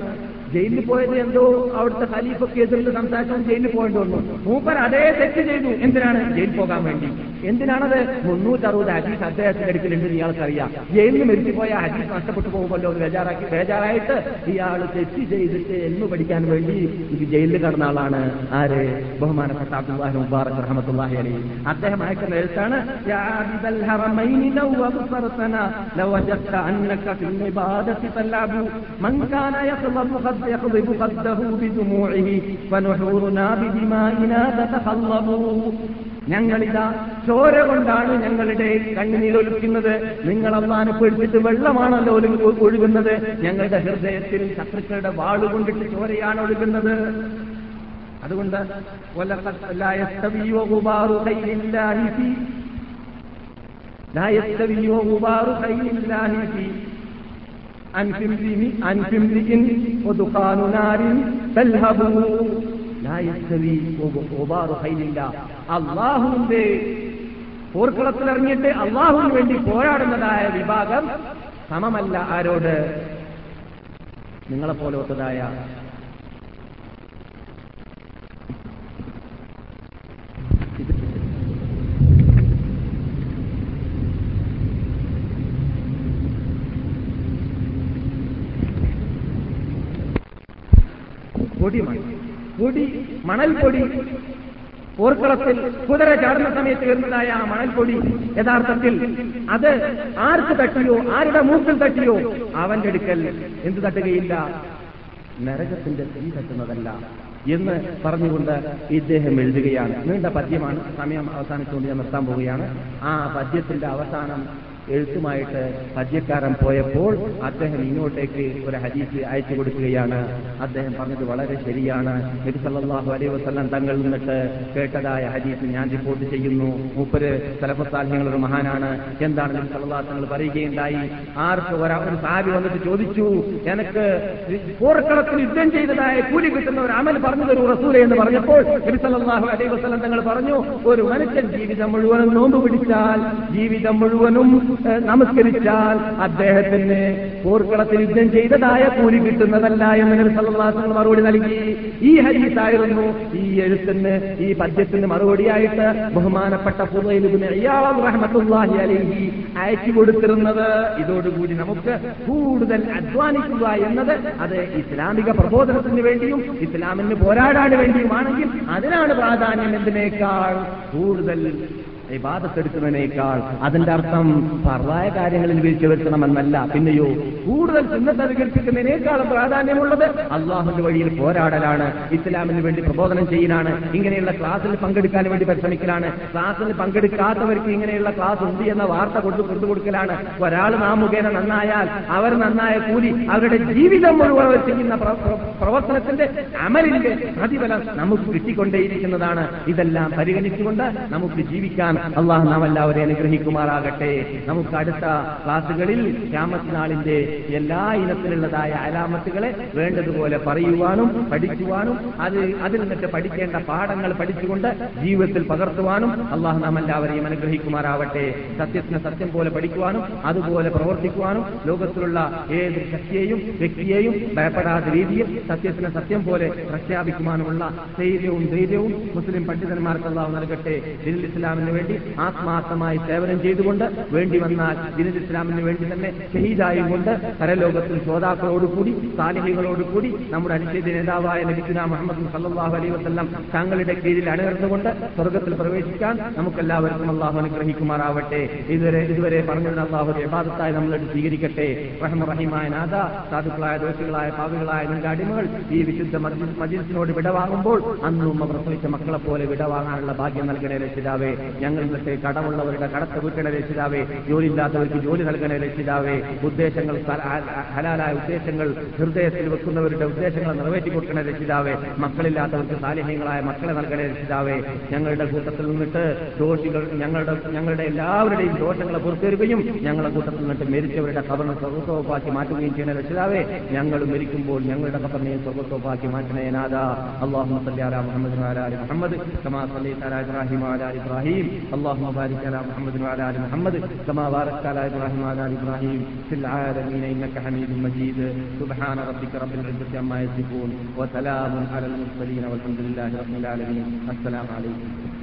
ജയിലിൽ പോയത് എന്തോ അവിടുത്തെ ഖലീഫക്ക് എതിർത്ത് സംസാരിച്ചാൽ ജയിലിൽ പോകേണ്ടി വന്നു. മൂപ്പർ അതേ തെറ്റ് ചെയ്തു. എന്തിനാണ് ജയിലിൽ പോകാൻ വേണ്ടി? എന്തിനാണത്? മുന്നൂറ്ററുപത് ഹജീസ് അദ്ദേഹത്തിന്റെ അടുക്കലുണ്ട് ഇയാൾക്കറിയാം. ജയിലിൽ മരിച്ചു പോയ ഹജീസ് നഷ്ടപ്പെട്ടു പോകുമല്ലോ എന്ന് ബേജാറാക്കി ബേജാറായിട്ട് ഇയാൾ തെറ്റ് ചെയ്തിട്ട് എന്ന് പഠിക്കാൻ വേണ്ടി ഇത് ജയിലിൽ കടന്ന ആളാണ് ആര്? ബഹുമാനപ്പെട്ട അബ്ദുല്ലാഹി മുബാറക് റഹമത്തുല്ലാഹി അലി അദ്ദേഹം അയക്കുന്ന എഴുത്താണ് "യാ ആബിദൽ ഹറമൈനി ലൗ അബ്സർതനാ ലവജദ്ത അന്നക ഫിൽ ഇബാദത്തി തലഅബു മൻ കാന യഖ്ളബു ഖദ് യഖ്ളിബു ഖദ്ദഹു ബിദുമൂഇഹി ഫനുഹൂറുനാ ബിദിമാഇനാ തതഖല്ലബു ഞങ്ങളിതാ ചോര കൊണ്ടാണ് ഞങ്ങളുടെ കണ്ണുനീരൊലിക്കുന്നത് നിങ്ങൾ അള്ളാനെ പേടിച്ചിട്ട് വെള്ളമാണല്ലോ ഒലു- ഒഴുകുന്നത് ഞങ്ങളുടെ ഹൃദയത്തിൽ ശത്രുക്കളുടെ വാളുകൊണ്ടിട്ട് ചോരയാണ് ഒഴുകുന്നത് അതുകൊണ്ട് وَلَقَدْ لَا يَسْتَوِي وَغُبَارُ خَيْلِ اللَّهِ فِي لا يستوي وغبار خيل الله في أنف امرئ أنف امرئ ودخان نار تلهب لا يستوي وغبار خيل الله അള്ളാഹുവിന്റെ പോർക്കളത്തിലിറങ്ങിയിട്ട് അള്ളാഹുവിന് വേണ്ടി പോരാടുന്നതായ വിഭാഗം സമമല്ല ആരോട് നിങ്ങളെപ്പോലത്തതായ പൊടി മണൽ പൊടി മണൽ പൊടി. പോർക്കളത്തിൽ കുതിര ചാടുന്ന സമയത്ത് വരുന്നതായ ആ മണൽപ്പൊടി യഥാർത്ഥത്തിൽ അത് ആർക്ക് തട്ടിയോ ആരുടെ മൂക്കിൽ തട്ടിയോ അവന്റെ അടുക്കൽ എന്ത് തട്ടുകയില്ല? നരകത്തിന്റെ തീ തട്ടുന്നതല്ല എന്ന് പറഞ്ഞുകൊണ്ട് ഇദ്ദേഹം എഴുതുകയാണ്. നീണ്ട പദ്യമാണ്. സമയം അവസാനിച്ചുകൊണ്ട് ഞാൻ നിർത്താൻ പോവുകയാണ്. ആ പദ്യത്തിന്റെ അവസാനം എഴുത്തുമായിട്ട് പദ്യക്കാരൻ പോയപ്പോൾ അദ്ദേഹം ഇങ്ങോട്ടേക്ക് ഒരു ഹദീസ് അയച്ചു കൊടുക്കുകയാണ്. അദ്ദേഹം പറഞ്ഞത് വളരെ ശരിയാണ്. നബിസല്ലാഹു അലൈഹി വസല്ലം തങ്ങൾ നിന്നിട്ട് കേട്ടതായ ഹദീസ് ഞാൻ റിപ്പോർട്ട് ചെയ്യുന്നു. മൂപ്പര് തലപ്പത്താൽഹ്യങ്ങൾ ഒരു മഹാനാണ്. എന്താണ് നബി സല്ലല്ലാഹു തങ്ങൾ പറയുകയുണ്ടായി? ആർക്ക് ഒരാ സാരി വന്നിട്ട് ചോദിച്ചു എനിക്ക് പോർക്കളത്തിൽ യുദ്ധം ചെയ്തതായ കൂലി കിട്ടുന്ന ഒരു അമൽ പറഞ്ഞു തരൂ റസൂലെ എന്ന് പറഞ്ഞപ്പോൾ നബി സല്ലല്ലാഹു അലൈഹി വസല്ലം തങ്ങൾ പറഞ്ഞു ഒരു മനുഷ്യൻ ജീവിതം മുഴുവനും നോമ്പ് പിടിച്ചാൽ ജീവിതം മുഴുവനും നമസ്കരിച്ചാൽ അദ്ദേഹത്തിന് പോർക്കളത്തിൽ യുദ്ധം ചെയ്തതായ കൂലി കിട്ടുന്നതല്ല എന്ന് നബി മറുപടി നൽകി. ഈ ഹദീസായിരുന്നു ഈ എഴുത്തിന് ഈ പദ്യത്തിന് മറുപടിയായിട്ട് ബഹുമാനപ്പെട്ട റഹ്മത്തുള്ളാഹി അലൈഹി അയച്ചു കൊടുത്തിരുന്നത്. ഇതോടുകൂടി നമുക്ക് കൂടുതൽ അധ്വാനിക്കുക എന്നത് അത് ഇസ്ലാമിക പ്രബോധനത്തിന് വേണ്ടിയും ഇസ്ലാമിന് പോരാടാൻ വേണ്ടിയുമാണെങ്കിൽ അതിനാണ് പ്രാധാന്യം എന്തിനേക്കാൾ കൂടുതൽ ഇബാദത്തെടുക്കുന്നതിനേക്കാൾ അതിന്റെ അർത്ഥം സർവായ കാര്യങ്ങളിൽ വീഴ്ച വരുത്തണമെന്നല്ല. പിന്നെയോ കൂടുതൽ സുന്നത്ത് അധികരിപ്പിക്കുന്നതിനേക്കാളും പ്രാധാന്യമുള്ളത് അള്ളാഹുന്റെ വഴിയിൽ പോരാടലാണ് ഇസ്ലാമിന് വേണ്ടി പ്രബോധനം ചെയ്യലാണ് ഇങ്ങനെയുള്ള ക്ലാസ്സിൽ പങ്കെടുക്കാൻ വേണ്ടി പരിശ്രമിക്കലാണ് ക്ലാസ്സിൽ പങ്കെടുക്കാത്തവർക്ക് ഇങ്ങനെയുള്ള ക്ലാസ് ഉണ്ട് എന്ന വാർത്ത കൊണ്ടു കൊണ്ടു കൊടുക്കലാണ്. ഒരാൾ നാം മുഖേന നന്നായാൽ അവർ നന്നായ കൂലി അവരുടെ ജീവിതം മുഴുവൻ അവർ ചെയ്യുന്ന പ്ര- പ്ര- പ്രവർത്തനത്തിന്റെ അമലിന്റെ പ്രതിഫലം നമുക്ക് കിട്ടിക്കൊണ്ടേയിരിക്കുന്നതാണ്. ഇതെല്ലാം പരിഗണിച്ചുകൊണ്ട് നമുക്ക് ജീവിക്കാൻ അള്ളാഹു നാം എല്ലാവരെയും അനുഗ്രഹിക്കുമാറാകട്ടെ. നമുക്ക് അടുത്ത ക്ലാസ്സുകളിൽ രാമത്തിനാളിന്റെ എല്ലാ ഇനത്തിലുള്ളതായ അലാമത്തുകളെ വേണ്ടതുപോലെ പറയുവാനും പഠിക്കുവാനും അത് അതിൽ നിന്നിട്ട് പഠിക്കേണ്ട പാഠങ്ങൾ പഠിച്ചുകൊണ്ട് ജീവിതത്തിൽ പകർത്തുവാനും അള്ളാഹു നാം എല്ലാവരെയും അനുഗ്രഹിക്കുമാറാവട്ടെ. സത്യത്തിന് സത്യം പോലെ പഠിക്കുവാനും അതുപോലെ പ്രവർത്തിക്കുവാനും ലോകത്തിലുള്ള ഏത് ശക്തിയെയും വ്യക്തിയെയും ഭയപ്പെടാത്ത രീതിയിൽ സത്യത്തിന് സത്യം പോലെ പ്രഖ്യാപിക്കുവാനുമുള്ള ധൈര്യവും ധൈര്യവും മുസ്ലിം പണ്ഡിതന്മാർക്ക് അള്ളാഹു നൽകട്ടെ. ദിനിൽ ഇസ്ലാമിന് വേണ്ടി വേണ്ടി ആത്മാർത്ഥമായി സേവനം ചെയ്തുകൊണ്ട് വേണ്ടി വന്നാൽ ദിനിൽ ഇസ്ലാമിന് വേണ്ടി തന്നെ ഷഹീദായും കൊണ്ട് പരലോകത്തിൽ ശ്രോതാക്കളോടുകൂടി സാലിഹികളോടുകൂടി നമ്മുടെ അനുച്ഛേദ നേതാവായ ലഭിക്കുന്ന മുഹമ്മദ് സല്ലാഹു അലൈ വസ്ല്ലാം തങ്ങളുടെ കീഴിൽ അണിനിർന്നുകൊണ്ട് സ്വർഗത്തിൽ പ്രവേശിക്കാൻ നമുക്കെല്ലാവർക്കും അള്ളാഹു അനുഗ്രഹിക്കുമാറാവട്ടെ. ഇതുവരെ ഇതുവരെ പറഞ്ഞിരുന്ന അള്ളാഹു വിവാദത്തായി നമ്മളെടുത്ത് സ്വീകരിക്കട്ടെ. റഹ്മ റഹീമായ നാഥ സാധുക്കളായ ദോഷികളായ പാവികളായ നിന്റെ അടിമകൾ ഈ വിശുദ്ധ മജിസിനോട് വിടവാങ്ങുമ്പോൾ അന്നും പ്രസവിച്ച മക്കളെ പോലെ വിടവാങ്ങാനുള്ള ഭാഗ്യം നൽകണേ രക്ഷിതാവേ. ഞങ്ങൾ ഇന്നത്തെ കടമുള്ളവരുടെ കടത്ത് വീട്ടണ രക്ഷിതാവേ. ജോലിയില്ലാത്തവർക്ക് ജോലി നൽകണേ രക്ഷിതാവേ. ഉദ്ദേശങ്ങൾ ഹലാലായ ഉദ്ദേശങ്ങൾ ഹൃദയത്തിൽ വെക്കുന്നവരുടെ ഉദ്ദേശങ്ങൾ നിറവേറ്റി കൊടുക്കണ രക്ഷിതാവേ മക്കളില്ലാത്തവർക്ക് സാലിഹ്യങ്ങളായ മക്കളെ നൽകണേ രക്ഷിതാവേ ഞങ്ങളുടെ കൂട്ടത്തിൽ നിന്നിട്ട് ദോഷികൾ ഞങ്ങളുടെ ഞങ്ങളുടെ എല്ലാവരുടെയും ദോഷങ്ങളെ പുറത്തേറുകയും ഞങ്ങളുടെ കൂട്ടത്തിൽ നിന്നിട്ട് മരിച്ചവരുടെ കബറിനെ സ്വർഗത്തോപ്പാക്കി മാറ്റുകയും ചെയ്യുന്ന രക്ഷിതാവേ ഞങ്ങൾ മരിക്കുമ്പോൾ ഞങ്ങളുടെ കബറിനെയും സ്വർഗത്തോപ്പാക്കി മാറ്റണേ നാഥ അള്ളാഹു صل على محمد وعلى ال محمد كما صليت على ابراهيم وعلى ال ابراهيم اللهم بارك على محمد وعلى ال محمد كما باركت على ابراهيم وعلى ال ابراهيم في العالمين إنك حميد مجيد. سبحان ربك رب العزة عما يصفون وسلام على المرسلين والحمد لله رب العالمين. السلام عليكم.